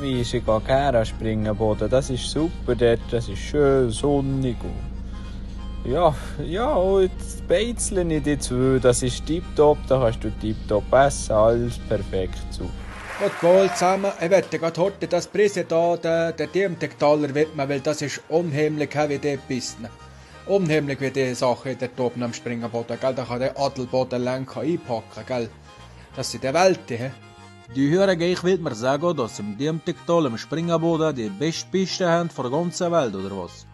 wie ist Gera Springenboden. Das ist super dort, das ist schön sonnig. Ja, ja, und das Beizlen in die zwei, das ist tiptop, da kannst du tiptop essen, alles perfekt super. Gut, wohl zusammen. Ich werde gerade heute das Preise da, der, der Diemtektaler widmen, weil das ist unheimlich wie der Bissen. Unheimlich wie die Sache dort oben am Springenboden, gell? Da kann der Adelboden Lenker einpacken, gell? Das sind die Welt, he? Die Hörer, ich will mir sagen, dass im Diemtektal im Springenboden die beste Piste haben von der ganzen Welt, oder was?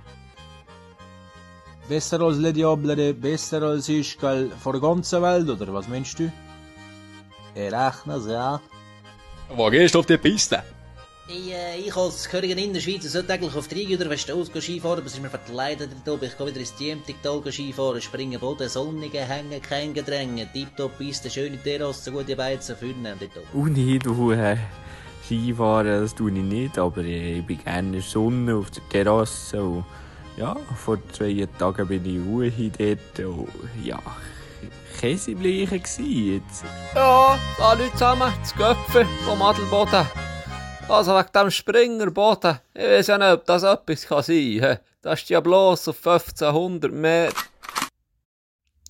Besser als Le Diable, besser als ich, von der ganzen Welt, oder was meinst du? Ich rechne ja. Wo gehst du auf die Piste? Ich, äh, ich als Königin in der Schweiz sollte eigentlich auf die Rhein oder Westaus Skifahren, aber es ist mir verkleidet da. Ich gehe wieder ins Diemtigtal Skifahren, springen Boden, Sonnige, hängen, kein Gedränge, tiptop Piste, schöne Terrasse, gute Beizen, Fühlen dort oben. Und ich, du, äh, Skifahren, das tue ich nicht, aber ich, ich bin gerne in der Sonne auf der Terrasse und ja, vor zwei Tagen bin ich Ruhe dort und ja, Käsebleichen gsi jetzt. Ja, alle zusammen, das Köpfe vom Adelboden. Also wegen dem Springerboden, ich weiß ja nicht, ob das etwas kann sein kann. Das ist ja bloß auf 1500 Meter.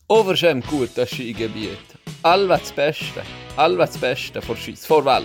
Overschämt gut, das Skigebiet. Allweg das Beste. Allweg das Beste vor Schweiz, vor Welt.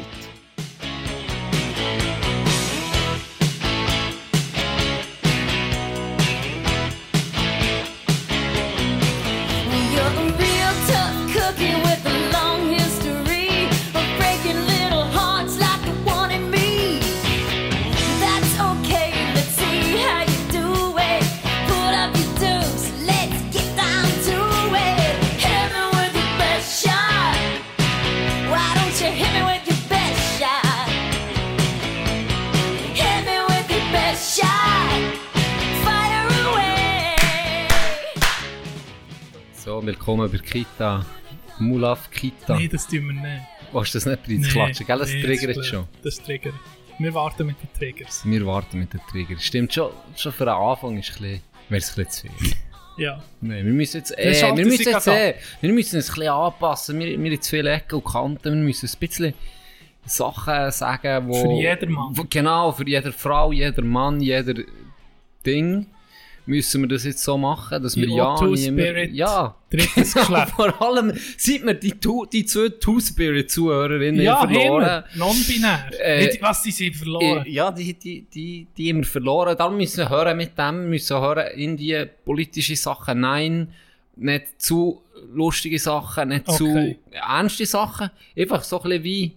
So, willkommen bei Kita. Mulaf Kita. Nein, das tun wir nicht. Willst du das nicht Nee, klatschen? Gell, das nee, triggert blöd. schon. Das triggert. Wir warten mit den Triggers. Wir warten mit den Triggers. Stimmt, schon, schon für den Anfang ist wäre es ein bisschen zu viel. Ja. Nein, wir müssen jetzt, Das äh, schaltet wir müssen sich jetzt, äh, wir müssen uns ein bisschen anpassen. Wir, wir haben zu viele Ecken und Kanten. Wir müssen ein bisschen Sachen sagen, wo... Für jedermann. Wo, genau, für jede Frau, jeder Mann, jeder Ding. Müssen wir das jetzt so machen, dass wir Die ja O2 niemand- Spirit, Ja. drittes Ja, Geschlecht. Vor allem, sieht man die, Tu- die zwei Two-Spirit-Zuhörerinnen Ja, verloren. Non-binär. Äh, Nicht, was, die sind verloren. Äh, Ja, die, die, die, die haben wir verloren. Darum müssen wir hören mit dem, müssen hören in die politische Sachen. Nein, nicht zu lustige Sachen, nicht Okay. zu ernste Sachen. Einfach so ein bisschen wie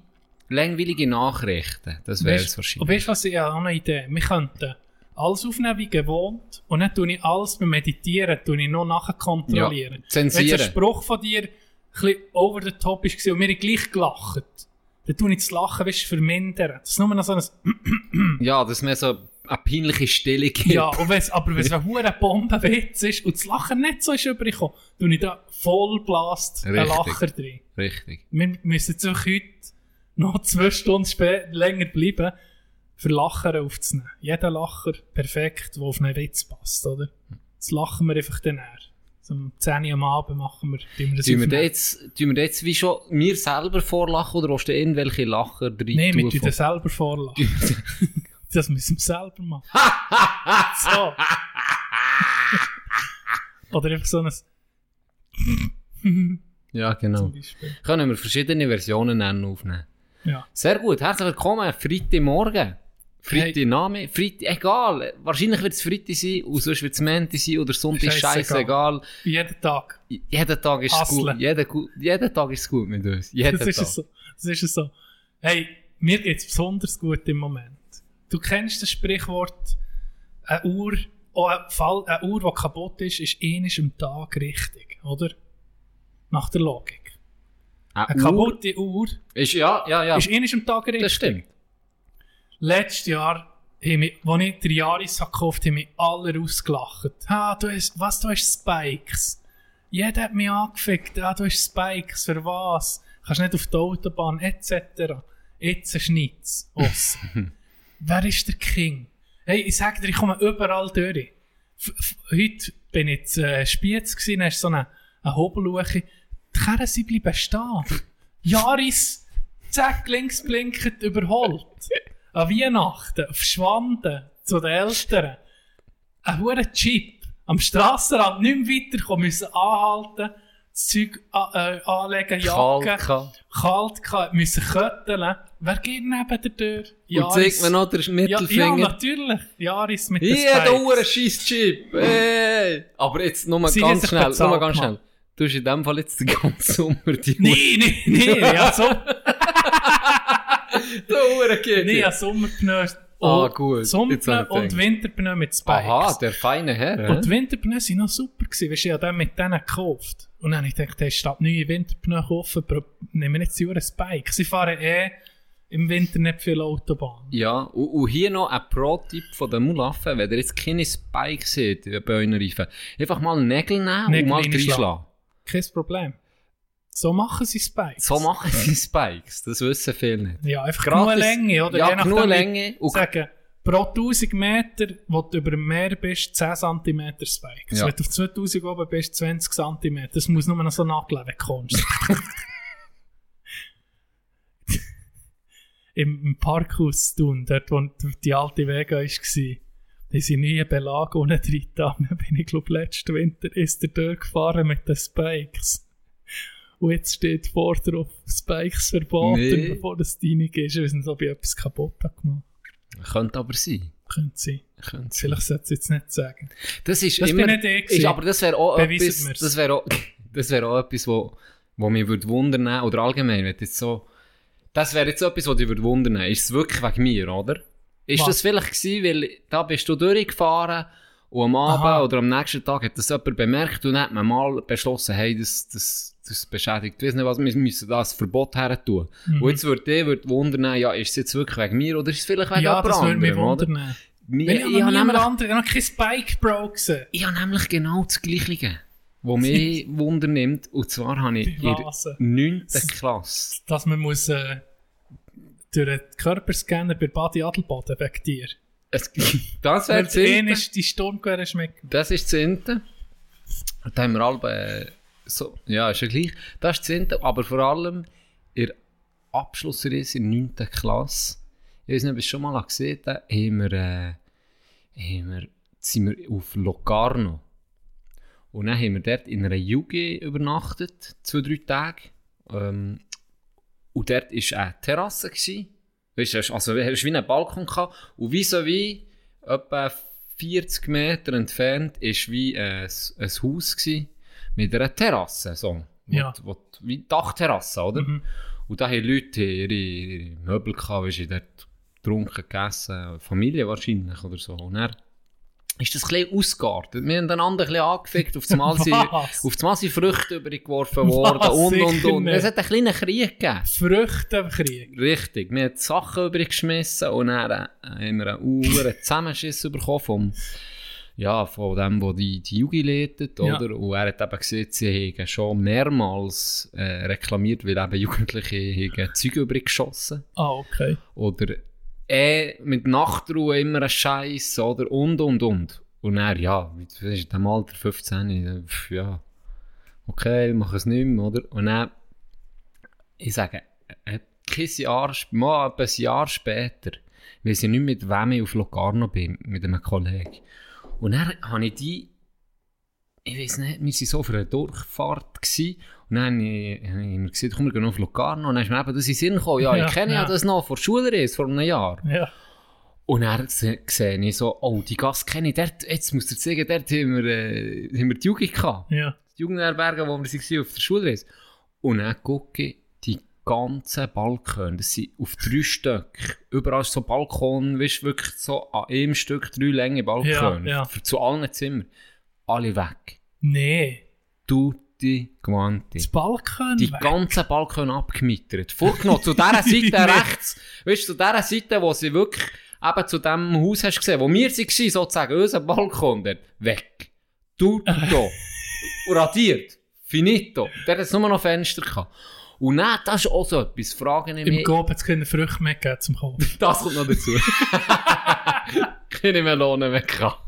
langweilige Nachrichten. Das wäre es Und wahrscheinlich. weißt du, was ich? Auch eine Idee. Wir könnten alles aufnehmen wie gewohnt und dann tue ich alles beim Meditieren, tue ich noch nachher kontrollieren. Ja, zensieren. Wenn ein Spruch von dir ein bisschen over the top ist gewesen und haben gleich gelacht, dann tue ich das Lachen weißt, vermindern. Das ist nur noch so ein Ja, dass mir so eine peinliche Stille gibt. Ja, und wenn's, aber wenn es ein hoher Bombenwitz ist und das Lachen nicht so ist übergekommen, tue ich da voll blast einen. Lacher drin. Richtig. Wir müssen jetzt heute noch zwei Stunden länger bleiben, für Lacher aufzunehmen. Jeder Lacher perfekt, der auf einen Witz passt, oder? Jetzt lachen wir einfach dann näher. So um 10 Uhr am Abend machen wir, tun wir das Tun wir, da jetzt, tun wir da jetzt wie schon mir selber vorlachen oder hast du irgendwelche Lacher drin? Nein, wir tun das selber vorlachen. das müssen wir selber machen. so. Oder einfach so ein... Ja, genau. Können wir verschiedene Versionen aufnehmen. Ja. Sehr gut, herzlich willkommen, Freitagmorgen. Freitagname, Freitag, egal, wahrscheinlich wird es Freitag sein, und sonst wird es Montag sein, oder Sonntag, Scheissegal. scheißegal. Jeden Tag. Jeden Tag ist es gut, jeden, jeden Tag ist es gut mit uns. Jeden Das ist Tag. es so. Das ist es so. Hey, mir geht's besonders gut im Moment. Du kennst das Sprichwort, eine Uhr, oh, ein Fall, eine Uhr, die kaputt ist, ist einisch am Tag richtig, oder? Nach der Logik. Eine Eine Uhr kaputte Uhr Ist, ja, ja, ja. ist einisch am Tag richtig. Das stimmt. Letztes Jahr, haben wir- als ich den Jahres gekauft habe, haben mich alle ausgelacht. Ha, du hast, was, du hast Spikes. Jeder hat mich angefickt. Ah, du hast Spikes, für was? Kannst nicht auf die Autobahn, etc. Jetzt schneit's aus. Wer ist der King? Hey, ich sag dir, ich komme überall durch. F f heute bin ich in äh, Spiez gewesen, hast so eine, eine Hobelluche. Die Kerren, sie bleiben stehen. Jahres, zack, links blinkend, überholt. An Weihnachten auf Schwanden zu den Eltern einen hohen Chip am Strassenrand nicht mehr weiterkommen, müssen anhalten, das Zeug äh, anlegen, Jacke, Kalt kalt gehabt, müssen kötteln. Wer geht neben der Tür? Und zeigt mir noch den ja, ja, Mittelfinger. natürlich. Jaris mit Hier, da Spikes. ein scheiß Chip. Hey. Aber jetzt nur Sie ganz schnell, nur ganz schnell. Du hast in dem Fall jetzt den ganzen Sommer die Nee, nee, nee, ja, so, Uhr geht. nee, ja, Sommerpneu. Ah, gut. Sommerpneu und. Winterpneu mit Spikes. Aha, der feine Herr. Und die? Winterpneu waren noch super. Gewesen. Weißt du, ich habe den mit denen gekauft. Und dann habe ich gedacht, hey, statt neue Winterpneu kaufen, nehmen wir jetzt die Spikes. Sie fahren eh im Winter nicht viel Autobahn. Ja, und, und hier noch ein Pro-Tipp von den Mulaffen, wenn ihr jetzt keine Spikes seht bei euren Reifen, einfach mal Nägel nehmen Nägel und mal reinschlagen. Kein Problem. So machen sie Spikes. So machen sie Spikes, das wissen viele nicht. Ja, einfach Gratis. genug Länge, oder? Ja, genug Länge. Und Sagen, pro 1000 Meter, wo du über dem Meer bist, 10 cm Spikes. Ja. Wenn du auf 2000 oben bist, 20 cm. Das muss nur noch so nageln, wenn du kommst. Im, Im Parkhaus tun, dort wo die alte Vega war, da sind nie Belag ohne drin. Da bin ich, glaube letzten Winter ist er durchgefahren mit den Spikes. Und jetzt steht vor drauf, Spikes verboten, Nee. bevor das deine ist. Weiß nicht, ob ich etwas kaputt gemacht. Könnte aber sein. Könnte sein. Könnte. Vielleicht sollte ich es jetzt nicht sagen. Das ist Das immer, bin ich ist, aber das wäre auch Beweiset etwas, mir's. das wäre auch, das wäre auch etwas, wo, wo mich würde wundern, oder allgemein, wenn jetzt so, das wäre jetzt etwas, was dich würde wundern, ist es wirklich wegen mir, oder? Ist Was? das vielleicht gewesen, weil da bist du durchgefahren und am Abend Aha. oder am nächsten Tag hat das jemand bemerkt und hat man mal beschlossen, hey, das, das, das beschädigt, ich weiß nicht was, wir müssen das Verbot her tun. Mhm. Und jetzt würde ich würde wundern, ja, ist es jetzt wirklich wegen mir oder ist es vielleicht wegen ja, jemand das würde mich anderem, wundern. Mir- Wenn ich ich, habe nämlich- anderen, ich habe kein Spike Bro gesehen. ich habe nämlich genau das Gleiche, was mich Wunder nimmt. Und zwar habe ich in der Blasen. 9. Klasse. Dass man muss, äh, durch den Körperscanner bei Badi Adelboden wegen dir. Es, das wäre das du eh die Sturmgewehr schmecken. Das ist das Zehnte. Und da haben wir alle, äh, so, ja, ist ja gleich. Das ist das Zehnte, aber vor allem der Abschlussreise in der 9. Klasse. Ich weiß nicht, ob ihr es schon mal gesehen habt, haben wir, äh, haben wir, sind wir auf Locarno. Und dann haben wir dort in einer Juge übernachtet, zwei, drei Tage. Ähm, und dort war eine Terrasse. Gewesen. Weißt du, also war wie ein Balkon. Gehabt. Und wie so wie etwa 40 Meter entfernt war wie ein, ein Haus gewesen, mit einer Terrasse. So. Ja. Wo, wo, wie Dachterrasse, oder? Mhm. Und da haben Leute ihre, ihre Möbel gehabt, weißt du, dort getrunken, gegessen, Familie wahrscheinlich oder so. Und dann ist das ein ausgeartet. Wir haben einander ein bisschen angefickt, auf einmal sind, Was? auf einmal sind Früchte übergeworfen worden Was? und und und. Es hat einen kleinen Krieg gegeben. Früchtenkrieg. Richtig, wir haben Sachen übergeschmissen und dann äh, haben wir einen Uhren Zusammenschiss bekommen vom, ja, von dem, der die, die Jugend leitet, Ja. oder? Und er hat eben gesehen, sie haben schon mehrmals äh, reklamiert, weil eben Jugendliche haben Zeug übergeschossen Ah, okay. oder eh mit Nachtruhe immer ein Scheiß oder und und und. Und er, ja, das ist in dem Alter 15, äh, pf, ja, okay, ich mache es nicht mehr, oder? Und dann, ich sage, äh, Jahr, mal ein Jahr später, weiß ich nicht, mit wem ich auf Locarno bin, mit einem Kollegen. Und dann habe ich die, ich weiß nicht, wir waren so auf einer Durchfahrt gewesen, und dann habe ich, habe ich mir gesagt, komm, wir gehen auf Locarno, und dann ist mir eben das in Sinn gekommen, ja, Ja, ich kenne ja. ja. das noch, von der Schulreise, vor einem Jahr. Ja. Und dann se- sehe ich so, oh, die Gasse kenne ich, dort, jetzt muss ich sagen, dort haben wir, äh, haben wir die Jugend gehabt. Ja. Die Jugendherberge, wo wir waren auf der Schulreise. Und dann gucke ich die ganzen Balkone, das sind auf drei Stück, überall ist so Balkon, weißt wirklich so an einem Stück drei Länge Balkone, Ja, ja. Für, zu allen Zimmern. Alle weg. Nee. Tutti quanti. Das Balkon Die weg. ganzen Balkone abgemittert. Vorgenommen, zu dieser Seite rechts. Weißt du, zu dieser Seite, wo sie wirklich eben zu dem Haus hast gesehen, wo wir waren, sozusagen, unser Balkon dort, weg. Tutto. Radiert. Finito. Der hat nur noch Fenster gehabt. Und dann, das ist auch so etwas, fragen ich Im mich. Gob hat es keine Früchte mehr gegeben zum Kaufen. Das kommt noch dazu. Keine Melone mehr gehabt.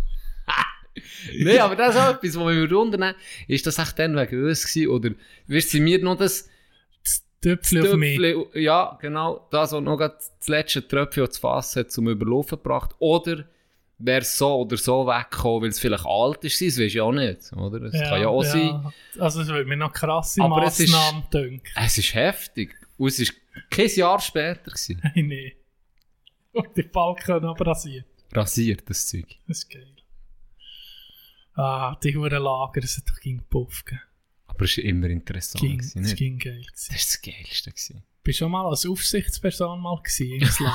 Nein, aber das ist auch etwas, was mich wundern ist das echt dann wegen uns gewesen? Oder wirst du mir noch das, Töpfchen auf mich. Ja, genau, das, was noch das letzte Tröpfchen das Fass hat zum Überlaufen gebracht. Oder wäre es so oder so weggekommen, weil es vielleicht alt ist, das weiß ich auch nicht, oder? Es kann ja auch sein. Also es würde mir noch krasse Aber es ist- Massnahmen denken. Es ist heftig. Und es war kein Jahr später. Gewesen. Nein, nein. Und die Balken noch rasiert. Rasiert, das Zeug. Das ist geil. Ah, die Huren Lager, es hat doch ging Puff gegeben. Aber es war immer interessant. Ging, gewesen, es ging geil. Gewesen. Das war das Geilste. Gewesen. Bist du schon mal als Aufsichtsperson mal gewesen in Island?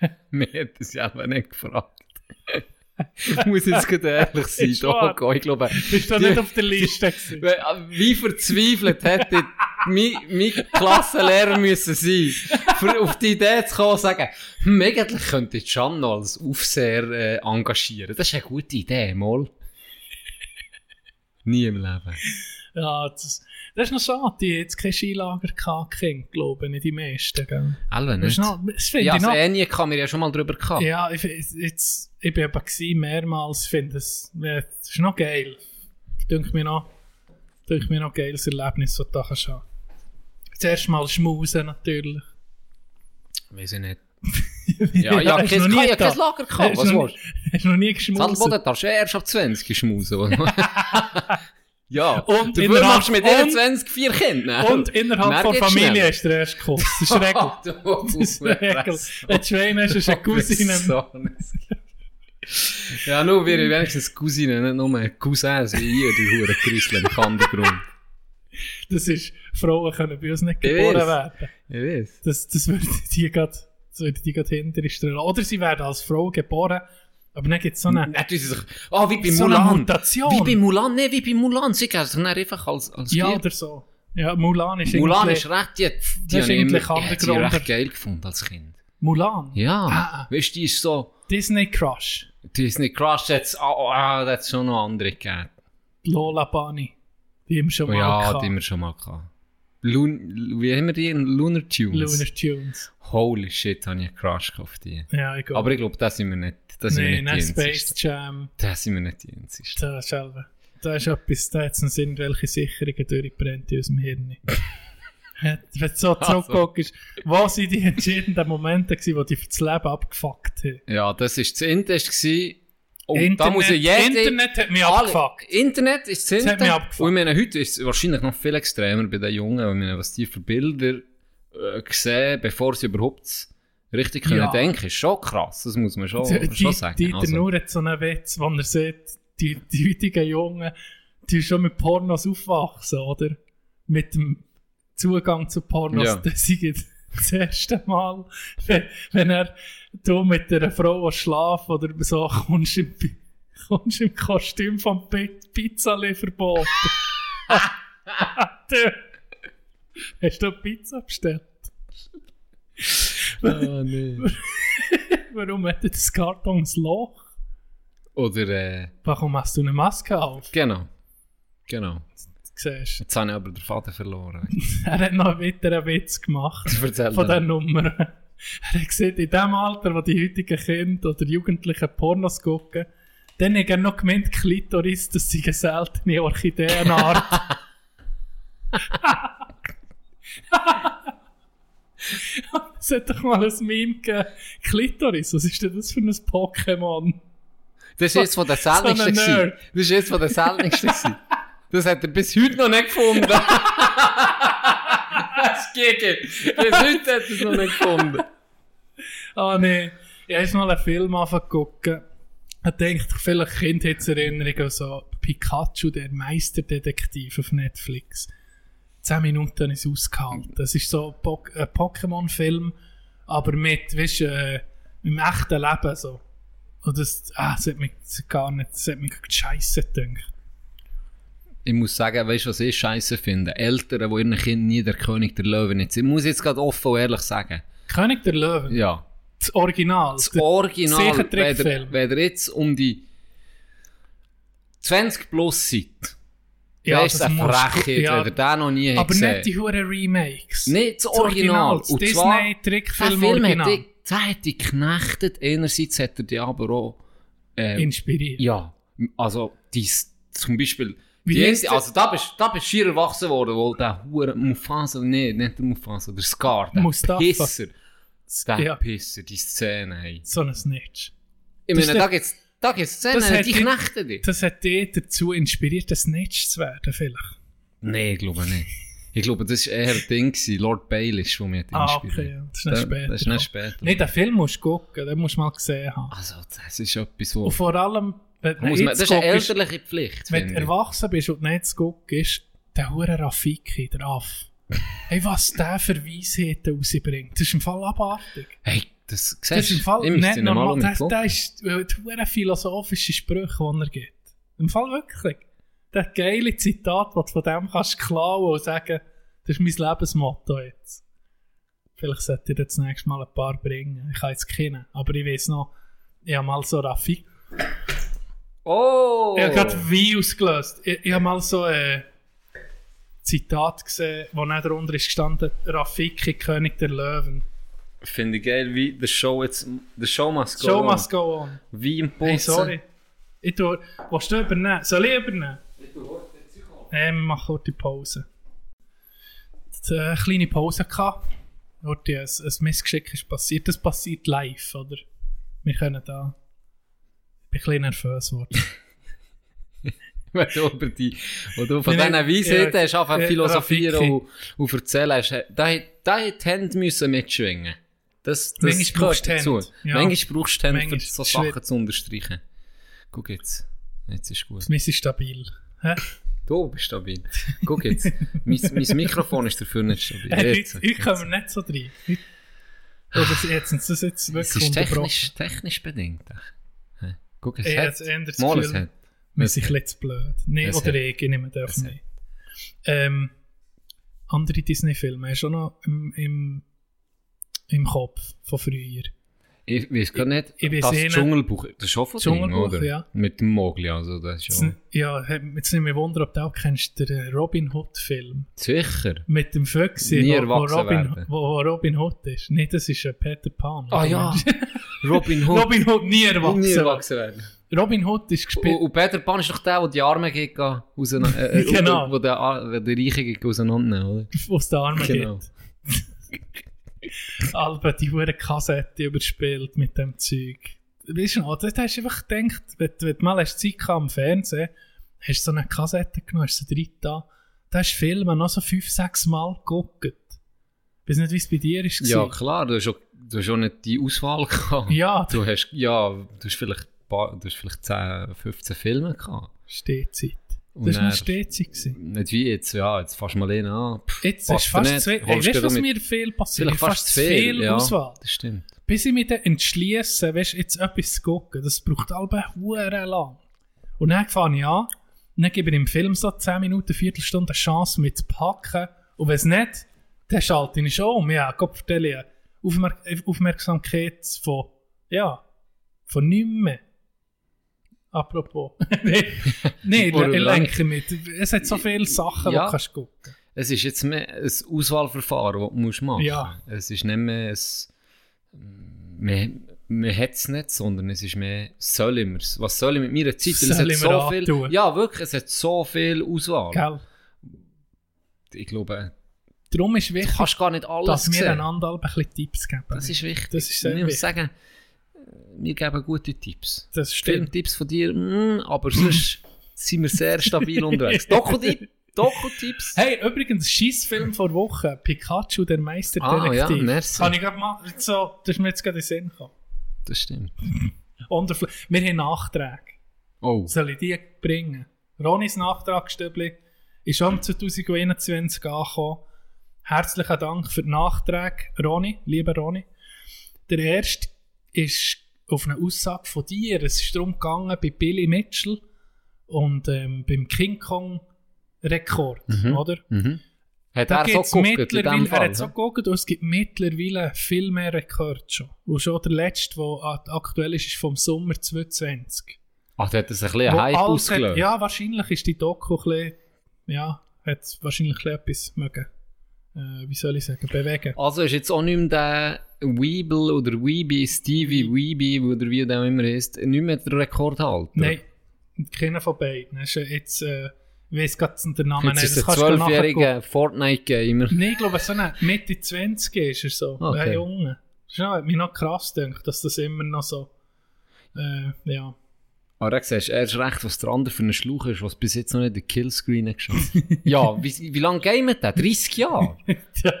Mir hat das ja aber nicht gefragt. muss jetzt gerade ehrlich sein. Wahr. Doch, ich glaube, Bist du nicht auf der Liste gewesen? wie verzweifelt hätte mein, mein Klassenlehrer müssen sein, für auf die Idee zu kommen und sagen, hm, eigentlich könnte ich Can noch als Aufseher äh, engagieren. Das ist eine gute Idee, mal. Nie im Leben. Ja, das, das ist noch schade, die jetzt kein Skilager gehabt, glaube ich, nicht die meisten, gell? Alle nicht. noch, das Ja, ich noch... Ähnliche kann mir ja schon mal drüber gehabt. Ja, ich, ich- jetzt, ich bin eben mehrmals, ich finde es, ja, das ist noch geil. Denke mir noch, denke mir noch ein geiles Erlebnis, das du da kannst haben. Zuerst mal schmusen, natürlich. Weiß ich nicht. Ja, ja, du kein, ich nie habe ja kein? Lager gehabt. Was du noch willst nie- Hast du noch nie du? geschmusen? Sadelboden darfst du erst ab 20 schmusen. ja. Und innerhalb- machst du mit diesen und- 20 vier Kinder. Und innerhalb von Familie ist der erste Kuss. Das ist Regel. das ist Regel. Wenn du ist eine Cousine. Ja, nur wir wenigstens Cousinen, nicht nur Cousins wie ihr, die Huren Grüssel im Kandergrund. Das ist, Frauen können bei uns nicht Ich geboren werden. Ich weiß. Das, das würde die gerade, das würde die gerade hinter stellen. Oder sie werden als Frau geboren, aber dann gibt es so eine, ah, wie bei so Mulan. Mutation. Wie bei Mulan, nee, wie bei Mulan. Sie gehen sich dann einfach als, als ja, Gier- oder so. Ja, Mulan ist Mulan ist recht, die, die, Das ist habe ich immer, eigentlich ich Underground. recht geil gefunden als Kind. Mulan? Ja, Ah. weißt du, die ist so, Disney Crush. Disney Crush, jetzt, ah, ah, hat es schon noch andere gegeben. Lola Bunny. Die haben wir schon Oh, mal ja, gehabt. die haben wir schon mal gehabt. Lun wie haben wir die? Lunar Tunes. Lunar Tunes. Holy shit, habe ich einen Crush auf die. Ja, glaube. Aber ich glaube, das sind wir nicht, das sind nee, wir nein, nicht Space einzigsten. Jam. Das sind wir nicht die einzigsten. Da ist selber. Da ist etwas, da hat es irgendwelche Sicherungen durchgebrennt in unserem Hirn. Wenn du so Also. zurückguckst, was sind die entscheidenden Momente gewesen, die dich für das Leben abgefuckt haben? Ja, das war das gewesen. Internet, da muss ja jeder... Internet hat mich alle- abgefuckt. Internet ist das Das hat mich abgefuckt. Und ich meine, heute ist es wahrscheinlich noch viel extremer bei den Jungen, weil ich meine, was die für Bilder äh, sehen, bevor sie überhaupt richtig können Ja. denken, ist schon krass. Das muss man schon, Die- schon sagen. Dieter Also, Nur hat so einen Witz, wo er sieht, die, die heutigen Jungen, die schon mit Pornos aufwachsen, oder? Mit dem Zugang zu Pornos. Ja. Das ist das erste Mal, wenn, wenn er du mit einer Frau schlafen oder so, kommst im, kommst im Kostüm vom Pi- Pizzalieferboten. du, hast du Pizza bestellt? Ah, nee. Warum hat das Karton ein Loch? Oder, äh, Warum hast du eine Maske auf? genau. Genau. Siehst. Jetzt habe ich aber den Faden verloren. Er hat noch wieder einen Witz gemacht von der Nummer. Er hat gesagt, in dem Alter, wo die heutigen Kinder oder Jugendlichen Pornos gucken, dann hat er noch gemeint, Klitoris, das sei eine seltene Orchideenart. Es hat doch mal ein Meme gegeben. Klitoris, was ist denn das für ein Pokémon? Das ist jetzt von der So seltensten. Nerd. Das ist jetzt von der seltensten. Das hat er bis heute noch nicht gefunden. das geht. Bis heute hat er es noch nicht gefunden. Ah, nee. Ich habe mal einen Film angeguckt. Ich denke, vielleicht Kindheitserinnerungen, so Pikachu, der Meisterdetektiv auf Netflix. Zehn Minuten es ausgehalten. Das ist so ein Po- ein Pokémon-Film, aber mit, weißt du, äh, im echten Leben so. Und das, ah, das hat mich gar nicht, das hat mich scheiße gedacht. Ich muss sagen, weißt du, was ich scheiße finde? Eltern, die ihren Kindern nie der König der Löwen nicht sind. Ich muss jetzt gerade offen und ehrlich sagen. König der Löwen, Ja. das Original. Das Original, wenn ihr, jetzt um die 20 plus seid, Ja, ist das eine musst du- Frechheit, ja. wenn ihr den noch nie aber gesehen. nicht die huren Remakes. Nicht das Original. Das Und zwar, Disney-Trickfilm Film hat Original. dich, der hat dich geknechtet. Einerseits hat er dich aber auch, äh, Inspiriert. ja, also, dies, zum Beispiel, Wie Die erste, also da bist da bist du schier erwachsen worden, weil der Hure Mufasa, nee, nicht der Mufasa, der Scar, der Mustafa. Pisser, der Ja. Pisser, die Szene, hey. So ein Snitch. Ich Das meine, da gibt's, da gibt's Szenen, die knechten dich. Das hat dich dazu inspiriert, ein Snitch zu werden, vielleicht. Nee, ich glaube nicht. Ich glaube, das war eher ein Ding, gewesen, Lord Baelish, der mich hat Ah, inspiriert. okay, ja. Das ist nicht später. Das ist nicht später. Nee, den Film musst du gucken, den musst du mal gesehen haben. Also, das ist etwas, wo... Und vor allem, Muss man, das ist eine elterliche Pflicht, wenn du erwachsen bist und nicht zu gucken, ist der hure Rafiki, der Aff. Hey, was der für Weisheiten rausbringt, das ist im Fall abartig. Hey, das Das ist im siehst Fall nicht normal. Das, das ist äh, hure philosophische Sprüche, die er gibt. Im Fall wirklich. Das geile Zitat, das du von dem kannst klauen und sagen, das ist mein Lebensmotto jetzt. Vielleicht sollte ich dir das nächste Mal ein paar bringen. Ich kann jetzt kennen, aber ich weiß noch, ich habe mal so Raffi. Oh! Ich habe gerade wie ausgelöst. Ich, ich habe mal so ein Zitat gesehen, wo nicht darunter ist gestanden, Rafiki, König der Löwen. Finde ich geil, wie der Show jetzt... The Show must go Show on. must go on. Wie im Putzen. Hey, sorry. Ich tue, willst du übernehmen? Soll ich übernehmen? Nein, wir machen die Pause. Jetzt, äh, eine kleine Pause gehabt. Ein, ein Missgeschick ist passiert. Das passiert live, oder? Wir können da... Ich bin ein bisschen nervös geworden. Wenn du über die, wo du von diesen Weisheiten ja, hast, anfangen äh, philosophieren und, und erzählen hast, da, da hat die Hände müssen mitschwingen. Das, das Manchmal gehört brauchst du dazu. Ja. Manchmal brauchst du Hände, Manchmal um so ist Sachen zu unterstreichen. Guck jetzt. Jetzt ist gut. Wir sind stabil. Hä? Du bist stabil. Guck jetzt. mein, mein Mikrofon ist dafür nicht stabil. Hey, Jetzt, heute, heute kommen wir nicht so rein. Oder jetzt jetzt Es wirklich ist unterbrochen. technisch, technisch bedingt. Guck, es Ich hat. das Mal, es hat. Wir sind ein bisschen blöd. Nee, Es oder ich, ich nehme es nicht. Ähm, andere Disney-Filme hast du noch im, im, im Kopf von früher. Ich weiß gar nicht, Ich weiss das eh. Dschungelbuch, das ist schon von Dschungelbuch, oder? ja. Mit dem Mogli, also das ist schon... ja, jetzt nicht mehr Wunder, ob du auch kennst, den Robin Hood-Film. Sicher. Mit dem Füchse, Nie wo, wo, Robin, wo, wo Robin Hood ist. Nee, das ist äh, Peter Pan. Ah ja, Robin Hood. Robin Hood nie erwachsen. Nie erwachsen werden. Robin Hood ist Und, gespielt. und Peter Pan ist doch der, der die Arme geht, auseinander, äh, äh, Genau. wo der, wo der Reiche geht auseinandernehmen, oder? aus den Armen Genau. geht. Alba die hure Kassette überspielt mit dem Zeug. Weißt du noch, da hast du einfach gedacht, wenn, du- wenn du mal hast Zeit gehabt am Fernsehen, hast du so eine Kassette genommen, hast sie drin da, da hast du Filme noch so fünf, sechs Mal geguckt. Ich weiß nicht, wie es bei dir ist. Ja, klar, du hast, auch, du hast auch nicht die Auswahl gehabt. Ja. Du hast, ja, du hast vielleicht, paar- du hast vielleicht 10, 15 Filme gehabt. Stehzeit. Und Das war eine Stehzeit. Nicht wie jetzt, ja, jetzt du mal einen an. Pff, Jetzt ist fast nicht, zu viel. Hey, weißt du, was mir viel passiert? Vielleicht fast zu viel, ja. Auswahl. Das stimmt. bis ich mich dann entschließe, weißt, jetzt etwas zu gucken, das braucht alle hure lang. Und dann fange ich an, und dann gebe ich im Film so 10 Minuten, Viertelstunde eine Chance mit zu packen. Und wenn es nicht, dann schalte ich schon um. Ja, Gott vertelle ich Aufmerk Aufmerksamkeit von, ja, von nichts mehr. Apropos. nee ich, lenke mit. Es hat so viele Sachen, Ja. die du kannst gucken. Es ist jetzt mehr ein Auswahlverfahren, das du musst machen Ja. Es ist nicht mehr ein... Man, man hat es nicht, sondern es ist mehr, soll ich mir's? Was soll ich mit meiner Zeit? Weil es Soll hat so viel... Ja, wirklich, es hat so viel Auswahl. Gell? Ich glaube, Darum ist wichtig, kannst gar nicht alles dass wir sehen. einander alle ein bisschen Tipps geben. Das ist wichtig. Das ist sehr ich muss sagen, wir geben gute Tipps. Das stimmt. Filmtipps von dir, mm, aber sonst sind wir sehr stabil unterwegs. Doku-Tipp- Doku-Tipps? Hey, übrigens, Schießfilm vor Woche. Pikachu, der Meisterdetektiv. Ah, ja, merci. Kann ich gerade mal, so, das ist mir jetzt gerade in den Sinn gekommen. Das stimmt. Und wir haben Nachträge. Oh. Soll ich die bringen? Ronis Nachtragsstübli ist schon 2021 angekommen. Herzlichen Dank für die Nachträge, Roni, lieber Roni. Der erste ist auf eine Aussage von dir. Es ist darum gegangen bei Billy Mitchell und ähm, beim King Kong Rekord, Mhm. oder? Mhm. Hat Da er so geguckt in dem er Fall? hat so ne? geguckt und es gibt mittlerweile viel mehr Rekorde schon. Und schon der letzte, der aktuell ist, ist vom Sommer 2020. Ach, der hat das ein bisschen Hype ausgelöst. Hat, ja, wahrscheinlich ist die Doku ein bisschen, ja, hat wahrscheinlich ein bisschen etwas mögen, äh, wie soll ich sagen, bewegen. Also ist jetzt auch nicht mehr der Weeble oder Weeby, Stevie Weeby oder wie der auch immer heißt, nicht mehr der Rekord halten. Nein, keiner von beiden. Ist, jetzt, äh, Ich weiss gerade den Namen Jetzt nicht. ist du nachher gucken. 12-jährige Fortnite-Gamer. Nein, ich glaube, so eine Mitte 20 ist er so. Okay. Ein Junge. Das ist hat mich noch krass gedacht, dass das immer noch so. Äh, ja. Aber da siehst du erst recht, was der andere für ein Schlauch ist, was bis jetzt noch nicht den Killscreen hat geschafft. ja, wie, wie lange gamet der? 30 Jahre? Ja,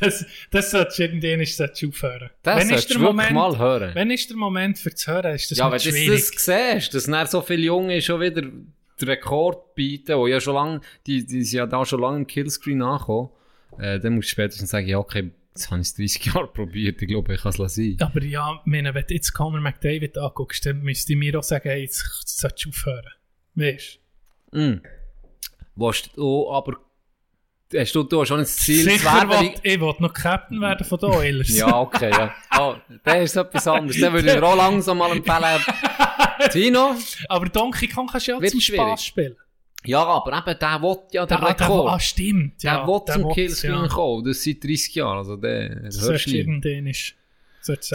das, das solltest du irgendwann solltest du aufhören. Das Wann solltest du wirklich mal hören. Wenn ist der Moment für zu hören? Ist das ja, nicht wenn du schwierig? das siehst, dass dann so viele Junge schon wieder den Rekord bieten, die ja schon lange, die, die sind ja da schon lange im Killscreen angekommen, äh, dann musst du spätestens sagen, ja, okay, jetzt habe ich es 30 Jahre probiert, ich glaube, ich kann es sein. Aber ja, meine, wenn du jetzt Conor McDavid anguckst, dann müsste ich mir auch sagen, hey, jetzt solltest du aufhören. Weißt Mm. Willst du aber, hast du, du hast schon ein Ziel, Sicher, will, ich will noch Captain werden von den Oilers. Ja, okay, ja. Oh, der ist etwas anderes. Den würde ich mir auch langsam mal empfehlen. Tino? Aber Donkey Kong kannst du ja zum schwierig. Spaß spielen. Ja, aber eben, der will ja den Der, der, Rekord. ah, stimmt. der Ja, will der zum Killscreen ja. kommen. Das seit 30 Jahren. Also, der, der Das hörst du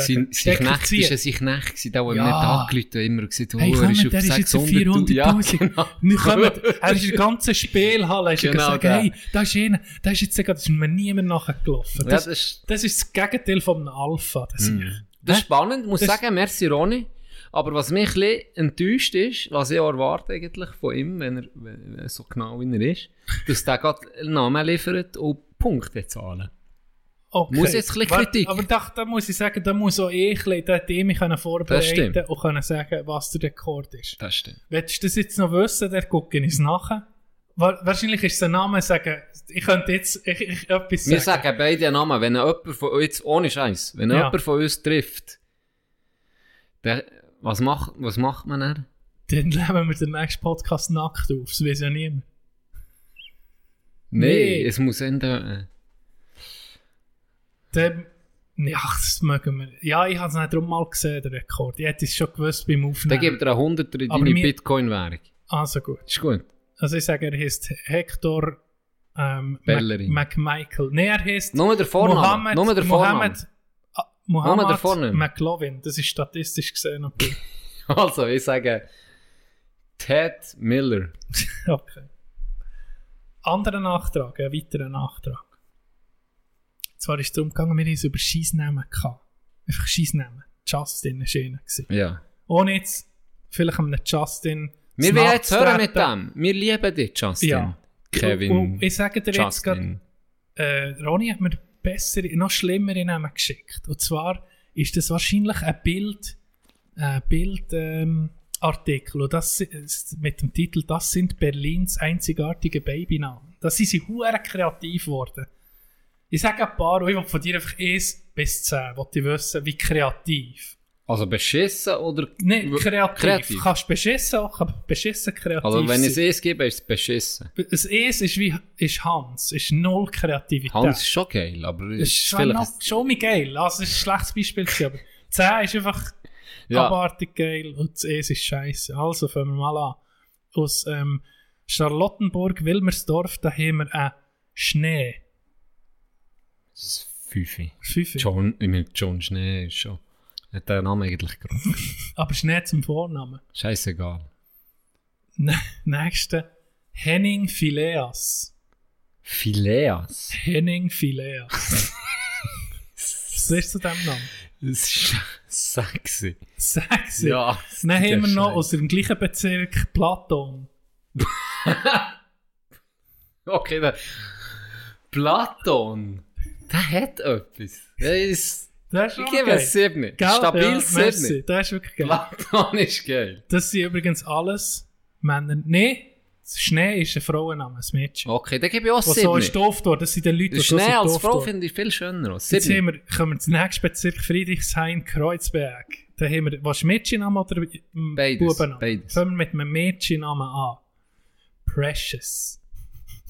Sein, sein Knecht ist ja sein Knecht der, der Ja. nicht angelüht hat, immer gesagt, oh, Hey, er ist auf der ist jetzt auf 600'000. 400'000. Ja, genau. Wir kommen, er ist in der ganzen Spielhalle, Genau, gesagt, der. hey, da ist einer, da ist jetzt das ist mir niemand nachgelaufen. Ja, Das, das ist, das ist das Gegenteil einem Alpha. Das das ist spannend, muss Das- sagen, merci Ronny. Aber was mich ein enttäuscht ist, was ich auch erwarte eigentlich von ihm, wenn er, wenn er so genau wie er ist, dass der gerade einen Namen liefert und Punkte zahlen. Okay. Muss jetzt ein bisschen Kritik. Aber da, da muss ich sagen, da muss auch ich ein bisschen, mich vorbereiten und können sagen, was der Rekord ist. Das stimmt. Willst du das jetzt noch wissen, dann gucke ich es nachher. Wa- Wahrscheinlich ist der Name sagen, ich könnte jetzt ich, ich, etwas Wir sagen. sagen beide Namen. Wenn jemand von uns, ohne Scheiß, wenn Ja. jemand von uns trifft, der, was, macht, was macht man dann? Dann nehmen wir den nächsten Podcast nackt auf, das weiß ja niemand. Nee, Nee. es muss enden. Dann, ja, das mögen wir. Ja, ich habe es nicht drum mal gesehen, den Rekord. Ich hätte es schon gewusst beim Dann Aufnehmen. gibt er einen Hunderter in Aber deine Bitcoin-Währung. Also gut. Ist gut. Also ich sage, er heißt Hector ähm, Bellerin. Mac McMichael. Nee, er heißt Nur der Vorname. Mohammed, Nur der Vorname. Mohammed, Mohammed. McLovin. Das ist statistisch gesehen okay. Also, ich sage Ted Miller. okay. Anderer Nachtrag, ein weiterer Nachtrag. Zwar ist es darum gegangen, wir haben es über Scheissnamen gehabt. Einfach Scheissnamen. Justin war einer. Ja. Ohne jetzt vielleicht einem Justin Wir wollen jetzt hören mit dem. Wir lieben dich, Justin. Ja. Kevin. Und, und ich sage dir jetzt gerade, Justin. äh, Ronny hat mir bessere, noch schlimmere Namen geschickt. Und zwar ist das wahrscheinlich ein Bild, ein Bild, ähm, Artikel und das mit dem Titel Das sind Berlins einzigartige Babynamen. Da sind sie hure kreativ geworden. Ich sage ein paar und ich will von dir einfach 1 bis 10, wollte wissen, wie kreativ. Also beschissen oder Nein, kreativ. kreativ? Kannst beschissen auch, aber beschissen kreativ Also wenn es eins gebe, ist es beschissen. Das Es ist wie ist Hans, ist null Kreativität. Hans ist schon geil, aber es ist ist schon, vielleicht... noch, schon mal geil. Also, es ist ein schlechtes Beispiel, aber 10 ist einfach Ja. abartig geil und das Es ist scheiße. Also, fangen wir mal an. Aus ähm, Charlottenburg, Wilmersdorf, da haben wir einen Schnee. Das ist Fünfe. Fünfe. John, ich meine, John Schnee ist schon... Hat der Name eigentlich gerade. Aber Schnee zum Vornamen. Scheißegal. Nächste. Henning Phileas. Phileas. Henning Phileas. Was ist zu dem Namen? Das ist sexy. Sexy. Ja. Dann haben wir ist noch aus dem gleichen Bezirk Platon. Okay, der Platon. Der hat etwas. Der ist... Das ist Ich gebe geil. es sieben. Gell? Stabil ja, merci. sieben. Das ist wirklich geil. Platon ist geil. Das sind übrigens alles Männer. Nein, Schnee ist ein Frauenname, ein Mädchen. Okay, dann gebe ich auch Was so ist doof dort. Das sind die Leute, die so Schnee als Frau finde ich viel schöner. als Jetzt haben wir, kommen wir zum nächsten Bezirk Friedrichshain, Kreuzberg. Da haben wir, was ist Mädchenname oder Beides, beides. Fangen wir mit einem Mädchennamen an. Precious.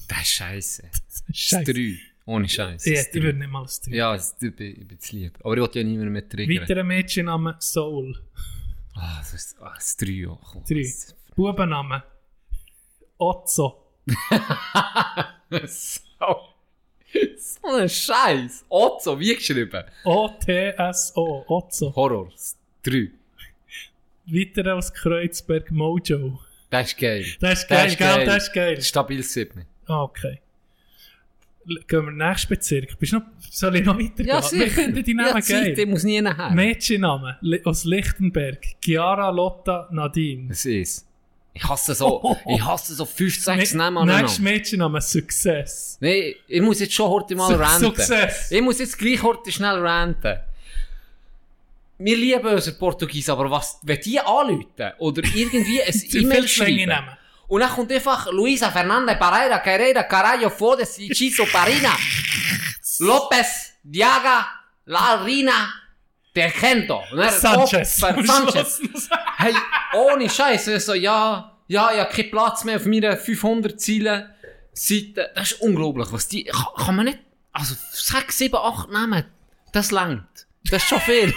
Das ist scheiße. Das ist Scheisse. drei. Ohne Scheiß. Ja, das ist ich würde nicht mal das tun. Ja, das- ich bin, ich bin zu lieb. Aber ich wollte ja niemanden mehr triggern. Weiterer Mädchenname Soul. Ah, das ist ah, das ist. Oh, komm. Drei. Bubenname Otzo. so. so ein Scheiß. Otzo, wie geschrieben? O-T-S-O. Otzo. Horror. Das Drei. Weiter aus Kreuzberg Mojo. Das ist geil. Das ist geil, gell? Das ist geil. Stabil 7. Ah, okay. Gehen wir in den nächsten Bezirk. Bist du noch, soll ich noch weitergehen? Ja, Wir finden die Namen ja, Zeit, ich geil. muss nie nachher. Mädchennamen aus Lichtenberg. Chiara, Lotta, Nadine. Das ist. Ich hasse so, ich hasse so 5, 6 Namen Nächstes aneinander. Mädchenname Success. Nee, ich muss jetzt schon heute mal Su- ranten. Success. Ich muss jetzt gleich heute schnell ranten. Wir lieben unser Portugies, aber was, wenn die anrufen oder irgendwie ein E-Mail schreiben nehmen. Und dann kommt einfach Luisa Fernanda Pereira Carreira Carallo Fodes Ichizo Parina Lopez Diaga Larina Tergento Sanchez. Oh, Am Sanchez. Hey, ohne Scheiße, so, ja, ja, ich habe keinen Platz mehr auf meiner 500 Ziele Seite. Das ist unglaublich, was die, kann, kann man nicht, also 6, 7, 8 nehmen, das langt. Das ist schon viel.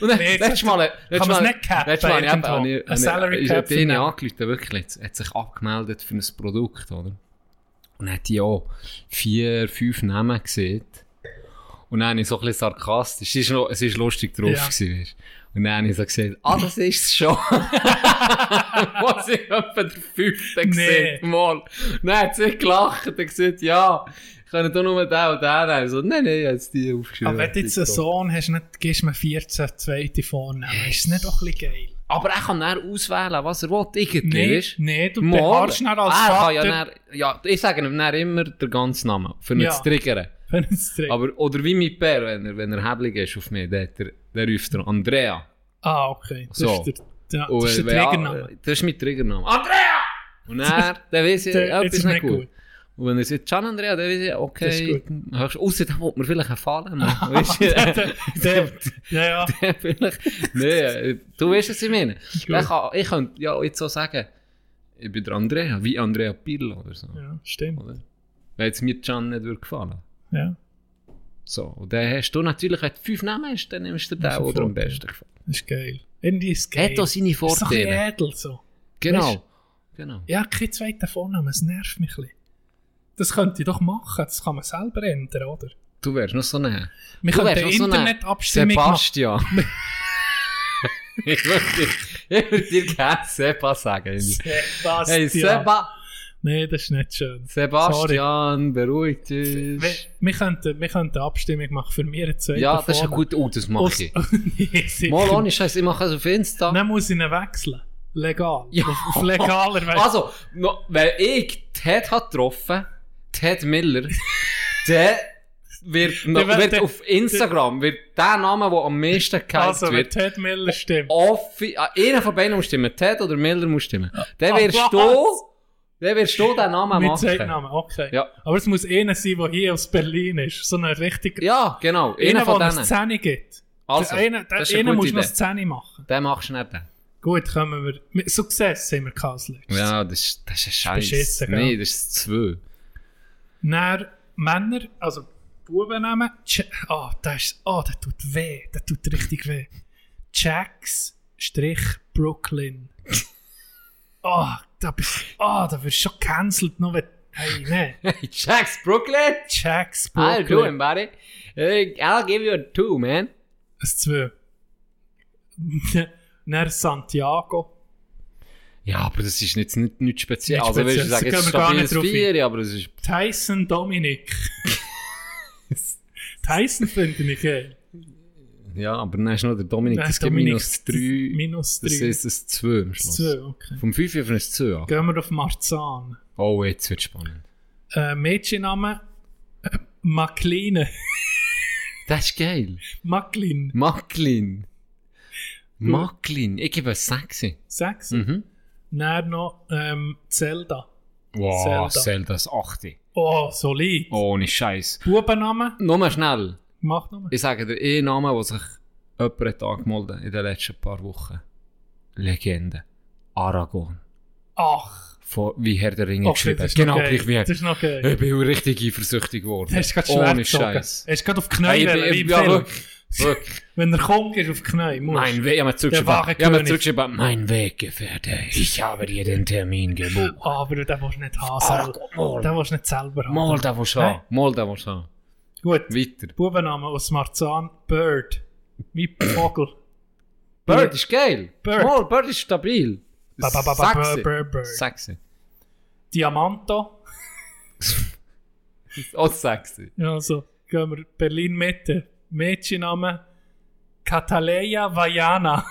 Und dann, Nee, letztes Mal, letztes Mal, nicht cappen letztes Mal, ich habe, für angerufen, wirklich, hat sich abgemeldet für ein Produkt, oder? Und hat die auch vier, fünf Namen gesehen. Und dann habe ich so ein bisschen sarkastisch, es ist lustig drauf Ja. gewesen. Und dann habe ich so gesagt, ah, das ist es schon. Was ich etwa der fünfte gesehen mal. Und dann hat sie gelacht und gesagt, ja, ich kann doch nur den und den nehmen. So, nein, nein, jetzt die aufgeschrieben. Aber wenn du jetzt einen Sohn hast, nicht, gibst du mir 14 zweite vornehmen. Ist es nicht auch ein bisschen geil? Aber er kann dann auswählen, was er will, irgendwie, Nee, nee, du Mal. beharrst dann als er Vater. ja, dann, ja, ich sage ihm dann immer den ganzen Namen, für ihn Ja. zu triggern. Aber, oder wie mein Pär, wenn er, wenn er hebelig ist auf mich, der, der, der ruft er Andrea. Ah, okay. Das So. ist der, ja, das ist der Triggername. Das ist mein Triggername. Andrea! Und er, der weiß ich, etwas ist nicht nicht gut. gut. Und wenn er sagt, Gian Andrea, dann weiß ich, okay. Ist dann will mir vielleicht einen Fallen machen. Weisst du? der, der, ja, ja. Der vielleicht, nee, äh, du weißt, was ich meine. Kann, ich könnte ja jetzt so sagen, ich bin der Andrea, wie Andrea Pirlo oder so. ja, stimmt. Oder? Wenn jetzt mir Can nicht würde gefallen. Ja, So, und dann hast du natürlich, wenn du fünf Namen hast, dann nimmst du den, ist der am besten gefällt. das ist geil. Irgendwie ist es geil. Hat auch seine Ist doch ein bisschen Vorteile. edel so. Genau. Weisst genau. Ja, kein zweiter Vorname, es nervt mich ein bisschen. Das könnte ich doch machen, das kann man selber ändern, oder? Du wärst noch so eine. Wir Du könnten so Internetabstimmung machen. Sebastian. ich würde dir, gerne Seba sagen. Hey, Sebastian. Seba, Nee, das ist nicht schön. Sebastian, beruhig dich. Wir, wir, könnten, wir könnten eine Abstimmung machen für einen zweiten Ja, das ist Vornamen. gut. Oh, das mache ich. nee. Mal ohne Scheiß, ich mache es auf Insta. Dann muss ich ihn wechseln. Legal. Ja. Auf, legaler Weise. Also, no, wenn ich Ted hat getroffen, Ted Miller, der wird, noch, Der wird- der- auf Instagram, wird der Name, der am meisten gehypt Also, wird, Ted Miller stimmt. offi ah, einer von beiden muss stimmen, Ted oder Miller muss stimmen. Dann Ah, wirst was? du, dann wirst du den Namen Mit machen. Zeitnamen, okay. Ja. Aber es muss einer sein, der hier aus Berlin ist. So ein richtiger... Ja, genau, einer einer, von der eine denen. Szene gibt. Also, der eine, der das ist eine einer muss eine. Szene machen. Den machst du nicht. Den. Gut, kommen wir... Mit Success haben wir letztes. Ja, das ist, das ist ein Scheiß. beschissen? Nee, das ist zwei. Dann Männer, also Bubennamen. Ch- Oh, das ist, oh, das tut weh. Das tut richtig weh. Jax Strich Brooklyn. Oh, da bist oh, da wirst du schon cancelled, nur wenn, hey, ne. Hey, Jax Brooklyn? Jax How you doing, Brooklyn. buddy? I'll give you a two, man. Das zwei. Dann Santiago. Ja, aber das ist jetzt nicht, nicht speziell. Nicht also, speziell, sagen, es gehen wir gar stabiles Vier, aber es ist... Tyson Dominik. Tyson finde ich geil. Ja, aber dann hast du noch den Dominik, Nein, das gibt Dominik, minus drei. Minus Das drei. ist ein 2 am Schluss. Zwei, okay. Vom 5 auf ein 2 an. Gehen wir auf Marzahn. Oh, jetzt wird spannend. Äh, Mädchenname äh, Makline. Das ist geil. Maklin. Macklin. Macklin. Ich gebe ein 6. Sechs. Mhm. Dann noch ähm, Zelda. Wow, Zelda. Zelda das 8. Oh, solid. Ohne Scheiß. Bubenname. Nur schnell. Mach nochmal. Ich sage dir, eh Name, der sich jemand hat angemeldet in den letzten paar Wochen. Legende. Aragorn. Ach. Von, wie Herr der Ringe Okay, geschrieben. Genau geil. gleich wie Das ist noch geil. Ich bin richtig eifersüchtig geworden. Du hast gerade schwer Ohne. Scheiß. Er ist gerade auf die Hey, Knie. ich ich- ja, wirklich. Wirklich. Wenn er kommt, du auf die Knie. Musst. Mein Weg, ich habe mir zurückgeschrieben. König. zurückgeschrieben, mein Weggefährte, ich habe dir den Termin gebucht. Aber den willst du nicht haben. Mal, Den willst du nicht selber haben. mal, da willst du haben. Mal, da willst du haben. Gut. Weiter. Bubenname aus Marzahn. Bird. Wie Vogel. Bird ist geil. Bird. Mal, Bird ist stabil. Ba, Sexy. Diamanto. Auch sexy. Ja, also gehen wir Berlin Mitte. Mädchenname Kataleya Vajana.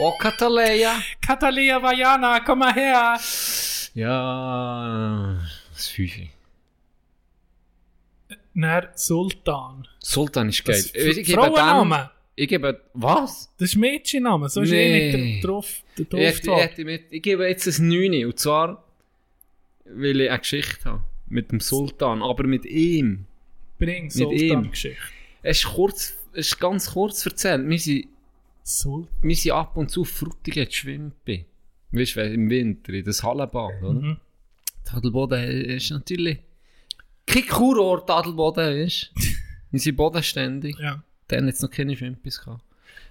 Oh, Kataleya. Kataleya Vajana, komm mal her. Ja, das Fünfe. Ner Sultan. Sultan ist geil. Ich, gebe dem, Frauenname. ich gebe, was? Das ist Mädchenname, so ist Nee. eh nicht drauf. Der Ich, hätte- ich, drauf ich gebe jetzt ein 9. Und zwar, weil ich eine Geschichte habe. Mit dem Sultan, aber mit ihm. Bring. Sultan-Geschichte. Es ist, kurz, es ist ganz kurz erzählt. Wir sind, wir sind ab und zu Frutigen Schwimpen. Weißt du, im Winter, in das Hallenbad, oder? Mhm. Adelboden ist natürlich kein Kurort, Adelboden ist. Wir sind bodenständig. Ja. Dann hat es noch keine Schwimpis gehabt.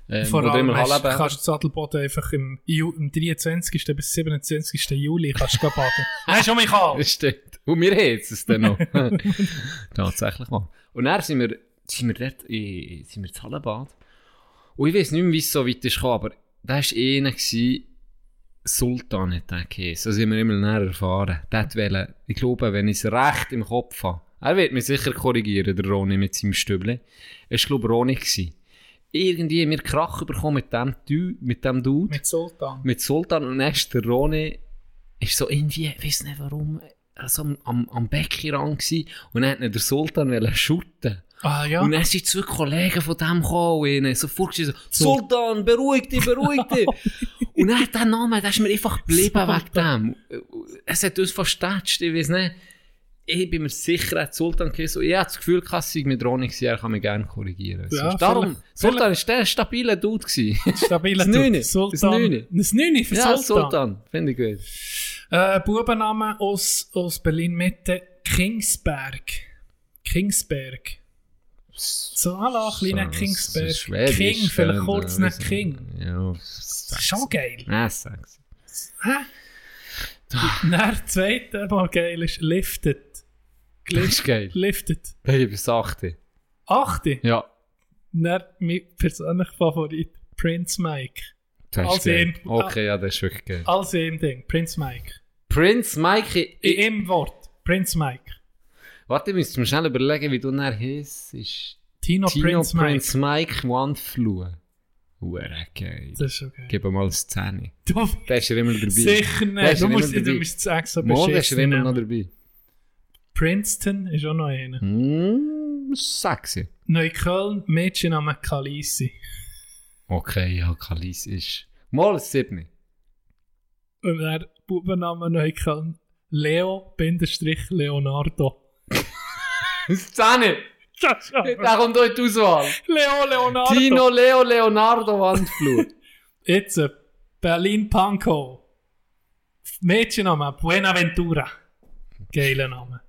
Ähm, Vor allem hast, kannst du das Adelboden einfach im, Ju, im 23. bis 27. Juli kannst du baden. Nein, schon mich an. Das stimmt. Und wir haben es dann noch. Tatsächlich mal. Und dann sind wir, sind wir dort, in, sind wir ins Hallenbad. Und ich weiß nicht mehr, wie es so weit ist aber da war einer, gewesen, Sultan hat der geheißen. Das haben wir immer näher erfahren. Der hat wollen, ich glaube, wenn ich es recht im Kopf habe, er wird mich sicher korrigieren, der Roni mit seinem Stübli. Es war, glaube ich, Roni. Gewesen. Irgendwie haben wir Krach bekommen mit dem, Du- mit dem Dude Mit Sultan. mit Sultan und dann ist der Roni ist so irgendwie, ich weiß nicht warum, also am, am, am Beckenrand gsi und dann hat der Sultan shooten. Ah ja. Und dann sind zwei Kollegen von dem gekommen so so, Sultan, beruhig dich, beruhig dich. und dann hat der Name, der ist mir einfach geblieben wegen dem. Es hat uns verstatscht, ich weiß nicht. Ich bin mir sicher, er hat Sultan und Ich habe das Gefühl, dass ich mit Ronny war, er kann mich gerne korrigieren. Ja, Sonst- Darum, Sultan ist der stabile Dude gewesen. Stabiler Das Neune. Typ. Das Sultan. Neune. Das Neune für ja, Sultan. Sultan, finde ich gut. Äh, Bubenname aus, aus Berlin-Mitte. Kingsberg. Kingsberg. So, hallo, kleiner So, Kingsberg. so King, vielleicht kurz nach King. Ja, Schon geil. Ja, sag's. Hä? Dann zweite Mal geil ist Lifted. Das ist geil. Lifted. Hey, bis 8. Achte. Ja, Dann mein persönlicher Favorit. Prince Mike. das Als geil. Okay, ja, das ist wirklich geil. Als im Ding. Prince Mike. Prince Mikey. In einem Wort. Prince Mike. Warte, ich müsste mir schnell überlegen, wie du nachher hieß. Ist Tino, Tino Prince, Prince Mike Wandflue. Hure geil. Mike. Das ist geil. Gib ihm mal eine Szene. Du, Der ist ja immer dabei. sicher Der nicht. Du musst, du musst es extra Mal, der ist beschissen immer noch dabei. Princeton ist auch noch einer. Mm, sexy. Neukölln, Mädchenname Kalisi. Okay, ja, Kalis ist... Mal 7. Und dann Bubenname Neukölln. Leo-Leonardo. Szene! Da kommt heute die Auswahl. Leo Leonardo. Tino Leo Leonardo Wandflur. Jetzt Berlin Pankow. Mädchenname Buenaventura. Geiler Name.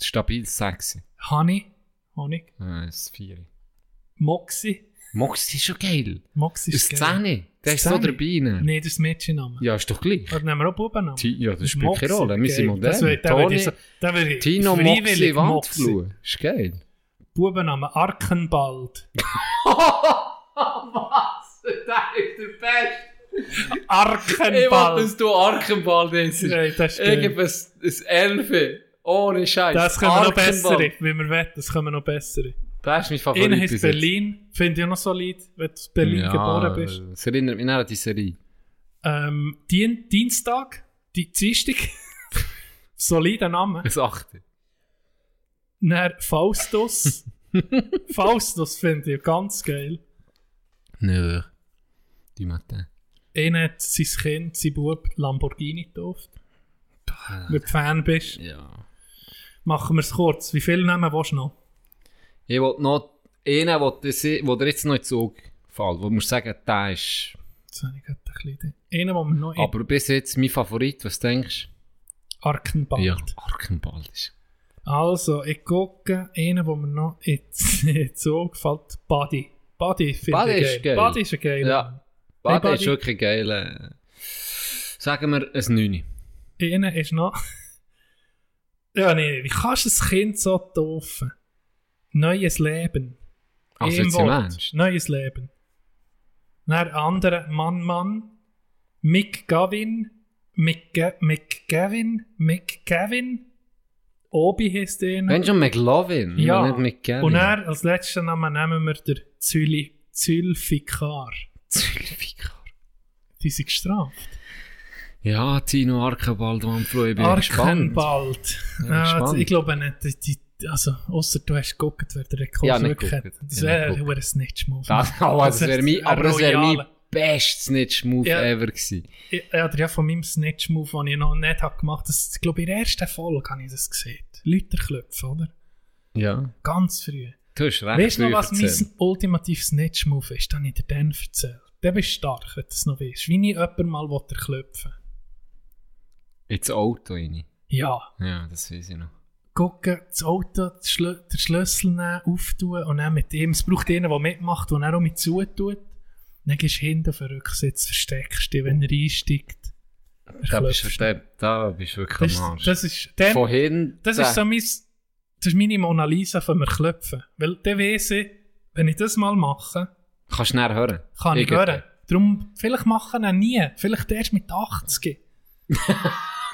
Stabil sexy. Honey. Honig. Ah, das 4. Moxie. Moxie ist schon geil. Moxie ist geil. 10. Der ist so dabei. Ne? Nee, das ist Mädchenname. Ja, ist doch gleich. Oder nehmen wir auch Bubennamen? Ti- Ja, das spielt keine Rolle. Wir sind modern. Toni, ich ich Tino Moxie. Wandflur. Ist geil. Bubenname Arkenbald. Was? Der ist der Beste. Ich Arkenbald. wollte, dass du Arkenball ist. Nein, das ist geil. Irgendwas, ein Elfe. Ohne Scheiß. Das können wir noch bessere, wie wir wetten, das können wir noch bessere. Das ist mein Favorit. Einer bis heißt. Berlin, finde ich auch noch solid, wenn du in Berlin ja, geboren bist. Es erinnert mich an die Serie. Ähm, Dien Dienstag, die Dienstag, solider Name. Das achte. Dann Faustus. Faustus finde ich ganz geil. Nö. Die Matin. Einer hat sein Kind, sein Bub Lamborghini getauft. Wenn du Fan bist, Ja. machen wir es kurz. Wie viele Namen willst du noch? Ich wollte noch einen, wo se- wo dir jetzt noch in den Zug fällt, wo du musst sagen, der ist... Jetzt habe ich gerade ein bisschen... Einer, den wir noch... Aber bis jetzt mein Favorit, was denkst Arkenbald. Ja, Arkenbald ist... Also, ich gucke, einen, der mir noch jetzt so gefällt, Buddy. Buddy finde Buddy ich geil. Buddy ist ein geiler. Ja. Bade Buddy. ist wirklich geil. äh, Sagen wir ein 9. Einer ist noch... ja, nee, wie kannst du das Kind so taufen? Neues Leben. Also Im Wort. Neues Leben. Dann andere Mann, Mann. McGavin, McGa- McGavin, McGavin, Obi heisst der. Wenn schon McLovin, Ja. nicht McGavin. Und er, als letzten Namen nehmen wir den Züli, Zülfikar. Zülfikar. Die sind gestraft. Ja, Tino Arkenbald, Mann, Flo, ich bin gespannt. Arkenbald. Ja, Ja, gespannt. ich glaube nicht, die, die, also, ausser du hast geguckt, wer der Rekord Ja, wirklich hat. Das wäre nicht ein Snitch-Move. Das, oh, das wäre mein, aber das wäre mein bestes Snitch-Move Ja. ever gewesen. Ja, der ja von meinem Snitch-Move, den ich noch nicht habe gemacht habe, ich glaube, in der ersten Folge habe ich das gesehen. Leute klopfen, oder? Ja. Ganz früh. Du hast recht Weißt du noch, was erzählt. mein ultimativ Snitch-Move ist? Das habe ich dir dann erzählt. Der bist stark, wenn du es noch weißt. Wie ich jemanden mal will klopfen Ins Auto rein. Ja. Ja, das weiß ich noch. Gucken, das Auto, den, Schlü den Schlüssel nehmen, auftun und dann mit ihm, es braucht einen, der mitmacht, der dann auch mit zutut. Dann gehst du hinten auf den Rücksitz, versteckst dich, wenn er einsteigt. Da bist, du, da, da bist du wirklich Das, am Arsch. das ist, dann, Von hinten. das ist so mein, das ist meine Mona Lisa von mir klopfen. Weil dann weiss ich, wenn ich das mal mache, Kannst du schnell hören. kann ich Irgendwie. hören. Darum, vielleicht machen wir nie. Vielleicht erst mit 80.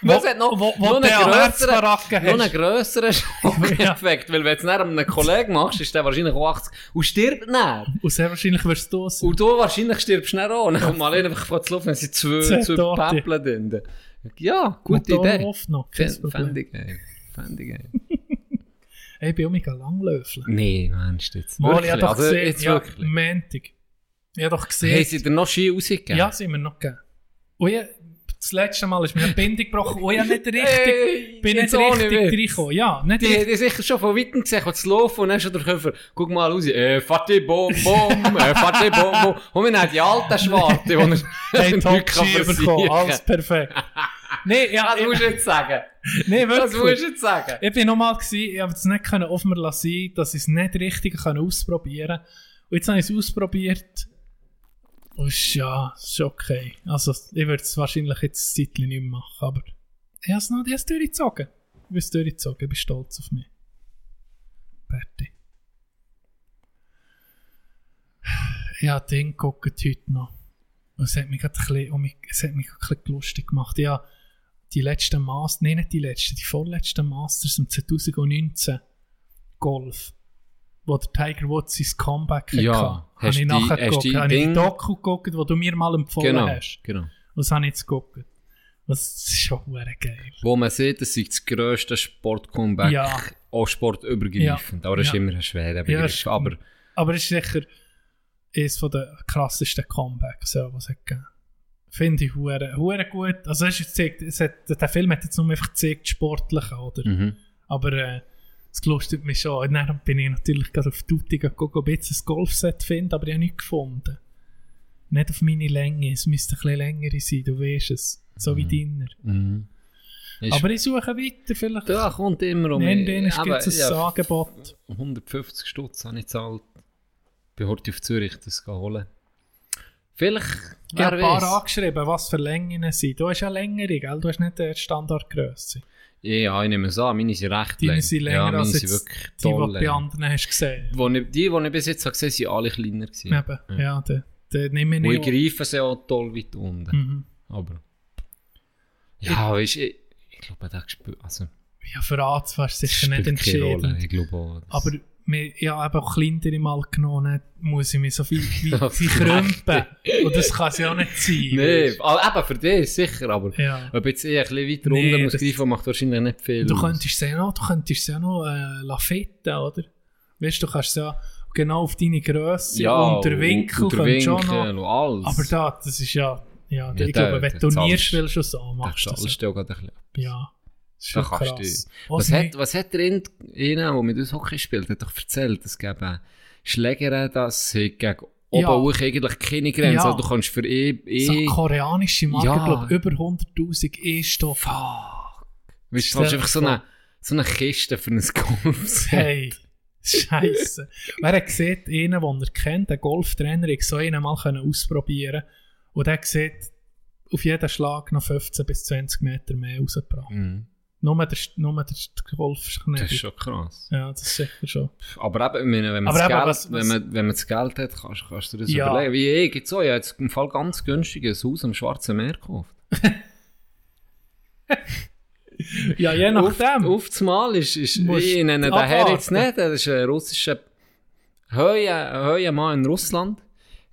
Was hat noch, wo, wo noch einen eine grösseren, noch einen grösseren Schockeffekt. Weil wenn du es dann einem Kollegen machst, ist der wahrscheinlich auch 80 und stirbt dann. Und sehr wahrscheinlich wirst du sein. Und du wahrscheinlich stirbst schnell auch. Und dann kommt mal einfach von zu Luft, wenn sie zwei, Zwei. Päppeln drin. Ja, gute Motor Idee. läuft noch, kein Fänd- Problem. Fände ich geil. Fände ich geil. Hey, ich bin auch mega langlöffeln. Nee, meinst du jetzt? Mal, ich habe doch Also, gesehen, jetzt ja, wirklich. Montag. Ich habe doch gesehen... Haben sie dir noch Ski rausgegeben? ja, sind wir noch gegeben. Und ich, das letzte Mal ist mir eine Bindung gebrochen und ich habe nicht richtig... Hey, bin nicht richtig reingekommen. Ja, nicht Die richtig. sicher schon von weitem gesehen, zu laufen und dann schon der Köfer, guck mal raus, äh, Fatih Bom Bom, äh, Fatih Bom Bom. Und wir haben die alten Schwarten, die er Hey, nichts top kann Ski bekommen, alles perfekt. Nee, ja, Das musst du jetzt sagen. nee, Das wirklich. musst du jetzt sagen. Ich bin nochmal gewesen, ich habe es nicht können mir lassen, dass ich es nicht richtig können ausprobieren Und jetzt habe ich es ausprobiert. Ist, ja, ist okay. Also, ich würde es wahrscheinlich jetzt ein nicht mehr machen, aber ich habe es noch, ich habe es durchgezogen. Ich bin es durchgezogen, ich bin stolz auf mich. Berti. Habe den geguckt heute noch. Es hat mich gerade ein bisschen, mich, hat mich ein bisschen lustig gemacht. Habe die letzten Masters, nein, nicht die letzten, die vorletzten Masters im 2019 Golf, wo der Tiger Woods sein Comeback Ja, hatte, hast habe ich die- nachher geguckt. die Habe ich die Ding- Doku geguckt, wo du mir mal empfohlen Genau, hast. genau. Was habe ich jetzt geguckt? Das ist schon geil. Wo man sieht, das ist das grösste Sportcomeback, Ja. auch sportübergreifend. Aber das ist Ja. immer ein schwerer Ja, Begriff. ist- aber Aber es ist sicher eines der krassesten Comebacks, ja, was es hat gegeben. Finde ich hure hure gut. Also es ist gezeigt, es hat, der Film hat jetzt nur einfach gezeigt, sportliche, oder? Mhm. Aber äh, es gelustet mich schon. Und dann bin ich natürlich gerade auf Tutti geguckt, ob ich jetzt ein Golfset finde, aber ich habe nichts gefunden. Nicht auf meine Länge, es müsste ein bisschen länger sein, du weißt es. So wie deiner. Mhm. Aber ich suche weiter, vielleicht. da kommt immer um Nein, denen gibt es ein ja, Angebot. 150 Stutz habe ich gezahlt. Bin heute auf Zürich das holen. Vielleicht, Ich habe wer ein paar weiß. angeschrieben, was für Längen sind. Du hast ja längere, gell? Du hast nicht die Standardgröße. Ja, ich nehme es an, meine sind recht Deine lang. sind länger ja, meine als sind jetzt wirklich die, die du bei anderen hast gesehen. Wo ich, die, die ich bis jetzt gesehen habe, sind alle kleiner gewesen. Eben, ja, den, den nehme Und ich ich auch. greife sie auch toll weit unten. Mhm. Aber. Ja, weißt du, ich, ich glaube, der gespürt. Also, Ja, für Arzt du das sicher nicht entschieden. Ich glaube auch. Aber mir, ja, eben auch kleinere mal genommen, muss ich mich so viel wie, Das wie krümpen. Und das kann es ja auch nicht sein. Weisst ah, eben für dich sicher, aber Ja. ob jetzt eh ein bisschen weiter Nee, runter muss greifen, macht wahrscheinlich nicht viel. Du könntest sie ja noch, du könntest sie ja noch äh, lafetten, oder? Weißt du, du kannst ja genau auf deine Größe ja, und der Winkel und der könntest schon Winkel noch. alles. Aber da, das ist ja, ja, Ja, ich der- glaube, wenn du turnierst, willst du so machst du das. zahlst du auch gerade ein bisschen. Ja, Da kannst krass. du. Was hat, was hat der Ind- einer, der mit uns Hockey spielt, hat doch erzählt, es gäbe Schläger, das gegen oben Ja. hoch eigentlich keine Grenze. Ja. Also du kannst für eh, eh so koreanische Marke, Ja. glaube über 100'000 E-Stoff. weißt, Stell du, dir einfach so eine, so eine Kiste für ein Golfset. Hey, Scheiße. Wer hat gesehen, einen, den er kennt, einen Golftrainer, ich so einen mal können ausprobieren und der sieht auf jeden Schlag noch 15 bis 20 Meter mehr rausgebracht. Mhm. Nur der, nur der Golfknecht. Das ist schon krass. Ja, das ist sicher schon. Aber eben, meine, wenn, man Aber das eben, Geld, was- was- wenn, man, wenn man das Geld hat, kannst, kannst du dir das Ja. überlegen. Wie ich, gibt's auch, ich habe jetzt im Fall ganz günstig ein Haus am Schwarzen Meer gekauft. Ja, je nachdem. Auf, auf das Mal ist, ist ich nenne den Herr jetzt nicht, das ist ein russischer Höhe, Höhe Mann in Russland.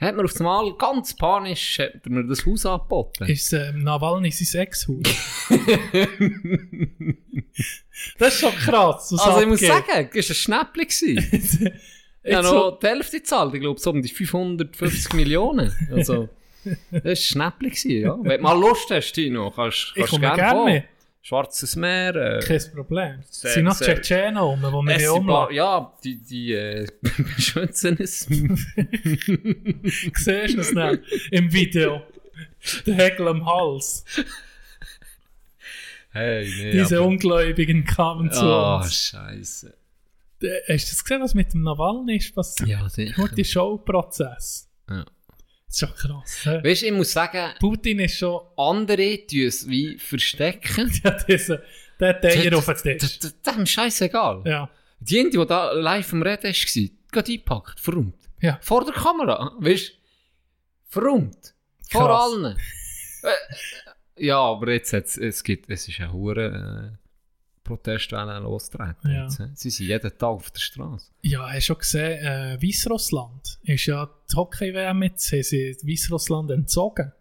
Hat mir auf das Mal ganz panisch hat mir das Haus angeboten. Ist äh, Nawalny sein Ex-Haus? das ist schon krass. was also ich muss sagen, es war ein Schnäppchen. habe noch so- die Hälfte gezahlt, ich glaube so um die 550 Millionen. Also, das war ein Schnäppchen, ja. Wenn du mal Lust hast, Tino, kannst, komme gerne gerne kommen. Schwarzes Meer. Äh, Kein Problem. Es sind noch Tschetschenen rum, die wir hier umlassen. Ja, die, die äh, beschützen es. Siehst du es nicht? Im Video. Der Hegel am Hals. Hey, nee, Diese aber- Ungläubigen kamen zu Oh, uns. Scheiße. Äh, Hast du das gesehen, was mit dem Nawalny ist passiert? Ja, sicher. Nur die Showprozess. Ja. Das ist schon krass. hä? Weißt du, ich muss sagen, Putin ist schon. andere tun es wie verstecken. Ja, diese, der hat Eier auf den Das, Tisch. das, ist scheißegal. Ja. Die eine, die da live am Reden war, geht eingepackt, verrummt. Ja. Vor der Kamera, weißt du? Verrummt. Vor Krass. allen. Äh, ja, aber jetzt es gibt, es ist ein hure äh, Protestwelle losgetreten. Ja. Äh. Sie sind jeden Tag auf der Straße. Ja, hast du schon gesehen, äh, Weißrussland ist ja die Hockey-WM jetzt, haben sie Weißrussland entzogen.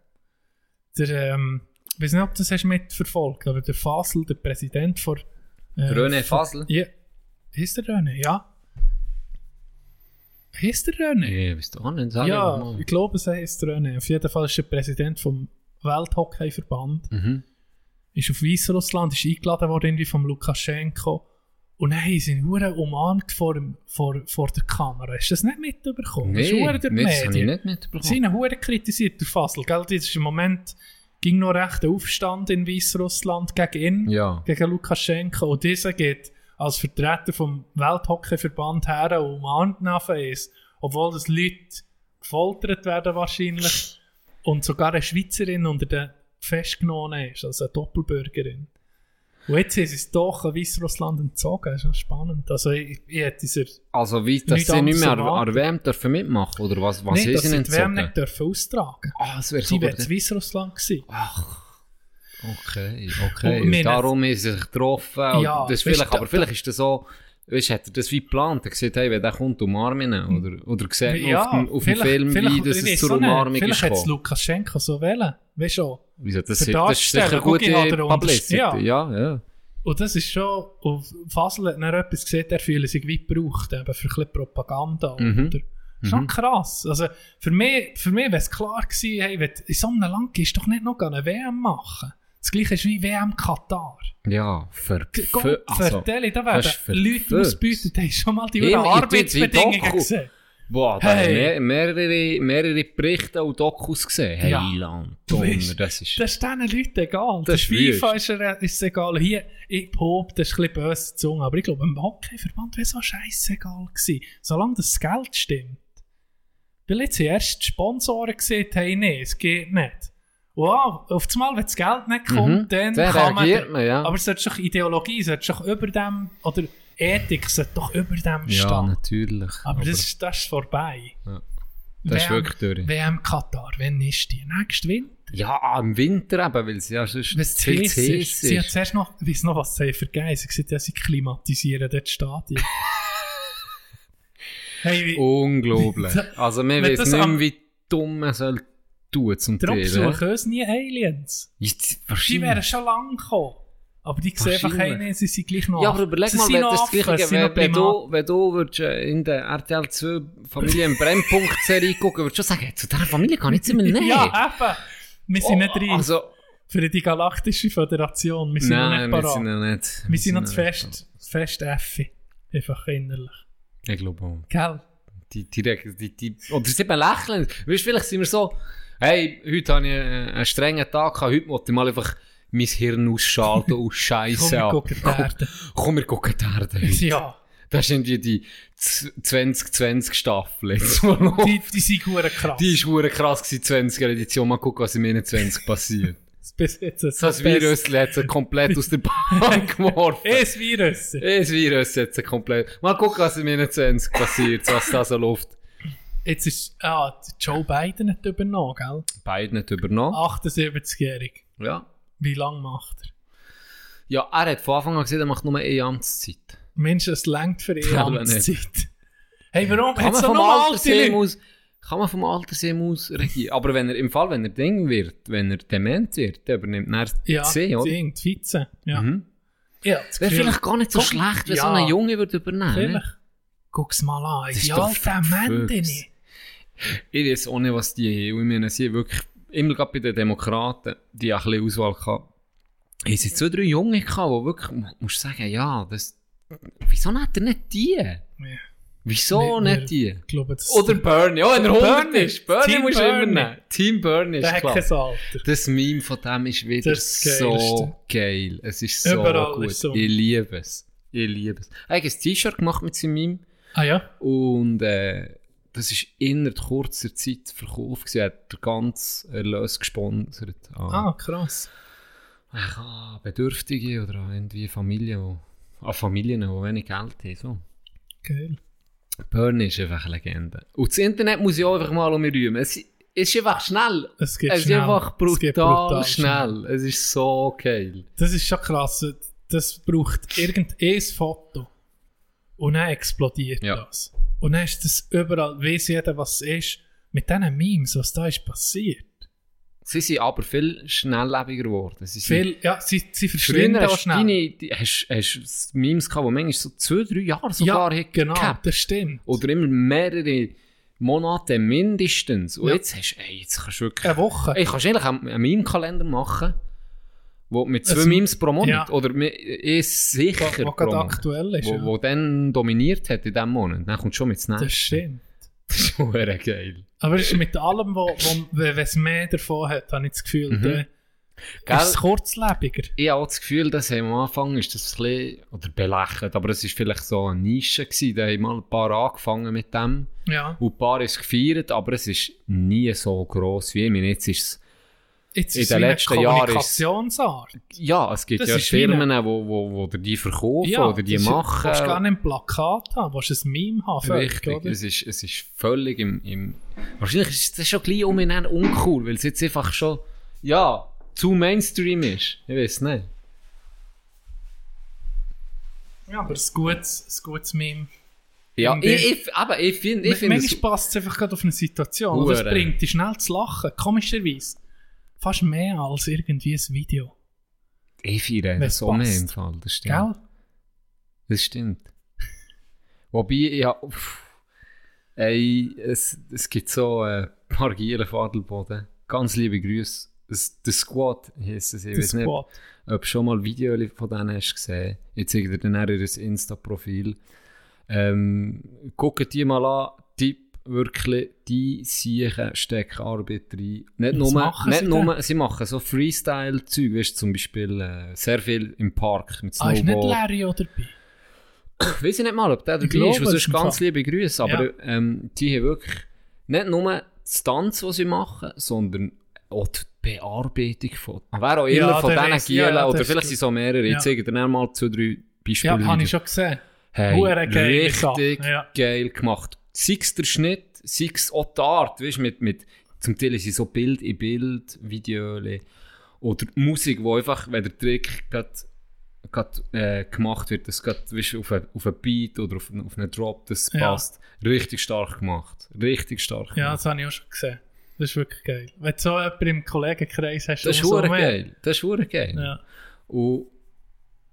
Der, ähm, ich weiß nicht, ob du das hast mitverfolgt, aber der Fasel, der Präsident von... Äh, René Fasel? Ja. Ist der René? Ja. Ist der René? Ich weiß auch nicht, sag ja, mal. ich glaube, es heißt René. Auf jeden Fall ist er Präsident vom Welthockeyverband. Mhm. Ist auf Weißrussland, ist eingeladen worden irgendwie vom Lukaschenko. Und dann haben sie ihn hure umarmt vor, vor, vor der Kamera. Hast du das nicht mitbekommen? das ist Nee, durch die nee, das habe ich nicht mitbekommen. Sie haben ihn hure kritisiert, der Fassel. Gell? Das ist im Moment ging noch recht ein Aufstand in Weißrussland gegen ihn, Ja. gegen Lukaschenko. Und dieser geht als Vertreter vom Welthockeyverband her und umarmt eins. Obwohl das Leute gefoltert werden wahrscheinlich. Und sogar eine Schweizerin unter den festgenommen ist, also eine Doppelbürgerin. Und jetzt sie es doch an Weißrussland entzogen. Das ist schon spannend. Also ich, ich hätte dieser... Also wie, dass sie nicht mehr an an WM dürfen mitmachen oder was, was nee, haben dass sie sie denn die WM entzogen? nicht dürfen austragen Ah, das wäre Sie so wäre in Weißrussland gewesen. Okay, Und okay. wir Darum ist sie sich getroffen. und Ja, das weißt vielleicht, du, aber da- vielleicht ist das so, weißt hat er das wie geplant? Er gesagt, hey, wenn der kommt, umarmen ihn. Oder, oder sieht man auf dem, auf dem Film, wie dass es zur. Umarmung ist Vielleicht hat es gekommen. Lukaschenko so wollen. Weißt du schon? Wieso, das, ist- das ist sicher Darsteller, gute Publicity. unterst- Ja, ja. Und das ist schon, und Fasel hat dann etwas gesehen, er fühlt sich wie gebraucht, eben für ein bisschen Propaganda. Mhm. Oder? Schon krass. Also für mich, für mich wäre es klar gewesen, hey, wenn in so einem Land gehst, doch nicht noch eine WM machen. Das gleiche ist wie WM Katar. Ja, ver... Gott, also, vertelle, da werden Leute ausbeutet, die haben schon mal die Arbeitsbedingungen gesehen. Boah, da Hey. haben mehr, mehrere, mehrere Berichte und Dokus gesehen. Hey, Ja. Land, Du das ist... Das ist diesen Leuten egal. Das Das ist FIFA ist, ist egal. Hier, ich Pop, das ist ein bisschen böse Zunge, aber ich glaube, im Hockeyverband wäre auch scheißegal gewesen. Solange das Geld stimmt. Weil jetzt die ersten Sponsoren gesehen haben, nee, es geht nicht. Wow, auf einmal, wenn das Geld nicht kommt, Mhm, dann dann kann man... man, ja. Aber es sollte doch Ideologie, es sollte doch über dem, oder Ethik, sollte doch über dem ja, stehen. natürlich. Aber, das, ist- das ist vorbei. Ja. Das ist wirklich durch. WM Katar, wann ist die? Nächsten Winter? Ja, im Winter eben, weil es ja sonst Wenn es zu viel heiß ist. Sie hat zuerst noch, weiss noch, was sie vergessen. Sie gesagt, ja, sie klimatisieren dort das Stadion. hey, wie, Unglaublich. Also, weiß das nicht mehr, wie dumm man soll tun zum darum Teil. besuchen uns nie Aliens. Jetzt, Die wären schon lange gekommen. Aber die sehen einfach hey, sie sind gleich noch Ja, aber überleg mal, sind wenn das Gleiche, sind wenn, wenn, du, wenn du würdest, äh, in der RTL 2 Familie im Brennpunkt-Serie gucken, würdest du schon sagen, zu dieser Familie kann ich jetzt immer nicht. Ja, eben. Wir sind Oh, nicht reif Also, für die Galaktische Föderation. Wir sind nein, noch wir nicht sind parat. noch nicht. Wir sind noch zu fest, fest Effi. Einfach innerlich. Ich glaube auch. Gell? Die, die, die, die, oder sie eben lächeln. Weißt du, vielleicht sind wir so, hey, heute habe ich einen, strengen Tag gehabt, heute wollte ich mal einfach mein Hirn ausschalten und Komm, Scheiße wir ab. gucken die Erde. Komm, wir gucken die Erde heute. Ja, Das ist irgendwie die z- 2020 Staffel jetzt. die, die sind krass. Die ist krass gewesen, 20er Edition. Mal gucken, was im 21 passiert. So ein Virus hat sie komplett aus der Bahn geworfen. Ein Virus. Ein Virus hat sie komplett... Mal gucken, was im 21 passiert, was da so läuft. Jetzt ist, ah, Joe Biden hat übernommen, gell? Beide nicht übernommen. 78-jährig. Ja. Wie lange macht er? Ja, er hat von Anfang an gesagt, er macht nur eine Amtszeit. Mensch, das längt für aber Amtszeit. Hey, warum? Kann man vom Altersheim aus... Kann man vom Altersheim aus regieren. Aber wenn er, im Fall, wenn er Ding wird, wenn er dement wird, dann übernimmt er Ja, C, oder? Ding, die Vize. Ja. Mhm. ja das Wäre vielleicht gar nicht so Guck, schlecht, wenn ja, so ein Junge würde übernehmen. Vielleicht. Guck's mal an. Das ist Die doch alten verflüxt. Ich weiß auch nicht, was die haben. Ich meine, sie haben wirklich, immer gerade bei den Demokraten, die auch ein bisschen Auswahl gehabt, haben sie zwei, drei Junge gehabt, die wirklich, mu- musst du sagen, ja, das, wieso nicht er nicht die? Wieso Wir- nicht die? Glaube, Oder Bernie, ja, wenn er 100 Bernie. ist. Bernie du immer nehmen. Team Bernie ist klar. Alter. Das Meme von dem ist wieder ist so geil. Es ist so Überall gut. ist so. Ich liebe es. Ich liebe es. Er hat ein T-Shirt gemacht mit seinem Meme. Ah ja? Und äh, das ist innerhalb kurzer Zeit verkauft. Er hat den ganzen Erlös gesponsert Ah, krass. an Bedürftige oder irgendwie Familien, die, an Familien, die wenig Geld haben. So. Geil. Bernie ist einfach eine Legende. Und das Internet muss ich auch einfach mal um mich rühmen. Es ist einfach schnell. Es geht es ist schnell. einfach Es brutal, geht brutal schnell. Es ist so geil. Das ist schon krass. Das braucht irgendein Foto. Und dann explodiert Ja. das. Und dann ist das überall, weiss jeder, was es ist. Mit diesen Memes, was da ist passiert. Sie sind aber viel schnelllebiger geworden. Sie Viel, ja, sie, sie verschwinden auch schnell. deine, die, hast, hast Memes gehabt, die manchmal so zwei, drei Jahre sogar ja, genau, gehabt. das stimmt. Oder immer mehrere Monate mindestens. Und Ja. jetzt hast du, ey, jetzt kannst du wirklich... Eine Woche. Ey, kannst eigentlich einen, einen Meme-Kalender machen, wo mit zwei Es- Memes pro Monat, ja. oder ist sicher Wo- wo pro Monat, aktuell ist, Wo, ja. wo dann dominiert hat in diesem Monat. Dann kommt schon mit Snap. Das stimmt. Das ist schon geil. Aber es ist mit allem, wo, wo, wenn es mehr davon hat, habe ich das Gefühl, Mhm. dann Gell? ist es kurzlebiger. Ich habe das Gefühl, dass am Anfang ist das ein bisschen, oder belächelt, aber es war vielleicht so eine Nische gewesen. Da haben mal ein paar angefangen mit dem. Ja. Und ein paar ist gefeiert, aber es ist nie so gross wie ich meine. Jetzt ist es, Jetzt in ist es den letzten Jahren ist, ja, es gibt Das ja Firmen, wo, wo, wo dir die verkaufen oder die machen. Du gar nicht ein Plakat haben, du ein Meme haben. völlig, Richtig, oder? es ist, es ist völlig im, im... Wahrscheinlich ist das schon gleich um uncool, weil es jetzt einfach schon, ja, zu Mainstream ist. Ich weiß nicht. Ja, aber ein gutes, ein gutes Meme. Ja, ich, die- ich, aber ich finde, ich finde Manchmal es... passt es einfach gerade auf eine Situation. Und das Hure. bringt dich schnell zu lachen. Komischerweise. Fast mehr als irgendwie ein Video. Ich feiere das auch mehr im Fall, das stimmt. Gell? Das stimmt. Wobei, ja, uff, ey, es, es gibt so äh, ein paar Gielen von Adelboden. Ganz liebe Grüße. Das- Der Squad heisst es. Ich weiß nicht, ob du schon mal Video von denen hast gesehen. Ich zeige dir dann ihr Insta-Profil. Ähm, guckt die mal an. Wirklich, die Siechen stecken Arbeit rein. Nicht nur, machen nicht sie nur sie machen so Freestyle-Zeug, weißt du, zum Beispiel äh, sehr viel im Park mit Ah, ist nicht Snowboard. Larry auch dabei? Ich weiß nicht mal, ob der dabei ist, es ist ganz liebe Grüße, aber Ja. ähm, die haben wirklich nicht nur das Tanz, was sie machen, sondern auch die Bearbeitung von, wer auch immer Ja, von diesen Gielen, ja, oder das vielleicht sind es auch mehrere, Ja. ich zeige dir mal zwei, drei Beispiele. Ja, habe ich schon gesehen. Hey, richtig geil gemacht. Sei es der Schnitt, sei es auch die Art, weißt, mit, mit, zum Teil sind so Bild in Bild, Videos oder die Musik, wo einfach, wenn der Trick gerade grad, äh, gemacht wird, das gerade weißt, auf einen auf ein Beat oder auf, einen- auf einen Drop, das Ja. passt. Richtig stark gemacht. Richtig stark Ja, gemacht. das habe ich auch schon gesehen. Das ist wirklich geil. Wenn du so jemanden im Kollegenkreis hast, Das ist mehr. geil. Das ist geil. Ja. Und,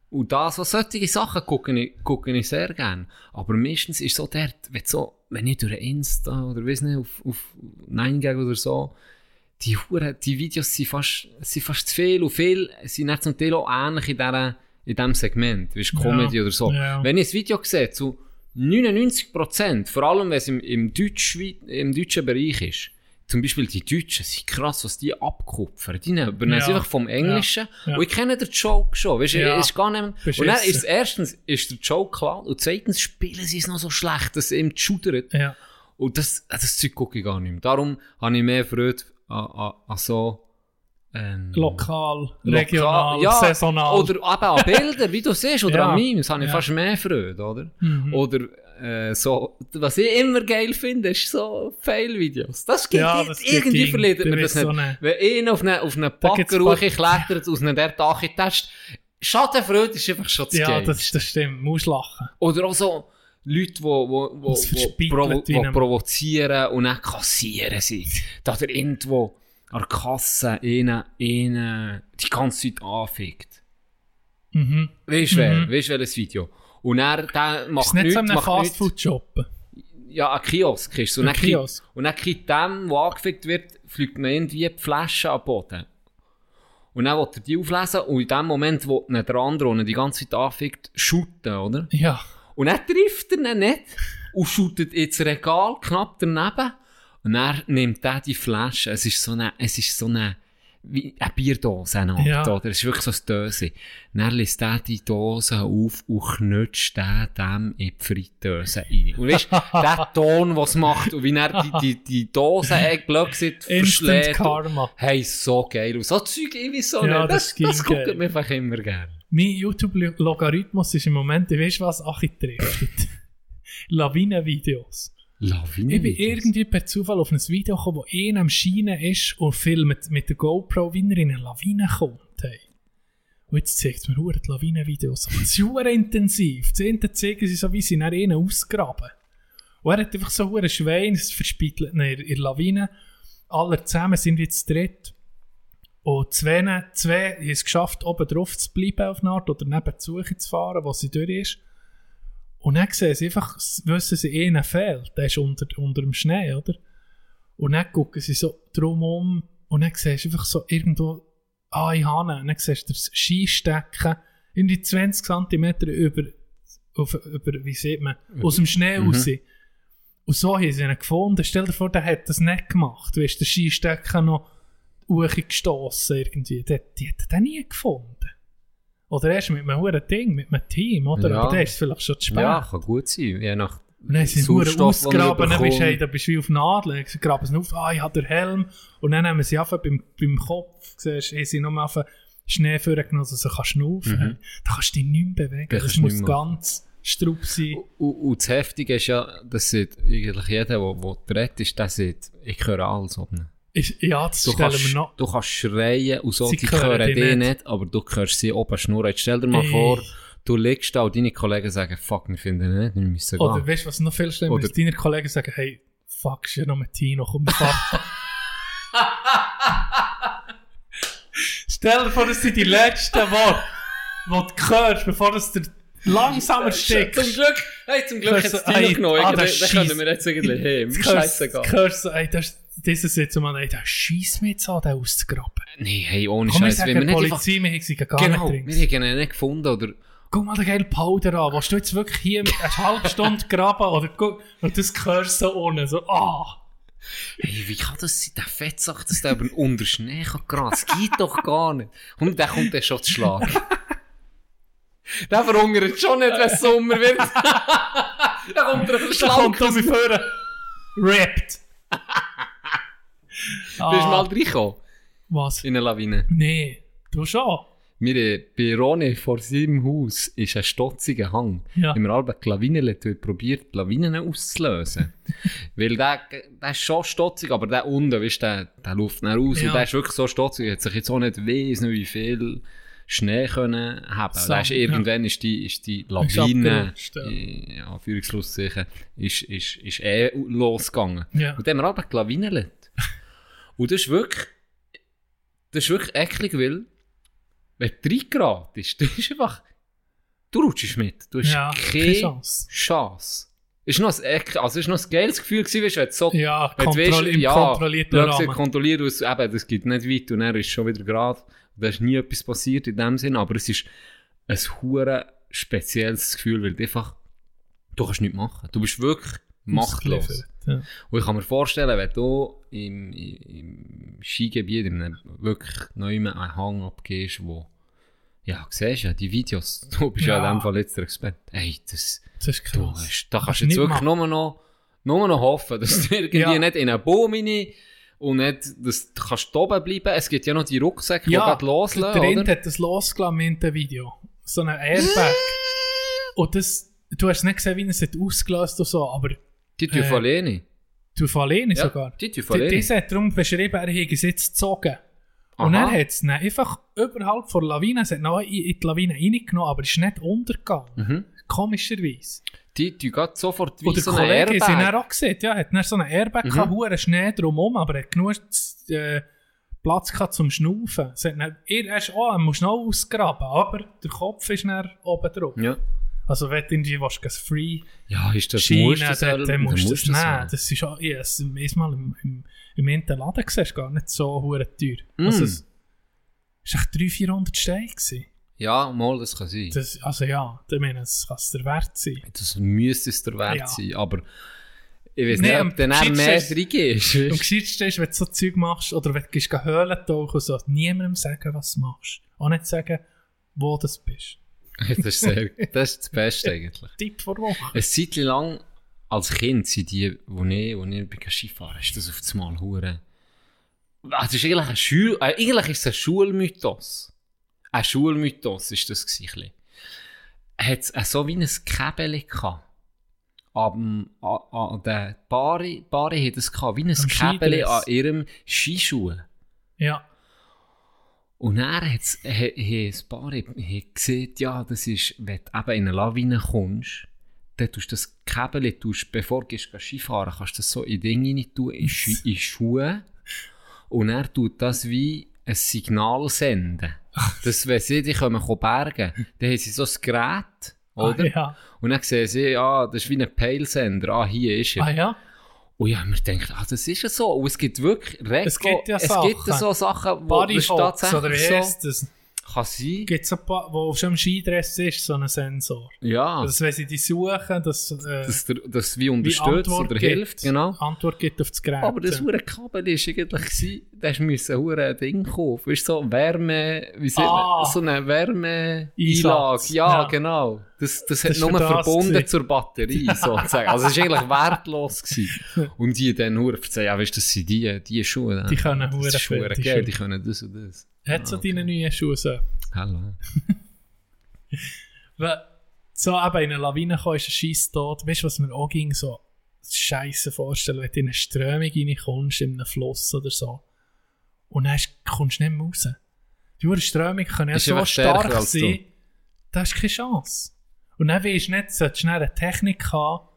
und das, was solche Sachen gucke ich, gucke ich sehr gerne. Aber meistens ist so dort, wenn, so, wenn ich durch Insta oder weiss nicht, auf, auf 9gag oder so, die, Hure, die Videos sind fast, sind fast zu viel und viel sind nicht zum Teil auch ähnlich in, dieser, in diesem Segment, wie Ja. Comedy oder so. Ja. Wenn ich ein Video sehe, zu 99%, vor allem wenn es im, im, Deutsch, im deutschen Bereich ist, zum Beispiel die Deutschen sind krass, was die abkupfern. Die nehmen Ja. einfach vom Englischen. Ja. Ja. Und ich kenne den Joke schon. Weißt, Ja. ist gar nicht mehr. Und dann ist erstens ist der Joke klar und zweitens spielen sie es noch so schlecht, dass es ihm schudert. Ja. Und das, das Zeug gucke ich gar nicht mehr. Darum habe ich mehr Freude an, an, an so ähm, Lokal, lokal- regional, ja, saisonal. Oder eben an Bilder, wie du siehst, oder Ja, an Memes, habe ich ja. fast mehr Freude, oder? Mhm. Oder äh, so, was ich immer geil finde, ist so Fail-Videos. Das geht Ja, das irgendwie ging. verliert man das nicht. so eine- Wenn einer auf einen auf eine Backeruche paar- klettert, aus einem der Test, Schadenfreude ist einfach schon zu ja, das, das stimmt. Muss lachen. Oder auch so Leute, die wo, wo, wo, provo wo provozieren und dann kassieren sie. Da der irgendwo an der Kasse einen, einen die ganze Zeit anfickt. Mhm. Weißt du? Mhm. Welches Video? Und er, der Ist macht nicht nichts, so einem. Fastfood-Job. Ja, ein Kiosk ist so. Ein Und dann kriegt- Kiosk. Und dann kriegt dem, der angefickt wird, fliegt man irgendwie die Flasche am Boden. Und dann will er die auflesen und in dem Moment, wo der andere, die ganze Zeit anfickt, shooten, oder? Ja. Und dann trifft er ihn nicht und shootet ins Regal knapp daneben. Und dann nimmt er die Flasche. Es ist so eine, es ist so eine, wie eine Bierdose, eine Art, Ja. oder? Es ist wirklich so eine Dose. Dann lässt er die Dose auf und knutscht den dem in die Fritteuse rein. Und weißt du, der Ton, was macht, und wie er die, die, die Dose Instant verschlägt. Karma. Hey, so geil. Und so Zeug, ich weiß so Ja, nicht. das Das, das guckt mir einfach immer gerne. Mein YouTube-Logarithmus ist im Moment, ich weiß was, Achi driftet. Lawinenvideos. Lawine. Ich bin irgendwie per Zufall auf ein Video gekommen, wo einer am Schienen ist und filmt mit der GoPro, wie er in eine Lawine kommt. Hey. Und jetzt zeigt es mir hure die Lawinenvideos. Es ist hure intensiv. Das eine zeigen sie so, wie sie nach ihnen ausgraben. Und er hat einfach so hure Schwein, es verspittelt in der Lawine. Alle zusammen sind jetzt dritt. Und zwei, zwei haben es geschafft, oben drauf zu bleiben auf eine Art oder neben die Suche zu fahren, wo sie durch ist. Und dann sehen sie einfach, wissen sie, einer fehlt. Der ist unter, unter dem Schnee, oder? Und dann gucken sie so drumherum und dann siehst du einfach so irgendwo, ah, ich habe ihn. Und dann siehst du das Skistecken in die 20 cm über, auf, über, wie sieht man, aus dem Schnee Mhm. raus. Und so haben sie ihn gefunden. Stell dir vor, der hat das nicht gemacht. Du hast den Skistecken noch hochgestossen irgendwie. Die, die hat er nie gefunden. Oder erst mit einem hohen Ding, mit einem Team, oder? Ja. Aber der ist vielleicht schon zu spät. Ja, kann gut sein. Je nach Und dann sind sie ausgraben, dann bist du, hey, da bist du wie auf Nadeln. Sie graben es auf, ah, ich habe den Helm. Und dann nehmen sie einfach beim, beim Kopf, siehst du, haben sie nur auf Schnee vorgenommen, dass du kannst schnaufen Mhm. Da kannst du dich nicht mehr bewegen. Da Das du muss ganz strupp sein. Und, und das Heftige ist ja, dass sieht eigentlich jeder, der, der redet ist, der sieht, ich höre alles. Oder? Ist, ja, das Du stellen kannst, wir noch. du kannst schreien und so, Sie die hören hören dich dich nicht. nicht. aber du hörst sie oben schnurren. Jetzt stell dir mal Ey. vor, du liegst da und deine Kollegen sagen, fuck, wir finden ihn nicht, wir müssen Oder gehen. weißt du, was noch viel schlimmer ist? Deine Kollegen sagen, hey, fuck, ist ja noch mit Tino, komm, fahren. Stell dir vor, das sind die letzten Worte, die du hörst, bevor du dir langsamer Zum steckst. Glück, hey, zum Glück hat es du, Tino genommen. ah, scheisst- können wir jetzt irgendwie. Jetzt Scheißegal. hörst- hörst du, ey, das, das ist jetzt mal, ey, der schießt mich jetzt an, den auszugraben. Nee, hey, ohne wir Scheiß. sagen wir nicht einfach, Polizei, wir haben sie gar genau, nicht wir drin. haben ihn nicht gefunden oder Guck mal den geilen Powder an. Willst du jetzt wirklich hier eine halbe Stunde graben? Oder guck, und das du so unten, so, ah. Hey, wie kann das sein, der Fettsack, dass der über unter Schnee kann grasen? Das geht doch gar nicht. Und der kommt dann schon zu schlagen. der verhungert schon nicht, wenn es Sommer wird. da kommt er Da verschlagen. kommt um mich vorne. Ripped. Bist du mal reingekommen Was? in eine Lawine? Nee, du schon. Wir bei Ronny vor seinem Haus ist ein stotziger Hang. Ja. Haben wir alle die Lawinen probiert, die Lawinen auszulösen. Weil der, der ist schon stotzig, aber der unten, weißt der, der läuft dann raus Ja. und der ist wirklich so stotzig. Hat sich jetzt auch nicht weiss, nicht wie viel Schnee können haben. Da ist irgendwann ist die, ist die Lawine, ja. ja, Führungsschlusszeichen, ist, ist, ist eh losgegangen. Ja. Und dann haben wir alle die Lawinen Und das ist wirklich, das ist wirklich eklig, weil, wenn du reingeratest, du ist einfach, du rutschst mit. Du hast Ja, keine, keine Chance. Chance. Ist noch ein, also ist noch ein geiles Gefühl gewesen, weißt du, wenn du so, Ja, kontroll, weisst, im ja, kontrollierten Rahmen. kontrolliert, es- eben, das geht nicht weit und dann ist schon wieder gerade, da ist nie etwas passiert in dem Sinn, aber es ist ein hure spezielles Gefühl, weil du einfach, du kannst nichts machen. Du bist wirklich machtlos. Ja. Und ich kann mir vorstellen, wenn du im, im Skigebiet, in wirklich neuen einen Hang abgehst, wo, ja, siehst ja, die Videos, du bist ja, Ja. in dem Fall jetzt der Experte. Ey, das, Das ist du krass. hast, da kannst du jetzt wirklich machen. nur noch, nur noch hoffen, dass du irgendwie Ja. nicht in einen Baum rein, Und nicht, dass du kannst oben bleiben. Es gibt ja noch die Rucksäcke, die Ja, gerade loslassen, der Rind hat das losgelassen in dem Video. So ein Airbag. und das, du hast nicht gesehen, wie er es ausgelöst und so, aber Die tun Äh, du von alleine Ja, sogar. die tun von Die-. Diese hat darum beschrieben, er hätte es jetzt gezogen. Und Aha. er hat es einfach überhalb von der Lawine, es hat noch in, in die Lawine reingenommen, aber es ist nicht untergegangen. Mhm. Komischerweise. Die tun gerade sofort wie Und der so ein Kollege hat ihn Airbag. dann auch gesehen, ja, hat dann so einen Airbag Mhm. gehabt, hohen Schnee drumherum, aber er hat genug äh, Platz gehabt zum Schnaufen. Es hat dann, er ist auch, er muss noch ausgraben, aber der Kopf ist dann oben drauf. Ja. Also wenn du irgendwie willst, das Free Ja, ist das Schiene, musst du das dann, dann musst du das das nehmen. haben. Das ist auch, habe es einmal im, im, im Inter Laden gesehen, ist gar nicht so hure teuer. Mm. Also es war echt 300, 400 Steine. gewesen. Ja, mal, das kann sein. Das, Das, also ja, ich meine, das kann es der Wert sein. müsste es der Wert Ja. sein, aber ich weiß Nee, nicht, ob dann er geschicktesten mehr drin ist. Am gescheitsten ist, wenn du so Zeug machst oder wenn du gehst Höhlen tauchen und so, niemandem sagen, was du machst. Auch nicht sagen, wo du bist. das, ist sehr, das ist das Beste eigentlich. Tipp vor Woche. Eine Zeit lang als Kind sind die, wo ich, wo ich bei Skifahren ist das auf das Mal hure. Ah, Das ist eigentlich ein Schul, äh, eigentlich ist es ein Schulmythos. Ein Schulmythos ist das gewesen. Hat es äh, so wie ein Käbeli gehabt. An, an den Paare, Paare hat es gehabt, wie ein Käbeli an ihrem Skischuh. Ja. Und dann hat ein paar gesehen, ja, das ist, wenn du eben in eine Lawine kommst, dann tust du das tust, bevor du gehst Skifahren kannst du das so in Dinge rein tun, in, Schu in Schuhe. Und er tut das wie ein Signal senden. Dass, wenn sie dich kommen, bergen, dann haben sie so ein Gerät, oder? Ah, ja. Und dann sehen sie, ja, das ist wie ein Peilsender, ah, hier ist er. Ah ja. Und ja, wir denken, ah, das ist ja so. Und es gibt wirklich Rego, Es gibt ja es Sachen. gibt so Sachen, wo Bodyfox, tatsächlich oder wie so heisst das? kann sein. Gibt es ein paar, wo schon im Skidress ist, so ein Sensor. Ja, Dass wenn sie die suchen, dass äh, dass das wie unterstützt oder gibt. hilft, genau. Antwort gibt auf das Gerät. Aber das hure Kabel ist eigentlich da müssen hure Ding kaufen. Weißt du, so Wärme, wie Ah. so eine Wärmeeinlage. Ja, ja. genau. Das, das hat Das nur das verbunden gewesen. zur Batterie, sozusagen. Also es war eigentlich wertlos. Gewesen. Und die dann hure erzählen, ja, weißt du, das sind die, die Schuhe. Die können das hure ist viel, hure die geil, Schuhe. die können das und das. Hat so Ah, okay. deine neuen Schuhe so? Hallo. Wenn so eben in eine Lawine kommen, ist ein scheiß Tod. Weißt du, was mir auch ging, so Scheiße vorstellen, wenn du in eine Strömung reinkommst, in einen Fluss oder so. Und dann kommst du nicht mehr raus. Die Strömung kann ja so stark sein, da hast du keine Chance. Und dann weisst du nicht, solltest du schnell eine Technik haben,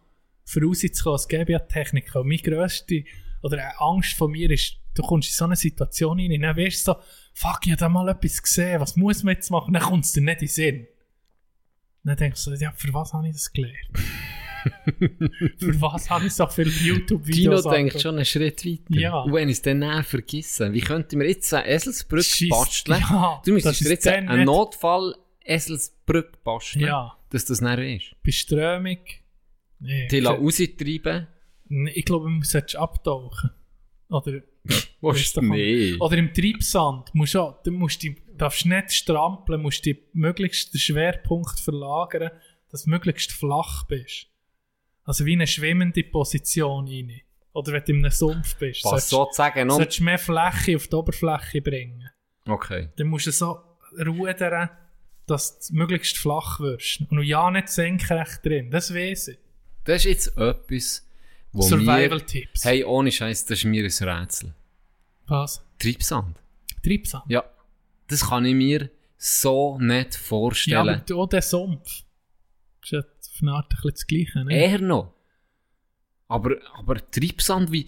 für rauszukommen. Es gäbe ja Technik. Und meine grösste, oder eine Angst von mir ist, du kommst in so eine Situation rein, und dann weißt du so, fuck, ich habe da mal etwas gesehen, was muss man jetzt machen? Dann kommt es dir nicht in den Sinn. Dann denkst du, ja, für was habe ich das gelernt? für was habe ich so viele Tino YouTube-Videos denkt schon einen Schritt weiter. Ja. Und wenn ich es dann näher vergessen, wie könnten wir jetzt eine Eselsbrücke basteln? Ja, du müsstest jetzt dann eine nicht- Notfall-Eselsbrücke basteln, Ja, dass das näher ist. bei Strömung. Nee, Die ich, raustreiben. ich glaube, man solltest abtauchen. Oder, Was? Weißt du, Nee. oder im Treibsand. Musst du, du musst die, darfst nicht strampeln, musst die möglichst den Schwerpunkt verlagern, dass du möglichst flach bist. Also wie eine schwimmende Position rein. Oder wenn du in einem Sumpf bist. Was solltest- sozusagen noch... solltest du mehr Fläche auf die Oberfläche bringen. Okay. Dann musst du so rudern, dass du möglichst flach wirst. Und ja, nicht senkrecht drin. Das weiß ich. Das ist jetzt etwas, wo Survival-Tipps. Hey, ohne Scheiß, das ist mir ein Rätsel. Was? Treibsand. Treibsand. Ja. Das kann ich mir so nicht Ja, vorstellen. aber auch der Sumpf. Das ist ja auf eine Art ein bisschen das Gleiche. Ne? Eher noch. Aber, aber Treibsand, wie...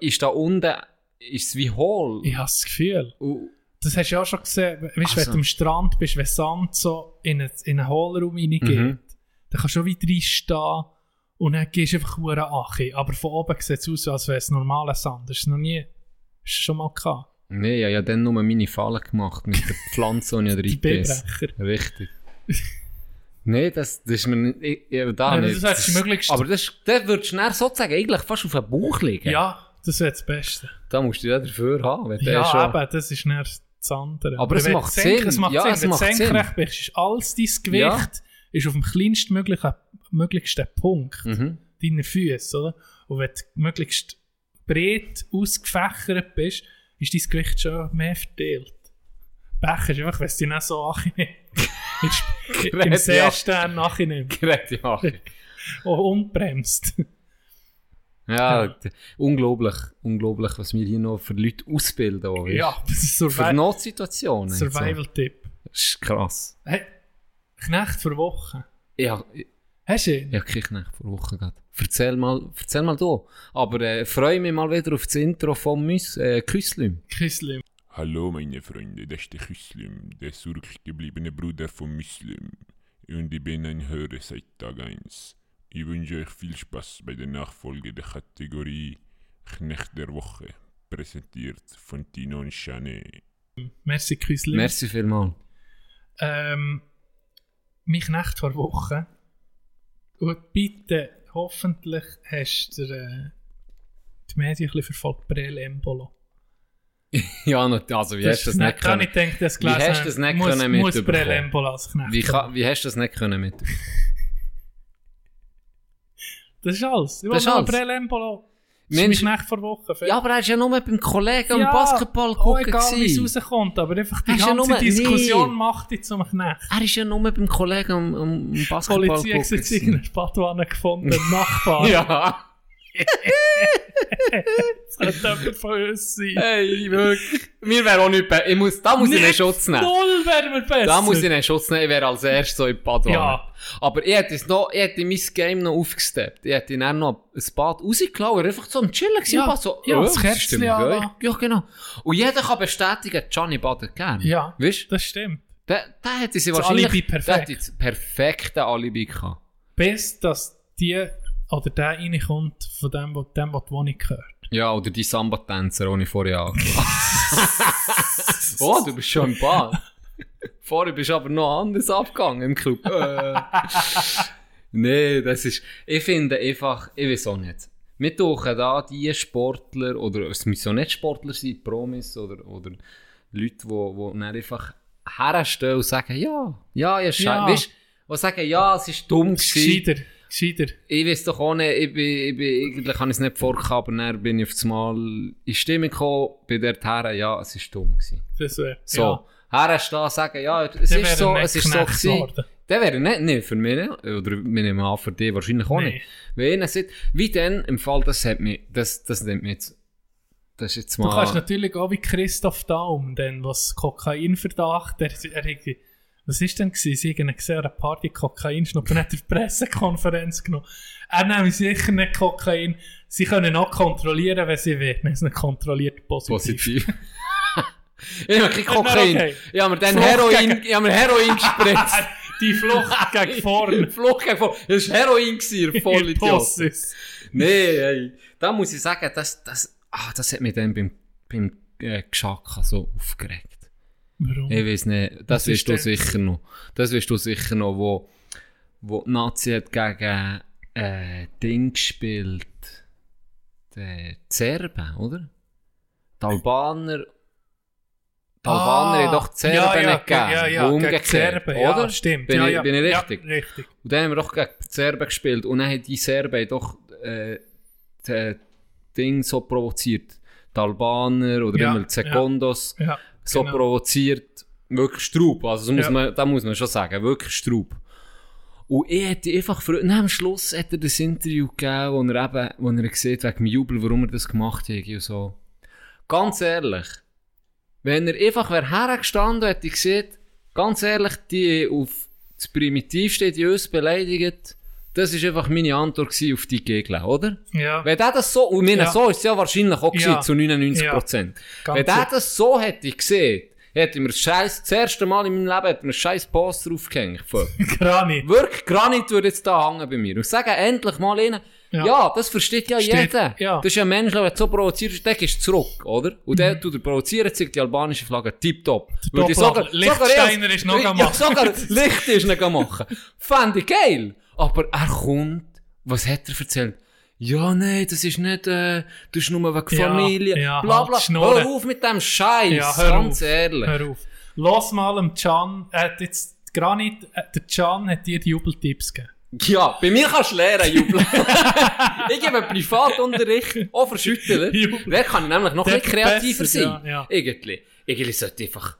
Ist da unten... Ist es wie hohl? Ich habe das Gefühl. Und- Das hast du ja auch schon gesehen. Weißt wenn Also. du am Strand bist, wenn Sand so in einen, in einen Hohlraum reingeht, Mhm. dann kannst du schon wieder reinstehen und dann gehst du einfach hure Achi. Aber von oben sieht es aus, als wäre es normaler Sand. Das ist noch nie... Hast du schon mal gehabt? Nee, habe ja dann nur meine Fallen gemacht mit der Pflanze, die ich Die reingebissen Billbrecher. Richtig. nee, das, das ist mir nicht... Ich, ich, da Ja, nicht. das Das- möglichst- Aber das, das würdest du sozusagen eigentlich fast auf den Bauch liegen. Ja, das wäre das Beste. Da musst du ja dafür haben. Ja, schon... eben, das ist nicht das andere. Aber es wenn macht du senk- Sinn. Es macht Ja, Sinn. es Wenn du macht Sinn. senkrecht bist, ist alles dein Gewicht Ja. ist auf dem kleinstmöglichen möglichsten Punkt Mhm. deiner Füße, oder? Und wenn du möglichst breit ausgefächert bist, ist dein Gewicht schon mehr verteilt. Becher ist einfach, wenn es dich nicht so annimmst. Im Seestern nachnimmt. Gerät, ja. Und unbremst. Ja, d- unglaublich, unglaublich, was wir hier noch für Leute ausbilden. auch? Ja, das ist Für Survi Notsituationen. und so. Survival-Tipp. Das ist krass. Hey, Knecht vor Woche. Ja, Hast du ihn? ich habe keine Knecht vor Wochen gehabt. Erzähl mal, erzähl mal du. Aber äh, freue mich mal wieder auf das Intro vom Mus äh, Küslim. Küsslim. Hallo meine Freunde, das ist der Muslim, der zurückgebliebene Bruder von Muslim. Und ich bin ein Hörer seit Tag 1. Ich wünsche euch viel Spaß bei der Nachfolge der Kategorie Knecht der Woche, präsentiert von Tino und Chanet. Merci, Küsslim. Merci vielmals. Ähm, mein Knecht vor Woche. Und bitte, hoffentlich hast du äh, die Medien ein bisschen verfolgt, Brel Embolo. Ja, also wie hast du das nicht können? ich denke, das Wie gelesen hast du das nicht muss, können muss mitbekommen? Brel Embolo als Knecht. Wie, haben. kann, wie hast du das nicht können mit? Das ist alles. Ich Das ist alles. Mensch- Knecht vor Woche. Ja, aber er ist ja nur beim Kollegen am Ja, Basketball auch gucken. egal, wie es rauskommt, aber einfach die ist ja ganze nur- Diskussion nee. macht dich zum Knecht. Er ist ja nur beim Kollegen am, am Die Basketball Polizei hat gucken. jetzt irgendeine Spatwanne gefunden, Nachbar. Ja. Das könnte jemand von uns sein. Hey, wirklich. Mir wäre auch nicht be- ich muss, Da muss ich einen Nicht Schutz nehmen. Null wären wir besser. Da muss ich einen Schutz nehmen. Ich wäre als erstes so in Bad Ja. Aber ich hätte, es noch, ich hätte mein Game noch aufgesteppt. Ich hätte dann noch ein Bad rausgelassen. Er einfach so am Chillen gewesen. Ja. So, Ja, oh, das Kerzchen euch? Ja, genau. Und jeder kann bestätigen, Johnny badet gerne. Ja, Weißt du? das stimmt. Der hätte sie Das wahrscheinlich... Alibi Der perfekt. hätte das perfekte Alibi gehabt. Bis, dass die oder der reinkommt von dem, wo, dem, wo die Wohnung gehört. Ja, oder die Samba-Tänzer, ohne vorher angelassen. oh, du bist schon im Bad. Vorher bist du aber noch anders abgegangen im Club. Äh. nee, das ist... Ich finde einfach... Ich weiß auch nicht. Wir tauchen da die Sportler, oder es müssen auch nicht Sportler sein, Promis oder, oder Leute, die wo, wo einfach herstellen und sagen, ja, ja, ja, scheiße. Ja. Weißt du, die sagen, ja, es ist dumm gewesen. Gescheiter. Ich weiß doch auch nicht, ich bin, ich bin, eigentlich habe ich es nicht vorgehabt, aber dann bin ich auf das Mal in Stimmung gekommen, bei der Herren, ja, es war dumm gewesen. Das wäre, So, ja. herstehen, sagen, ja, es Der ist so, es ist so gewesen. Der wäre nicht, nicht für mich, nicht. oder wir nehmen an, für dich wahrscheinlich auch Nee. nicht. Wenn einer sagt, wie denn, im Fall, das hat mich, das, das nimmt mich jetzt, das jetzt Du mal... kannst natürlich auch wie Christoph Daum, denn was Kokainverdacht, der, er, irgendwie- was ist denn gewesen? Sie haben gesehen, an einer Party Kokain schnuppern, hat er die Pressekonferenz genommen. Er nehmen sicher nicht Kokain. Sie können auch kontrollieren, wenn sie wollen. Es nicht kontrolliert positiv. Positiv. ich habe kein Kokain. okay. Ich habe mir dann Flucht Heroin, gegen- ich habe mir Heroin gespritzt. Die Flucht gegen vorne. Flucht gegen vorne. Das war Heroin, ihr Vollidiot. Nee, ey. Da muss ich sagen, das, das, ah, das hat mich dann beim, beim äh, Geschacke so aufgeregt. Warum? Ich weiß nicht, das wirst du sicher noch. Das wirst du sicher noch, wo, wo die Nazi hat gegen äh, Ding gespielt. Die Serben, oder? Die Albaner. Die Albaner haben doch die Serben Ah, ja, ja, nicht gegeben. Ja, ja, umgekehrt, Serben, ja, oder? stimmt. Bin, ja, ich, ja, bin ich ja, richtig? richtig. Und dann haben wir doch gegen die Serben gespielt. Und dann haben die Serben doch äh, die Ding so provoziert. Die Albaner oder Ja, immer die Secondos Ja, so genau. provoziert. Wirklich Straub. Also, das muss Ja. man, da muss man schon sagen. Wirklich Straub. Und ich hätte einfach, und am Schluss hat er das Interview gegeben, wo er eben, wo er sieht, wegen dem Jubel, warum er das gemacht hat und so. Ganz ehrlich, wenn er einfach wäre hergestanden hätte ich gesehen, ganz ehrlich, die auf das Primitivste, die uns beleidigt, das ist einfach meine Antwort auf die Gegner, oder? Ja, Wenn der das so, und meine, Ja. so ist es ja wahrscheinlich auch Ja. zu 99%. Ganz Wenn der das so hätte gesehen, hätte mir scheiß, das erste Mal in meinem Leben hätte mir scheiß Poster aufgehängt. Voll. Granit. Wirklich, Granit würde jetzt da hängen bei mir. Und sagen endlich mal ihnen, ja. Ja. das versteht ja Steht- jeder. ja. Das ist ja ein Mensch, der so provoziert, der gehst zurück, oder? Und der tut er provozieren, zeigt die albanische Flagge tipptopp. Würde ich Top-Flagge. Liechtensteiner ist noch ja, am machen. sogar Licht ist noch am machen. Fände ich geil. Aber er kommt, was hat er erzählt? Ja, nee, das ist nicht, äh, das ist nur wegen Ja, Familie. ja, bla halt bla. Schnurren. Hör auf mit dem Scheiß. Ja, hör ganz auf. ehrlich. Hör auf. Los mal am Can, hat jetzt Granit, äh, der Can hat dir die Jubeltipps gegeben. Ja, bei mir kannst du lernen, Jubel. ich gebe Privatunterricht, auch für Schüttler. Wer kann nämlich noch ein bisschen kreativer besser, sein? ja, ja. Irgendwie. Irgendwie sollte einfach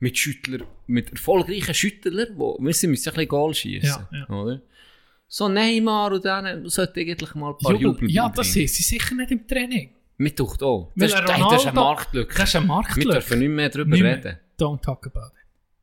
mit Schüttler, mit erfolgreichen Schüttlern, die müssen, müssen ein bisschen Goal schießen. Ja, ja. Oder? So Neymar und denen sollte eigentlich mal ein paar Jubel, ja, das sind sie sicher nicht im Training. Mir taucht auch. Das, ist- das ist eine Marktlücke. Das ist eine Marktlücke. Wir dürfen nicht mehr darüber Nicht mehr. reden. Don't talk about it.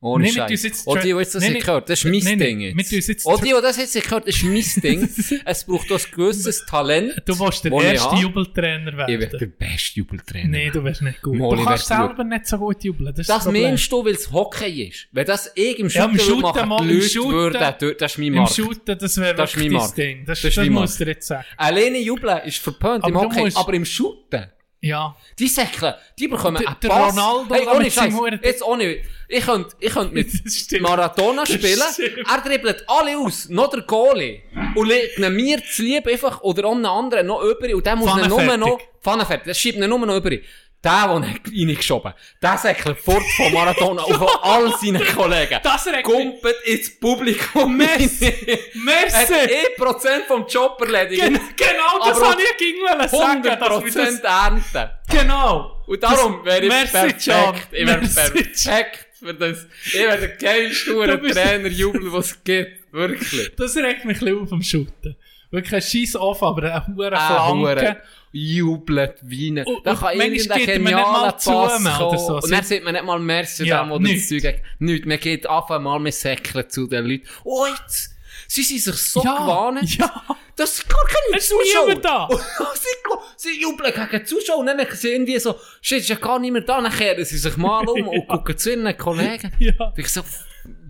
Ohne Scheiß. jetzt Und die, die jetzt das nicht gehört, das ist mein Nee, Ding jetzt. jetzt tra- die, die das jetzt nicht gehört, das ist mein Ding. es braucht auch ein gewisses Talent. Du willst der erste. Jubeltrainer Ich werde werden. der beste Jubeltrainer. Nee, du wärst nicht gut. Mal, du kannst selber nicht so gut jubeln. Das, Das meinst du, weil es Hockey ist? Wenn das ich im Ja, im Shooter Shooten machen, mal- im Shooten- würde, das ist mein Im Markt. Shooten, das wäre Das ist wirklich mein. Ding. Das, Das ist das musst du jetzt sagen. Alleine jubeln ist verpönt im Hockey, aber im Shooten, Ja. die Säckeln, die bekommen einen der Pass. Ronaldo hey, ohne Scheiß, jetzt ohne, ich könnte, ich könnte mit Das. Maradona Das spielen, er dribbelt alle aus, noch der Goalie, und legt ihn mir zu lieb einfach, oder einen anderen noch über, und der muss ihn nur noch, Pfannenfertig, der schiebt ihn nur noch über. Der, der ihn reingeschoben der säckelt fort von Maradona und von all seinen Kollegen. Das Gumpet ins Publikum. Merci. Hat Merci. 1% vom Job erledigt. Gen genau das habe ich gegen sagen. dass wir 100% das- ernten. Genau. Und darum Das- wäre ich Merci, perfekt. John. Ich wäre perfekt für das. Ich wäre der geilste Trainerjubel, was es gibt. Wirklich. Das regt mich ein bisschen auf am Shooten. Wirklich ein Scheiß off, aber eine hohe Flanke. Jubelt, weinen. Und- Da und kann irgendein nicht genialer mal Pass zu oder so. Und dann sieht man nicht mal Merci Ja, dem, oder das. Zeug hat. Nichts. Man geht einfach mal mit Säckeln zu den Leuten. Oh, jetzt! Sie sind sich so Ja, gewarnt. ja. Das ist gar keine Es ist Zuschauer. niemand da. Sie, sie jubeln gegen Zuschauer. Und dann merken sie irgendwie so, shit, ist ja gar niemand da. Dann kehren sie sich mal um und gucken zu ihren Kollegen. Ja. Und ich so,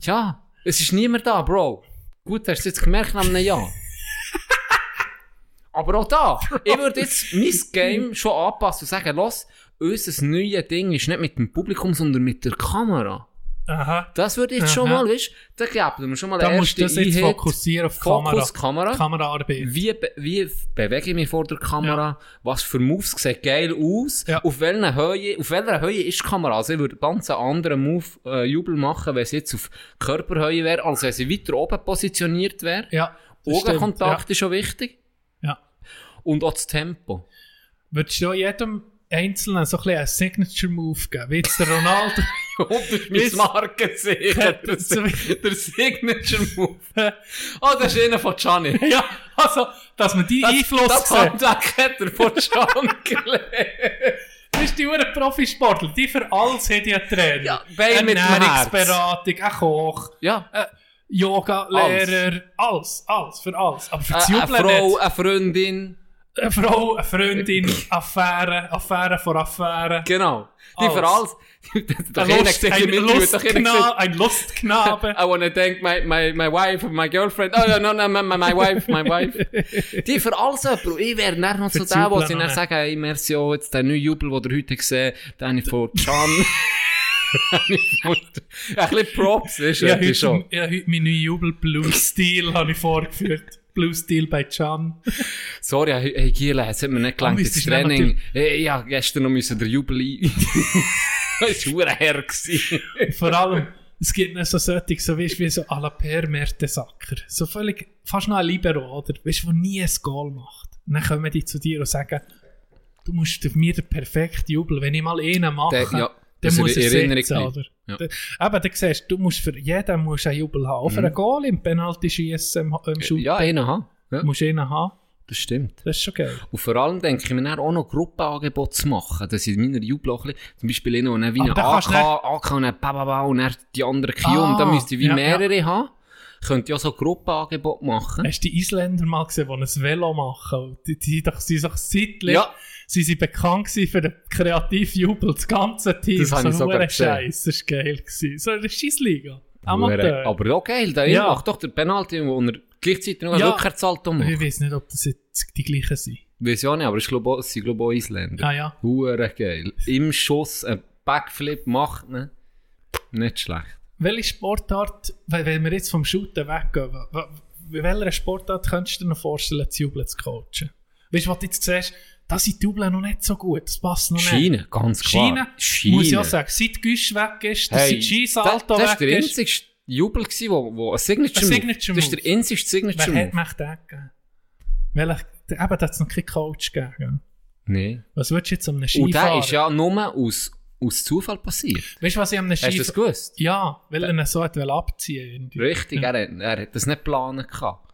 ja, es ist niemand da, Bro. Gut, hast du jetzt gemerkt nach einem Jahr. Aber auch da, ich würde jetzt mein Game schon anpassen und sagen, los, unser neues Ding ist nicht mit dem Publikum, sondern mit der Kamera. Aha. Das würde ich jetzt schon mal, weißt da geben wir schon mal Da musst du das jetzt Einheit. fokussieren auf Fokus, Kamera. Kamera. Kameraarbeit. Wie, be wie bewege ich mich vor der Kamera? Was für Moves sehen geil aus? Ja. Auf, welcher Höhe, auf welcher Höhe ist die Kamera? Also ich würde ganz einen anderen Move, äh, Jubel machen, wenn sie jetzt auf Körperhöhe wäre, als wenn sie weiter oben positioniert wäre. Ja. Augenkontakt stimmt, ist schon wichtig. Ja. ja. Und auch das Tempo. Würdest du jedem Einzelnen so ein bisschen einen Signature-Move geben? Wie jetzt der Ronaldo. Und das ist mein Markenzeichen. Der, So wie- der Signature Move. oh, das ist einer von Gianni. ja, also, dass man die Das, Einfluss das sieht. Hat er von Gian gelernt. Das ist die Uhren Profisportler, die für alles die einen Trainer. Ja, beide mit Ernährungsberatung, ein Koch, Ja. ein Yoga-Lehrer, alles. alles, für alles. Aber für das eine Frau, eine Freundin. Eine Frau, eine Freundin, Affäre, Affäre vor Affäre. Genau. Die für alles. Doch Ein, Lust, ein, im Interview, doch einer Lustkna gesagt, ein Lustknabe. I wanna thank my, my, my wife, my girlfriend. Oh, no, no, no, my, my wife, my wife. Die für alles jemand. Ich wäre dann noch so der, wo sie dann sagen, hey, auch, jetzt den neuen Jubel, den ihr heute gesehen habt, den ich von Can. Ein bisschen Props, ist Ja, ja, heute, schon. ja, heute meinen neuen Jubel Blue Steel habe ich vorgeführt. Blue Steel bei Can. Sorry, hey, Giela, es hat mir nicht gelangt, Ah, das Training. Hey, ja, gestern noch müssen der Jubel ein... das war her. Vor allem, es gibt nicht so solche, so weißt, wie so à la Per Mertesacker. So völlig, fast noch ein Libero, oder? Weißt du, der nie ein Goal macht. Und dann kommen die zu dir und sagen, du musst mir den perfekten Jubel, wenn ich mal einen mache, Der- ja, dann muss in er sitzen, oder? Ja. Eben, dann siehst du, du musst für jeden musst einen Jubel haben. Auch für Mhm. einen Goal im Penalty schießen, im, im Shooten. Ja, einen haben. Ja, musst einen haben. das stimmt. Das ist schon geil. Und vor allem denke ich mir auch noch Gruppenangebote zu machen, dass ich in meiner Jubel auch ein bisschen, zum Beispiel einer, der wie eine AK, AK und dann Bababa und dann die anderen Q Ah, und dann müsste ich wie ja, mehrere haben. Könnte ja so Gruppenangebote machen. Hast du die Isländer mal gesehen, die ein Velo machen? Die, die, sie doch seitlich, Ja. Sie sind bekannt für den Kreativjubel, das ganze Team. Das ich sogar. Scheiß, das war geil. Gewesen. So eine Scheissliga. Amateur. Aber auch geil, der Ja. ja. macht doch der Penalty, wo er gleichzeitig noch einen Ja. Rückwärtssalto macht. ich weiß nicht, ob das jetzt die gleichen sind. Weiß auch nicht, aber ich glaube, es sind glaube auch Isländer. Ah ja. Hure geil. Im Schuss ein Backflip macht, ne? Nicht schlecht. Welche Sportart, wenn wir jetzt vom Shooten weggehen, bei welcher Sportart könntest du dir noch vorstellen, zu jubeln zu coachen? Weißt du, was du jetzt siehst, da sind die Jubeln noch nicht so gut, das passt noch nicht. Schiene, ganz klar. Schiene, Schiene. muss ich auch sagen, seit Güsch weg ist, Hey, seit Skisalto das, das ist weg der ist. einzige Jubel, gewesen, wo, wo ein Signature, Ein. Signature Das ist der einzige Signature Wer hat Move. mich den gegeben? Welcher eben, da hat es noch keinen Coach gegeben. Nein. Was würdest du jetzt um einen Und der Skifahrer? ist ja nur aus, aus Zufall passiert. Weißt du, was ich am Hast du das Skifahrer... gewusst? Ja, weil er ihn so hat abziehen irgendwie. Richtig, Ja. er, hat, er hat das nicht planen gehabt.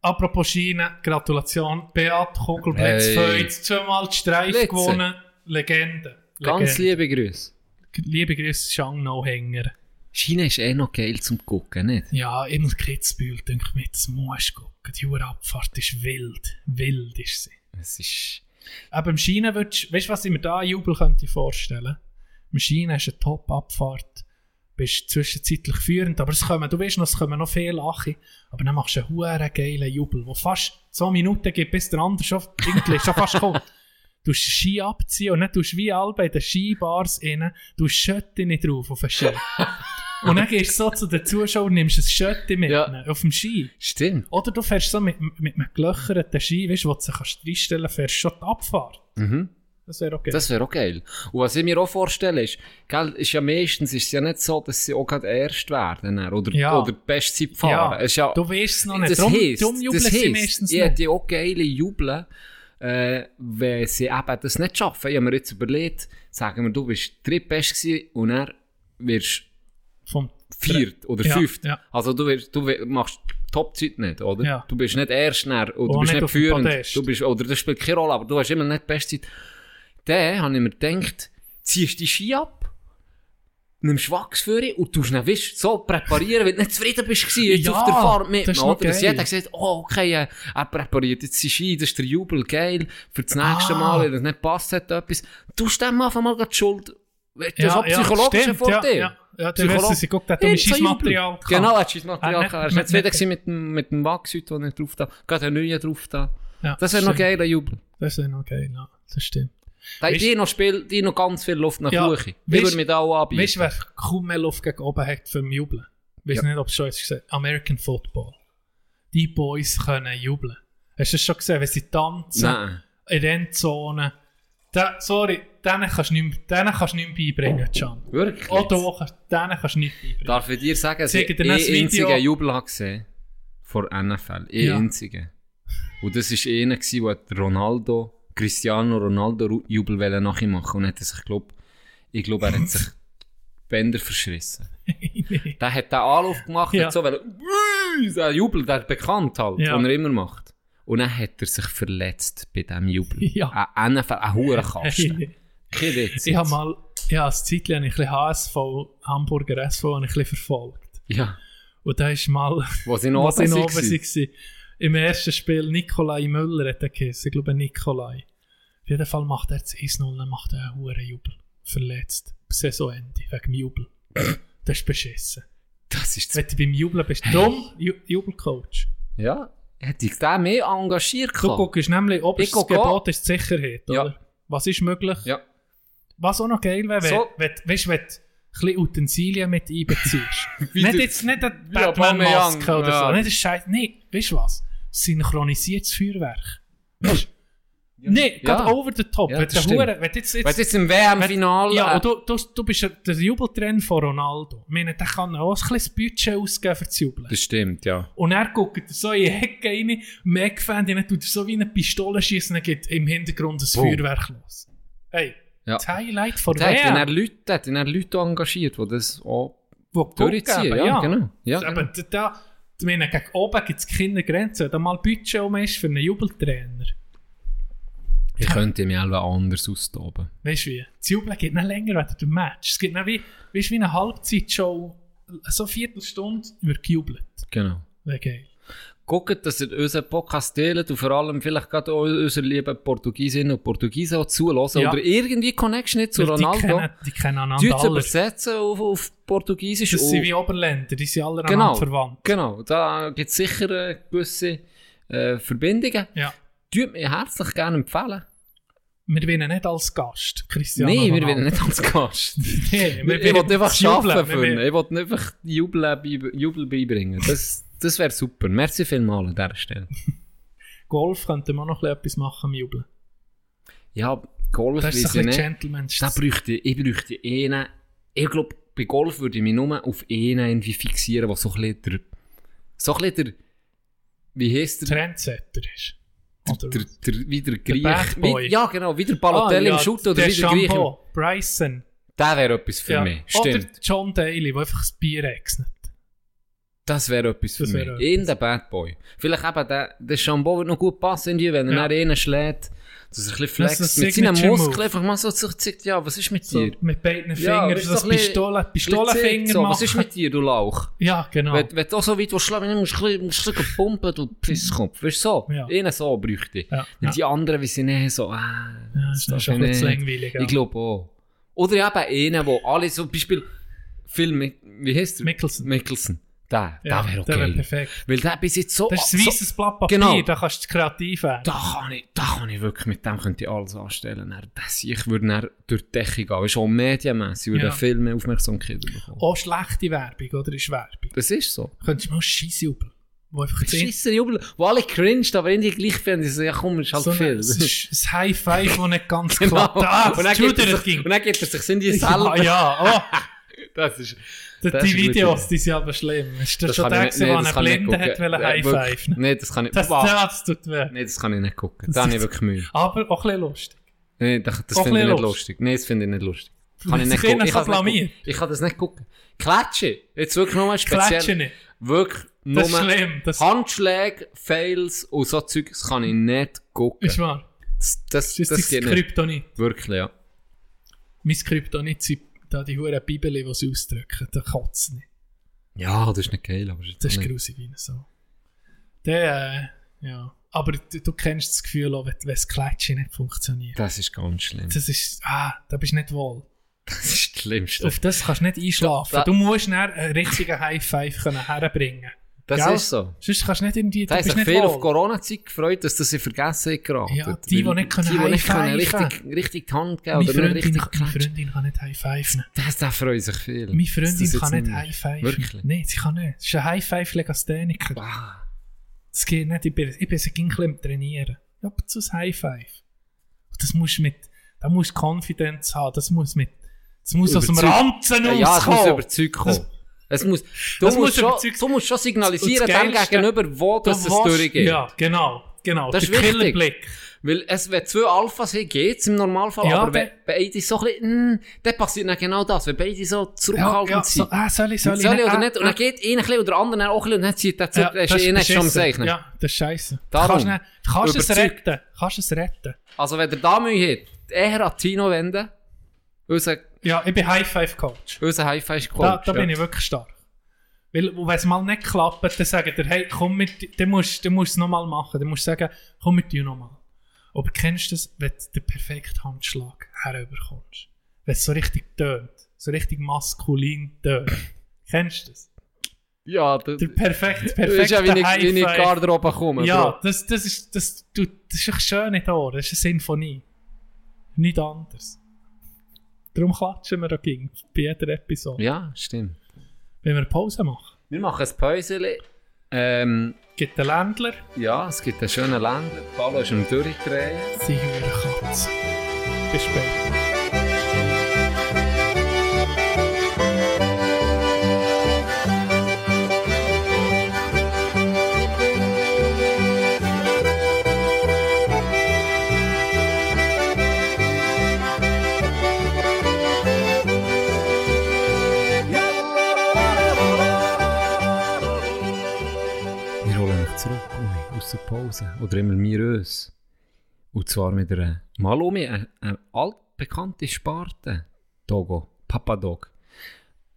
Apropos Schiene, Gratulation. Beat Kugelblitz Hey. Feuz, zweimal die Streif Blitze. gewonnen. Legende. Ganz Legende. liebe Grüße. Liebe Grüße, Shang No Hänger. China ist eh noch geil zum Gucken, nicht? Ja, immer Kitzbühel, denke ich mir, das musst du gucken. Die Urabfahrt ist wild. Wild ist sie. Es ist... Aber im Schienen würdest weißt du, was ich mir da Jubel könnte vorstellen? Im Schienen hast du eine Top-Abfahrt, bist zwischenzeitlich führend, aber es kommen, du weißt noch, es kommen noch viele Lache, aber dann machst du einen huere geilen Jubel, wo fast so Minuten gibt, bis der andere schon, irgendwie schon fast kommt. Du den Ski abziehen und dann tust du wie alle bei den Skibars rein, du Schötte nicht drauf auf den Ski. und dann gehst du so zu den Zuschauern, nimmst ein Schötte mit Ja. auf dem Ski. Stimmt. Oder du fährst so mit, mit einem gelöcherten Ski, weißt du, wo du dich kannst reinstellen fährst schon die Abfahrt. Mhm. Das wäre okay. Das wäre auch geil. Und was ich mir auch vorstelle, ist, gell, ist ja meistens ist es ja nicht so, dass sie auch gerade erst werden dann, oder, Ja. oder die beste Zeit fahren. Ja, ist ja, du weißt es noch nicht. Das Drum- heisst, drum jubeln das sie meistens ich hätte auch geile Jubeln, äh, wenn sie eben das nicht schaffen. Ich habe mir jetzt überlegt, sagen wir, du bist drittbest gewesen und er wirst Vom viert oder Ja, fünft. ja. Also du, wirst, du machst Topzeit nicht, oder? Ja. Du bist nicht erst näher, oder du bist nicht nicht führend. Du bist, oder das spielt keine Rolle, aber du hast immer nicht die beste Zeit. Dann habe ich mir gedacht, ziehst die Ski ab, nimmst Wachs für und tust dann, weißt, so präparieren, weil du nicht zufrieden bist gewesen, jetzt Ja, auf der Fahrt mit das ist oder? Dass jeder sagt, oh, okay, äh, er präpariert jetzt die Ski, das ist der Jubel, geil, für das nächste Ah. Mal, wenn das nicht passt hat, etwas. Du tust dem einfach mal die Schuld, das ist auch ja, psychologischer stimmt, Vorteil. Ja, ja, ja der weiss, sie guckt, hat um Schießmaterial Jubel. Genau, hat Schießmaterial Ah, nicht- gehabt. Er ist nicht- zufrieden mit dem, mit dem Wachshüt, den er drauf da. Gerade einen neuen drauf da. Ja, Das wäre noch geiler Jubel. Das wäre noch geil, ja. Das stimmt. Da Weißt- die noch Spiel, die noch ganz viel Luft nach Ja. Ich weißt- würde mir da auch anbieten. Weißt du, wer kaum mehr Luft gegen oben hat für Jubeln? Ich weiß Ja. nicht, ob es schon jetzt gesagt American Football. Die Boys können jubeln. Hast du das schon gesehen, wenn sie tanzen Nein. in der Endzone? Da, sorry, denen kannst du nicht, mehr- denen kannst du nicht beibringen, Can. Wirklich? Auch doch, denen kannst du nicht beibringen. Darf ich dir sagen, dass ich einen Video. einzigen Jubel habe gesehen vor NFL. Einen Ja. einzigen. Und das war einer, der Ronaldo, Cristiano Ronaldo wollte nachher machen und hat er sich, glaub, ich glaube, er hat sich die Bänder verschrissen. nee. Der hat den Anlauf gemacht, Ja. hat so, weil, der Jubel, der bekannt halt, Ja. den er immer macht. Und dann hat er sich verletzt bei diesem Jubel. Ja. Ein NFL, ein hoher Kasten. Kein Witz. Ich habe mal, ja, als Zeitchen ein bisschen HSV, Hamburger SV, ein bisschen verfolgt. Ja, Und da ist mal, wo sie noch was noch oben war, im ersten Spiel Nikolai Müller hat er geheißen. Ich glaube Nikolai. Auf jeden Fall macht er jetzt 1-0, dann macht er einen hohen Jubel. Verletzt. Saisonende, wegen dem Jubel. das ist beschissen. Das ist Wenn du beim Jubeln bist, drum Ju Jubelcoach. Ja, hätte ich den mehr engagiert Du guckst nämlich, ob es das Gebot ist die Sicherheit, Ja. oder? Was ist möglich? Ja. Was auch noch geil wäre, So. wenn, weißt, du ein bisschen Utensilien mit einbeziehst. Nicht jetzt nicht eine Batman-Maske oder ja. so. Nicht das Scheiß. Nee, weißt du was? Synchronisiertes Feuerwerk. Du? Nee, Ja. gerade over the top. Ja, wenn, das der. Hure, wenn du jetzt, jetzt, jetzt im WM-Finale... ja, und du, du, du bist ja der Jubeltrend von Ronaldo. Ich meine, der kann auch ein kleines Budget ausgeben für das Jubeln. das stimmt, ja. Und er guckt er so in die Hecke rein, Mac-Fan, dann tut er so wie eine Pistole schießen, dann geht im Hintergrund ein Boom. Feuerwerk los. Hey, Ja. das Highlight von er hat dann WM. Leute, der hat dann Leute engagiert, die das auch Wo durchziehen. gucken, Ja, genau. Ja, Aber genau. da, ich meine, gegen oben gibt es keine Grenzen. Wenn da mal Budget um ist für einen Jubeltrainer. Ich könnte mich auch anders austoben. Weißt du wie? Das Jubeln geht nicht länger als der Match. Es geht nicht wie, weißt, du, wie eine Halbzeitshow. So eine Viertelstunde wird gejubelt. Genau. Wäre geil. Guckt, dass ihr unseren Podcast teilt und vor allem vielleicht gerade auch unsere lieben Portugiesinnen und Portugiesen auch zulassen Ja. oder irgendwie Connection nicht zu Weil Ronaldo. Die kennen, die kennen einander alle. übersetzen auf, auf Portugiesisch. Das sind wie Oberländer, die sind alle Genau. verwandt. Genau, da gibt es sicher äh, gewisse äh, Verbindungen. Ja. Tut mir herzlich gerne empfehlen. Wir wollen nicht als Gast, Cristiano Nein, wir wollen nicht als Gast. Nee, ich wir will wollen einfach arbeiten für ihn. Ich will einfach Jubel, bei, Jubel beibringen. Das, das wäre super. Merci vielmals an dieser Stelle. Golf könnte man noch etwas machen Jubeln. Ja, Golf Das ist ein nicht. Gentleman's. Da bräuchte, ich bräuchte einen. Ich glaube, bei Golf würde ich mich nur auf einen irgendwie fixieren, der so ein bisschen der. So ein bisschen der. Wie heisst der? Trendsetter ist. Oder der, der, wie der Griech. Wie, ja, genau, wie der Balotelli Ah, im Schutt oder der wie der Griech. Bryson. Der wäre etwas für Ja. mich. Oder Stimmt. John Daly, der einfach das Bier exnet. Das wäre etwas für Das mich. wäre In der Bad Boy. Vielleicht eben der, der Shampoo wird noch gut passen, wenn er Ja. innen schlägt, dass er ein bisschen Das flext. Mit seinen Muskeln einfach mal so zeigt, ja, was ist mit So, dir? mit beiden Ja, Fingern, das so bisschen- Pistole, Pistolenfinger so. Was ist mit dir, du Lauch? Ja, genau. Wenn, wenn du so weit willst schlagen musst du ein bisschen- musst du ein bisschen pumpen, du Pisskopf. Weißt du, so? Ja. Einen so bräuchte ich. Ja, Und ja. die anderen, wie sie nicht so, ah, Ja, das ist darf schon ich ein bisschen langweilig, ja. Ich glaube auch. Oder eben einen, wo alle so, Beispiel, Phil, wie heißt der? Mickelson. Mickelson. Der, Ja, der wäre der okay. wär perfekt. Weil der bis jetzt so... Das ist ein so, weißes Blatt Papier, Genau. da kannst du kreativ werden. da kann ich, da kann ich wirklich, mit dem könnte ich alles anstellen. Dann, das, ich würde dann durch die Decke gehen. Weißt du, auch medienmässig würde Ja. ja. viel mehr Aufmerksamkeit bekommen. Auch schlechte Werbung, oder? Ist Werbung. Das ist so. Könntest du mal Scheissjubel. Wo einfach zehn- Scheisse Jubel, wo alle cringed, aber irgendwie gleich finden, die so, ja komm, ist halt so viel. es ist ein High Five, das nicht ganz Genau. klappt. Ah, und, dann das gibt er sich, ging. und dann gibt er sich in die Ja, selber. ja, oh. Das ist, Die, das ist die Videos, die sind aber schlimm. Ist das, Das schon der, nicht- nee, der das einen nicht Blinden hat, wollen Ja, High wirklich. Five? Nee, das kann ich- Das, Wow. das tut weh. Nee, das kann ich nicht gucken. Das Da habe ich ist- wirklich Mühe. Aber auch ein bisschen lustig. Nee, das, das finde ich nicht lustig. Nee, das finde ich nicht lustig. Kann ich nicht gucken. Ich kann, nicht ich kann das nicht gucken. Klatsche. Jetzt wirklich nochmal speziell. Klatsche nicht. Wirklich Das ist nur schlimm. Das Handschläge, Fails und so Zeug, das kann ich nicht gucken. ist wahr. Das, das, Das ist das das geht nicht. Kryptonit. Wirklich, ja. Mein Kryptonit sind da die huren Bibel, die sie ausdrücken. Der kotzt nicht. Ja, das ist nicht geil, aber Das ist grusig wie so. Der, äh, ja. Aber du, du kennst das Gefühl auch, wenn, wenn das Klatschen nicht funktioniert. Das ist ganz schlimm. Das ist, ah, da bist du nicht wohl. Das ist das Schlimmste. Auf das kannst du nicht einschlafen. Da- du musst dann einen richtigen High Five können herbringen. Das Gell? ist so. Sonst kannst du nicht irgendwie, Da nicht viel wohl. auf Corona-Zeit gefreut, dass das in Vergessen geraten. Ja, die, die nicht können Die, die nicht können high-fiven. richtig, richtig die Hand geben Meine oder Freundin, richtig meine klatschen. Freundin kann nicht High Five nehmen. Das, da freuen sich viele. Meine Freundin das kann nicht nicht- High Five Wirklich? Nein, sie kann nicht. Das ist ein High Five Legastheniker. Ah, Das geht nicht. Ich bin, ich bin so ein bisschen am Trainieren. Ja, aber zu High Five. Und das musst du mit, da musst du Confidence haben. Das muss mit, das muss aus dem Überzeug- Ranzen Ja, ja, es muss rauskommen. überzeugt kommen. Das- Es muss, du, das musst muss schon, du musst schon signalisieren dem gegenüber, wo das es durchgeht. Ja, genau. genau. Das Der ist wichtig. Killerblick. Weil es, wenn zwei Alphas haben, geht's im Normalfall. Ja, aber wenn der- beide so ein bisschen, mm, dann passiert dann genau das. Wenn beide so Ja, zurückhaltend ja, so, sind. ah, soll ich, soll ich, Soll ich oder Ah, nicht? Und ah. dann geht einer ein bisschen und der andere auch ein bisschen und dann zieht der. Ja, Ja, ist eh nicht schon am. Zeichnen. Ja, das ist scheiße. Darum. Kannst, nicht, kannst es retten. Kannst es retten. Also wenn der da Mühe hat, eher an Tino wenden. Unser, Ja, ich bin High Five Coach. unser High-Five-Coach. Da, da ja. bin ich wirklich stark. Weil, wenn es mal nicht klappt, dann sagen dir, hey, komm mit, dann musst du es nochmal machen. Dann musst du sagen, komm mit dir nochmal. Aber kennst du das, wenn du den perfekten Handschlag herüberkommst? Wenn es so richtig tönt. So richtig maskulin tönt. kennst du das? Ja, das, Der perfekte, das perfekte ist ja wie ich, in die. Garderobe komme. Ja, Bro. das, das ist, das, du, das ist echt schön nicht da. Das ist eine Sinfonie. Nicht anders. Darum klatschen wir dagegen bei jeder Episode. ja, stimmt. Wenn wir Pause machen. Wir machen ein Päuschen. Ähm, Gibt den Ländler, ja, es gibt einen schönen Länder. Paulo ist am Durchdrehen. sie hören Katze. Bis später. Uli, aus der Pause. Oder immer wir uns. Und zwar mit einer, mal um mich, eine, eine altbekannte Sparte. Togo, Papadog.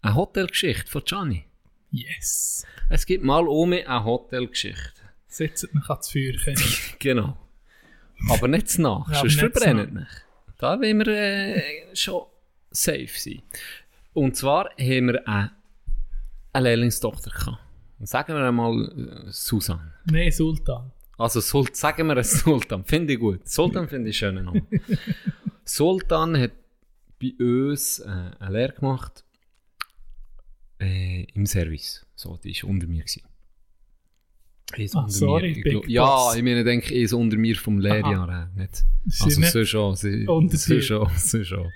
Eine Hotelgeschichte von Gianni. Yes. Es gibt mal um mich eine Hotelgeschichte. Setzt mich ans Feuer. Genau. Aber nicht zu nach, Ja, sonst verbrennt nicht. Da wollen wir äh, schon safe sein. Und zwar haben wir eine, eine Lehrlingstochter gehabt. Sagen wir einmal äh, Susan. Nein, Sultan. Also Sul sagen wir einen Sultan, finde ich gut. Sultan finde ich schönen Namen. Sultan hat bei uns äh, eine Lehre gemacht äh, im Service. So, die war unter mir. Gewesen. Ist Ah, unter sorry, mir. Ich ja, Boss. ich meine, denke ist unter mir vom Lehrjahr her. Nicht. Sie Also so schon, sie, unter so schon, so schon.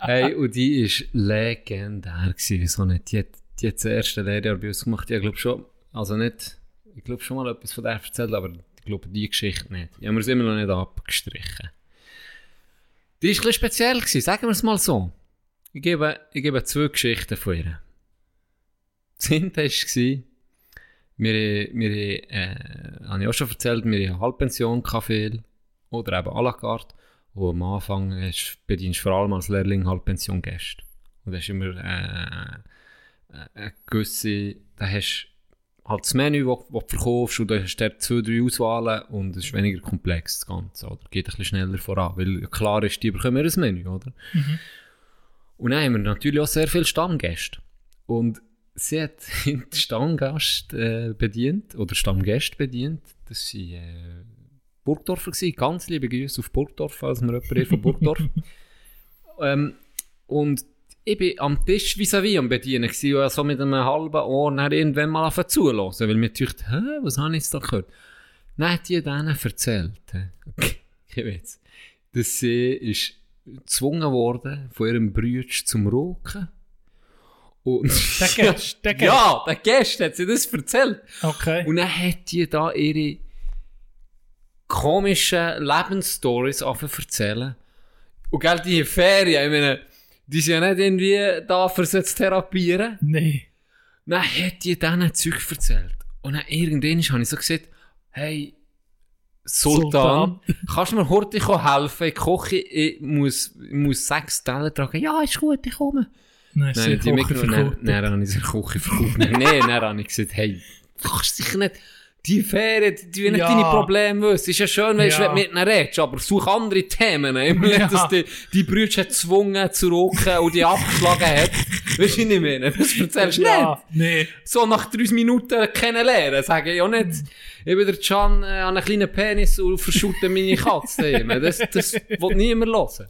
hey, und die war legendär. Gewesen, wieso nicht? Die hat, die hat das erste Lehrjahr bei uns gemacht. Ich glaube schon, also nicht, ich glaube schon mal etwas von der erzählt, aber Ich glaube, die Geschichte nicht. Ich habe mir es immer noch nicht abgestrichen. Die war bisschen speziell, gewesen, sagen wir es mal so. Ich gebe, ich gebe zwei Geschichten von ihr. Das eine war, wir, wir, äh, habe ich auch schon erzählt, wir haben Halbpension Kaffee oder eben à la carte. Und am Anfang hast, bedienst du vor allem als Lehrling Halbpension Gäste. Und das ist immer äh, äh, eine gewisse, da hast du halt das Menü, das du verkaufst und da hast du zwei, drei Auswahlen und es ist weniger komplex das Ganze, oder? Geht ein bisschen schneller voran, weil klar ist, die bekommen ein Menü, oder? Und dann haben wir natürlich auch sehr viele Stammgäste. Und sie hat den Stammgast äh, bedient, oder Stammgäste bedient. Das waren äh, Burgdorfer, gewesen. ganz liebe Grüße auf Burgdorf, falls wir jemanden von Burgdorf. ähm, und ich bin am Tisch vis-à-vis am Bedienen gewesen, und so mit einem halben Ohr dann irgendwann mal auf zulassen, weil mir dachte, hä, was habe ich jetzt da gehört? Dann hat die denen erzählt, ich weiß, dass sie ist gezwungen worden von ihrem Bruder zum Rauchen. Und Der Gast, der Gast. Ja, der Gast hat sie das erzählt. Okay. Und dann hat die da ihre komischen Lebensstories angefangen zu erzählen. Und gell, die Ferien, ich meine, die sind ja nicht irgendwie da, für sie zu therapieren. Nee. Dann hat die diesen Zeug erzählt. Und dann irgendwann habe ich so gesagt, hey, Sultan, kannst du mir heute helfen? Ich koche, ich muss, ich muss sechs Teller tragen. Ja, ist gut, ich komme. Nein, Nein, die verkauft. Dann, dann habe ich sie Küche verkauft. Nein, dann habe ich gesagt, hey, du kannst sicher nicht, die Ferien, die, die nicht Ja. deine Probleme wissen. Ist ja schön, wenn Ja. du mit ihnen redest, aber such andere Themen. Ich will Ja. nicht, dass die, die Brüder gezwungen zu rocken und die abgeschlagen hat. Weißt du, ich meine? Das erzählst du nicht. Ja, nee. So nach drei Minuten kennenlernen, sage ich ja nicht, ich bin der Can, äh, an einen kleinen Penis und verschütte meine Katze immer. Das, das will niemand hören.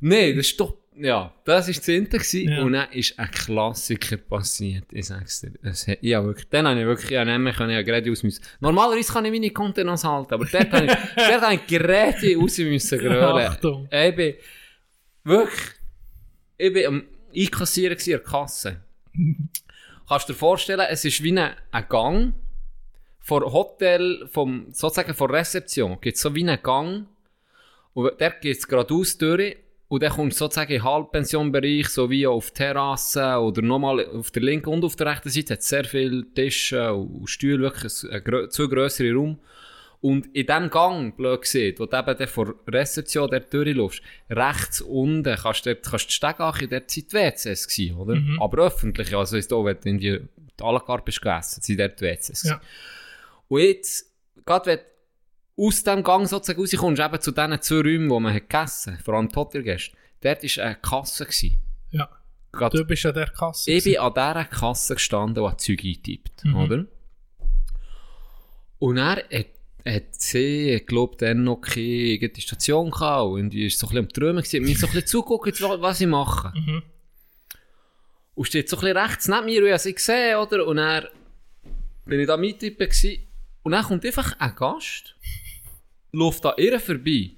Nein, das ist doch, ja, das war das gewesen. Ja. und dann ist ein Klassiker passiert, ich sag's dir. Das, ja, wirklich, dann habe ich wirklich, ja, nicht mehr können, ja, gerade raus müssen. Normalerweise kann ich meine Kontenance halten, aber dort habe ich, dort habe ich gerade raus müssen grölen. Achtung. Ich bin, wirklich, ich bin am Einkassieren an der Kasse. Kannst du dir vorstellen, es ist wie ein, ein Gang vor Hotel, vom, sozusagen vor Rezeption, gibt so wie einen Gang und dort geht es geradeaus durch und dann kommst du sozusagen in den Halbpensionbereich, so wie auf Terrassen oder nochmal auf der linken und auf der rechten Seite hat sehr viele Tische und Stühle, wirklich ein, zwei grössere Raum. Und in diesem Gang, blöd gesehen, wo du eben dann vor Rezeption dort durchläufst, rechts unten kannst du dort, kannst du die Stegache, dort sind die WCs gewesen, oder? Aber öffentlich, also ist da, wenn du in die, carte bist gegessen, sind dort die WCs. Ja. Und jetzt, gerade wenn aus dem Gang sozusagen rauskommst, eben zu diesen zwei Räumen, wo man hat gegessen, vor allem die Hotelgäste, dort war eine Kasse. Gewesen. Ja. Gerade Du bist an der Kasse. ich bin an dieser Kasse gestanden habe Zeug eingetippt, Mhm. oder? Und er hat, hat sie, glaube, dann noch keine Station gehabt und die ist so ein bisschen am Träumen gewesen, mir so ein bisschen zugucken, wa- was ich mache. Mhm. Und steht so ein bisschen rechts neben mir ich habe sie gesehen, oder? Und er bin ich da mittippen gewesen. Und dann kommt einfach ein Gast, läuft an ihr vorbei.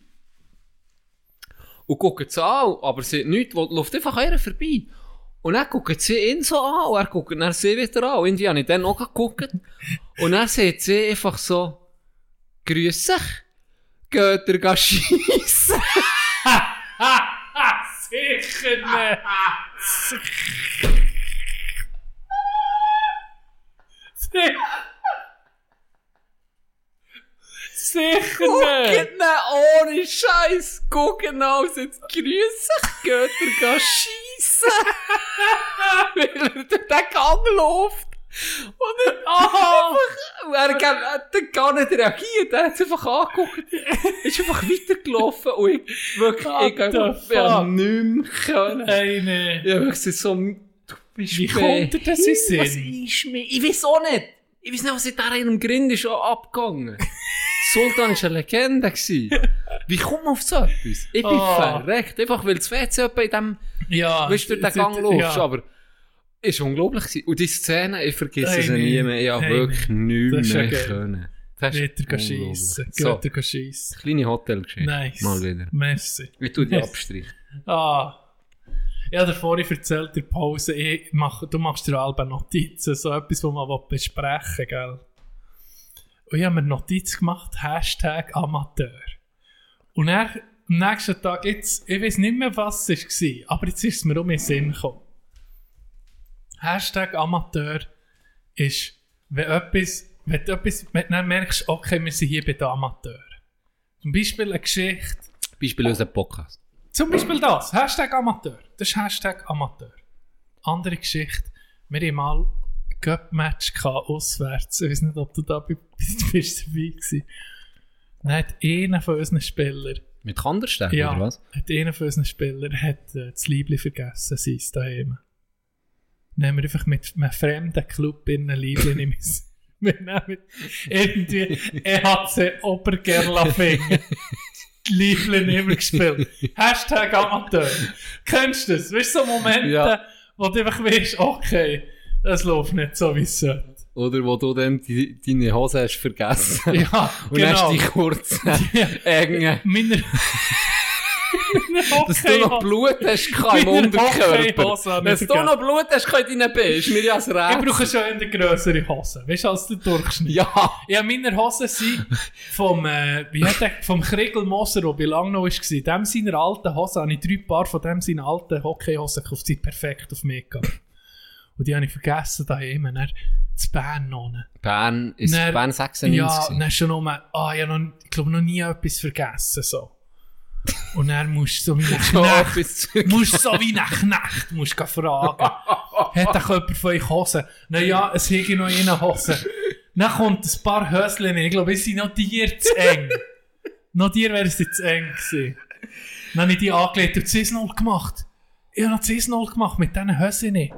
Und guckt sie an, aber sie nichts, läuft einfach ihr vorbei. Und dann guckt sie ihn so an, und er guckt dann sie wieder an. Und ich dann auch geguckt. Und dann sieht sie einfach so, grüß dich, geht er? Sicher. Sicher. Sicher nicht. Guckt ihn ohne Scheiß, guckt ihn an und sagt, grüß dich, geht er schiessen? Weil er durch den Gang läuft. Und er, Aha. und er hat gar nicht reagiert, er hat es einfach angeguckt. ist einfach weitergelaufen und ich wirklich, ich ich fuck? nicht mehr können. Ey, nee. Ja, wirklich so, du bist Wie kommt dir das in den Was Sinn? ist mir? Ich weiß auch nicht. Ich weiß nicht, was in diesem Grind ist abgegangen. Sultan war eine Legende. gewesen. Wie kommt man auf so etwas? Ich bin Oh. verreckt. Einfach weil das WC in dem, Ja. weißt du, den Gang läufst. ja. Aber ist unglaublich gewesen. Und die Szene, ich vergesse Hey, sie nee. nie mehr. Ich habe Hey, wirklich nee. nichts ja mehr geil. können. Das er unglaublich. schiessen. So, er schiessen. kleine Hotelgeschichte. Nice. Mal wieder. Merci. Ich tue die Merci. abstreichen. Ah. Ich habe dir vorhin erzählt, in der Pause, mach, du machst dir alle Notizen, so etwas, was man besprechen will, gell? Und ich habe mir Notiz gemacht, Hashtag Amateur. Und dann, am nächsten Tag, jetzt, ich weiß nicht mehr, was es war, aber jetzt ist es mir um den Sinn gekommen. Hashtag Amateur ist, wenn etwas, wenn du etwas, wenn du dann merkst, okay, wir sind hier bei den Amateuren. Zum Beispiel eine Geschichte, Beispiel unser Podcast. zum Beispiel das, Hashtag Amateur. Das ist Hashtag Amateur. Andere Geschichte, wir haben mal Cup-Match auswärts. Ich weiß nicht, ob du da bei- bist dabei gewesen. Dann hat einer von unseren Spielern, Mit Kandersteg, ja, oder was? hat einer von unseren Spielern hat, äh, das Liebling vergessen, sein daheim. Dann haben wir einfach mit einem fremden Club in einem Liebling in Wir nehmen irgendwie EHC Obergerlafingen. Die Liebling immer gespielt. Hashtag Amateur. Kennst du das? Weißt du, so Momente, Ja. wo du einfach weißt, okay, es läuft nicht so, wie es sollte. Oder wo du dann die, deine Hose hast vergessen. Ja, Und hast genau. du die kurzen, engen, Meine, dass du noch Blut hast gehabt im Unterkörper. Ich Dass du noch Blut hast in deinen Beinen, ist mir ja Ich Rätsel. brauche schon eine grössere Hose. Weißt du, als der Durchschnitt. Ja. Ja, meine Hosen sind vom, äh, wie hat der, vom Kriegel Moser, der bei Langnau war. Dem seiner alten Hosen habe ich drei Paar von dem seinen alten Hockeyhosen gekauft. Sind perfekt auf mich gegangen. Und die habe ich vergessen daheim. Dann zu Bern noch. Bern ist Dann- Bern 96. Ja, gewesen. dann schon nur, ah, ich habe noch, ich glaube noch nie etwas vergessen, so. Und dann musst du so wie Nacht, etwas musst so wie nach Nacht, musst fragen. Hat doch jemand von euch Hosen? Naja, es hege noch eine Hose. Dann kommt ein paar Höschen, ich glaube, es sind noch dir zu eng. noch dir wären sie zu eng gewesen. Dann habe ich die angelegt und 10-0 gemacht. Ich habe noch 10-0 gemacht mit diesen Höschen.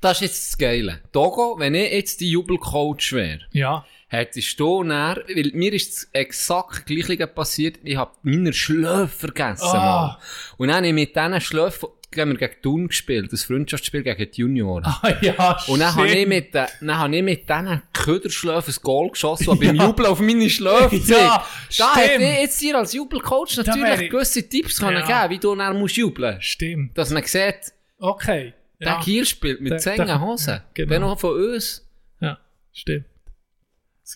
Das ist jetzt das Geile. Togo, wenn ich jetzt die Jubelcoach wäre, Ja. hättest du näher, weil mir ist das exakt Gleiche passiert, ich habe meine Schlöfe vergessen. Ah. Mal. Und dann habe ich mit diesen Schlöfen, haben wir gegen Thun gespielt, das Freundschaftsspiel gegen die Junioren. Ah, ja, Und dann habe ich mit, den- dann habe ich mit diesen Köderschläfen ein Goal geschossen, und beim Jubeln auf meine Schläfe Ja, Da hätte ich jetzt dir als Jubelcoach natürlich ich- gewisse Tipps können Ja. geben, wie du dann musst jubeln. Stimmt. Dass man sieht, Okay. Der Ja. hier spielt mit Der- zehn der- Hosen. genau. Der noch von uns. Ja, stimmt.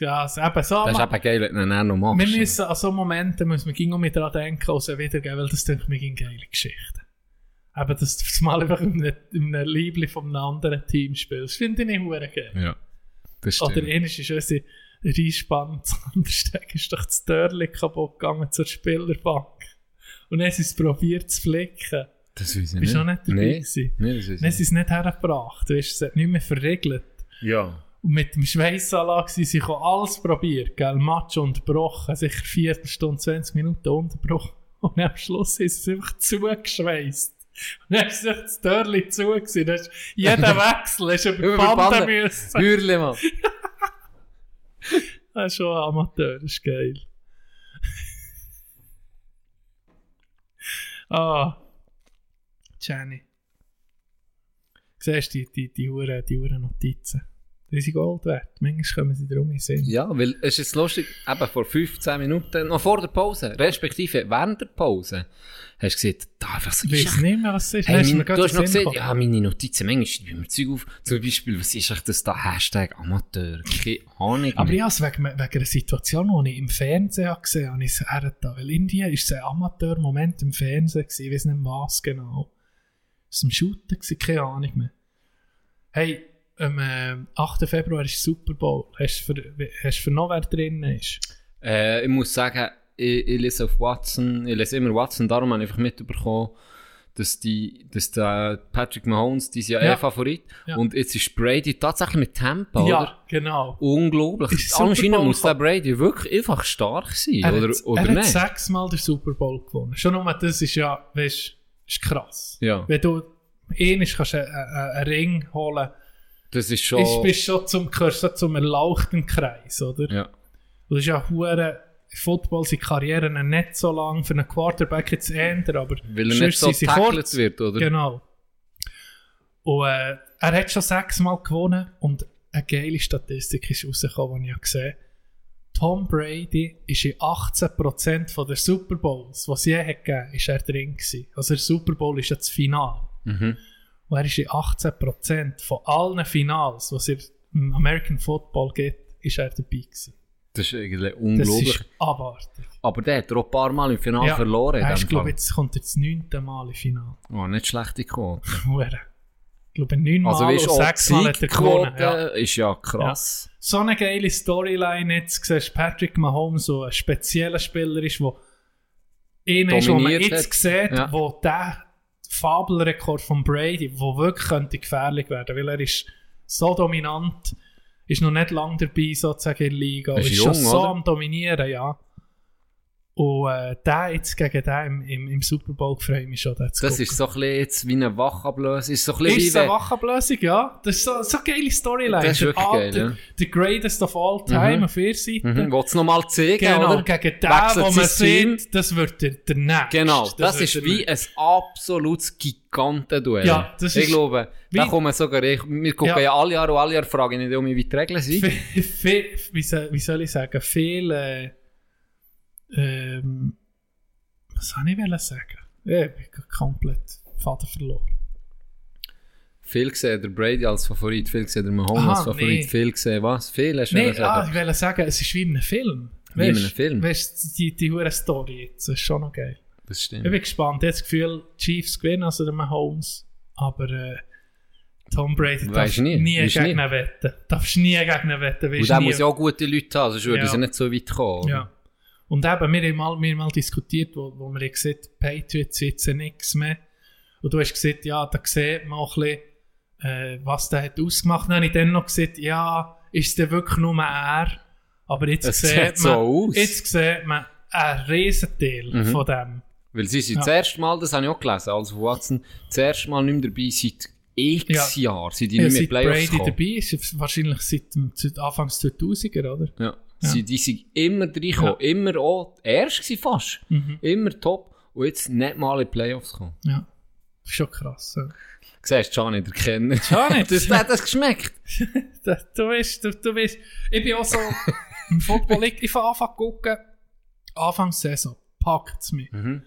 Ja, also eben so. Das ist eben geil, wenn du noch machst. wir müssen an so Momente müssen wir auch mit daran denken, und sie wiedergeben, weil das denke ich mir geile Geschichten. Eben, dass du das mal einfach in einem, in einem Liebling von einem anderen Team spielst. Finde ich nicht hure geil. Ja. Das stimmt. Oder ähnlich ist unsere Reinspann zu Andersteg ist doch das Törli kaputt gegangen zur Spielerbank. Und dann haben sie es probiert zu flicken. Das weiß ich Bist nicht. du noch nicht dabei Nee. gewesen? Nee, das weiß ich haben sie nicht. es nicht hergebracht. Du weißt, es hat nicht mehr verriegelt. Ja. Und mit dem Schweissanlage sind sie alles probiert, gell? Match unterbrochen, sicher Viertelstunde, 20 Minuten unterbrochen. Und am Schluss ist es einfach zugeschweißt. Und dann ist sich das Törli zu gewesen. Dann ist Jeder Wechsel ist über die Bande müssen. Hürle, Mann. Das ist schon ein Amateur, das ist geil. ah. Jenny. Siehst du, die, die, die Uhren, die Uhren Notizen. Die sind Gold wert. Manchmal kommen sie darum in Sinn. Ja, weil es ist lustig, eben vor 15 Minuten, noch vor der Pause, respektive während der Pause, hast du gesagt, da was Ich ist weiß nicht mehr, was es ist. Hey, Hast mein, mir du hast in noch gesehen, ja, meine Notizen, manchmal schreiben wir Zeug auf. Zum Beispiel, was ist echt das da? Hashtag Amateur. Keine Ahnung. Aber ja, also wegen, wegen einer Situation, die ich im Fernsehen habe gesehen habe, habe ich es hergetan. Weil Indien war es ein Amateur-Moment im Fernsehen, gewesen, ich weiß nicht was genau. War ein Shooter, gewesen, keine Ahnung mehr. Hey, am äh, 8. Februar ist Super Bowl. Hast du für, hast du für noch wer drin ist? Äh, ich muss sagen, ich, ich lese auf Watson, ich lese immer Watson, darum habe ich einfach mitbekommen, dass, die, dass der Patrick Mahomes, die ist ja, eh Favorit. Ja. Und jetzt ist Brady tatsächlich mit Tempo, ja, oder? genau. Unglaublich. Anscheinend muss der Brady wirklich einfach stark sein, Er oder, hat, oder er hat nicht? sechsmal den Super Bowl gewonnen. Schon nur das ist ja, weißt ist krass. Ja. Wenn du einmal kannst einen, einen, Ring holen Das ist schon... ist, bist schon zum, gehörst du zum erlauchten Kreis, oder? ja. Und das ist ja hure Football sind Karrieren nicht so lang für einen Quarterback jetzt ändern, aber Weil er nicht so tackled wird, oder? Genau. Und äh, er hat schon sechsmal gewonnen und eine geile Statistik ist rausgekommen, die ich habe gesehen Tom Brady ist in 18% von der Super Bowls, was es je hat gegeben, ist er drin gewesen. Also der Super Bowl ist ja das Finale. Mhm. Und er ist in 18% von allen Finals, was es im American Football gibt, ist er dabei gewesen. Das ist irgendwie Das unglaublich. ist abartig. Aber der hat auch ein paar Mal im Finale verloren. in Er dem ist, glaube jetzt kommt er das neunte Mal im Finale. Oh, nicht schlechte Quote. Ich glaube, neunmal Also weißt und du, auch sechs Mal die hat er gewonnen. Ja. ist ja krass. So eine geile Storyline jetzt siehst Patrick Mahomes so ein spezieller Spieler ist, wo einer ist, wo man jetzt hat. sieht, Ja. wo der Fabelrekord von Brady, wo wirklich könnte gefährlich werden, weil er ist so dominant, ist noch nicht lang dabei sozusagen in der Liga, ist ist jung, schon so oder? am dominieren, ja. Und äh, der jetzt gegen den im, im, im Super Bowl freue ich mich schon. Das gucken. ist so ein bisschen jetzt wie eine Wachablösung. Ist so ein Ist wie eine Wachablösung, ja. Das ist so, so eine geile Storyline. Das ist Der wirklich alte- geil, ja. The greatest of all time Mhm. auf ihrer Seite. Mhm, Wollt's noch mal zeigen, Genau, oder? gegen den, Wechselt wo man sieht, das wird der, der Nächste. Genau, das, wird ist der wie ein absolutes Gigantenduell. Ja, das ich ist glaube, da kommen sogar ich, wir gucken Ja. ja, alle Jahre und alle Jahre fragen nicht um, wie die Regeln sind. Wie, soll, ich sagen, viel, äh, ähm, was soll ich sagen? Ja, ich bin komplett Vater verloren. Viel gesehen der Brady als Favorit, viel gesehen der Mahomes als Favorit, nee. viel gesehen was? Viel hast du wollen sagen. ah, ich will sagen, es ist wie in einem Film. Wie in Weisst- einem Film? Weißt du, die, die hure Story jetzt, das ist schon noch geil. Das Ich stimmt. bin gespannt. Ich habe das Gefühl, Chiefs gewinnen, also der Mahomes. Aber äh, Tom Brady darfst du nie. nie gegen ihn wetten. Darfst nie gegen ihn wetten. Und nie. muss ja auch gute Leute haben, sonst würde Ja. sie nicht so weit kommen. Ja. Und eben, wir haben mal, wir haben mal diskutiert, wo, wo wir haben gesagt Patriots jetzt nichts mehr. Und du hast gesagt, ja, da sieht man auch ein bisschen, äh, was der hat ausgemacht. Dann habe ich dann noch gesagt, ja, ist es denn wirklich nur er? Aber jetzt Es sieht man, so jetzt sieht man einen Riesenteil Mhm. von dem. Weil sie sind Ja. das erste Mal, das habe ich auch gelesen, also Watson, das erste Mal nicht mehr dabei seit x Ja. Jahren, sind die Ja, nicht mehr Playoffs Brady gekommen. dabei ist, wahrscheinlich seit seit Anfangs 2000er, oder? Ja. Ja. Sie, die sind immer reingekommen, immer auch erst gewesen fast, Mhm. immer top und jetzt nicht mal in die Playoffs gekommen. Ja. Schon krass. Ja. Siehst du, Gianni, der kennt. Gianni, das hat das geschmeckt. Du weißt, du, du weißt, ich bin auch so im Football, ich, ich fange an zu gucken, Anfangs Saison, packt es mich. Mhm.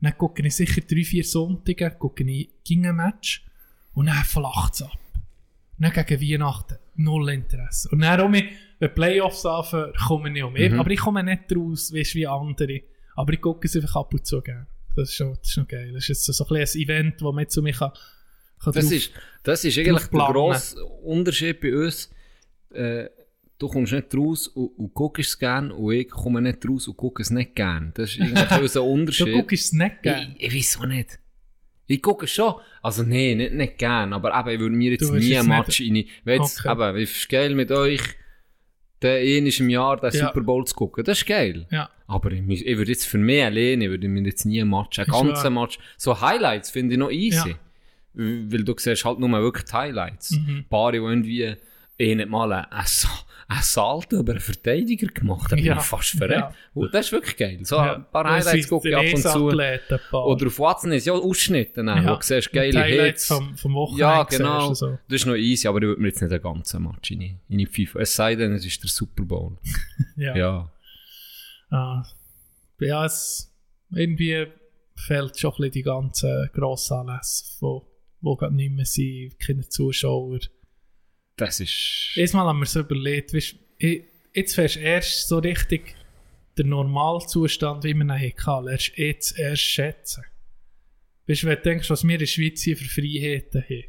Dann gucke ich sicher drei, vier Sonntage, gucke ich gegen ein Match und dann flacht es ab. Dann gegen Weihnachten, null Interesse. Und dann mich, wenn Playoffs anfangen, komme ich nicht um. Mhm. Aber ich komme nicht raus, weißt, wie andere. Aber ich gucke es einfach ab und zu gerne. Das ist schon, das ist schon geil. Das ist jetzt so ein ein Event, wo man zu mir kann, kann Das drauf- ist, das ist eigentlich der grosse Unterschied bei uns. Äh, du kommst nicht raus und, und guckst es gerne und ich komme nicht raus und gucke es nicht gerne. Das ist eigentlich unser Unterschied. Du guckst es nicht gerne. Ich, ich weiß auch nicht. Ich gucke schon. Also nee, nicht, nicht gern. Aber eben, ich würde mir jetzt Du nie ein nicht- Match rein. Wenn Okay. eben, es geil mit euch, den einen im Jahr den Ja. Super Bowl zu gucken. Das ist geil. Ja. Aber ich, ich würde jetzt für mich alleine, ich würde mir jetzt nie ein Match, einen ganzen. Match. So Highlights finde ich noch easy. Ja. Weil du siehst halt nur wirklich Highlights. Mhm. Paare, die irgendwie eh nicht mal einen, einen, Sa- einen Salto über einen Verteidiger gemacht Ja. bin ich fast verreckt. Ja. Das ist wirklich geil. So Ja. ein paar Highlights gucke ich ab und zu. Oder auf Watson ist ja Ausschnitte, ja. Ja. wo du siehst, geile die Highlights Hits. vom- vom Wochenende Ja, genau. so. Das ist noch easy, aber ich würde mir jetzt nicht den ganzen Match in die, in die FIFA. Es sei denn, es ist der Super Bowl. Ja. ja. Ah, ja, es irgendwie fehlt schon ein bisschen die ganzen grossen Anlässe, gerade nicht mehr sind, keine Zuschauer. Das ist... Erstmal haben wir so überlegt, weißt, ich, jetzt fährst du erst so richtig den Normalzustand, wie wir ihn hatten, lernst du jetzt erst schätzen. Weißt du, wenn du denkst, was wir in der Schweiz hier für Freiheiten haben.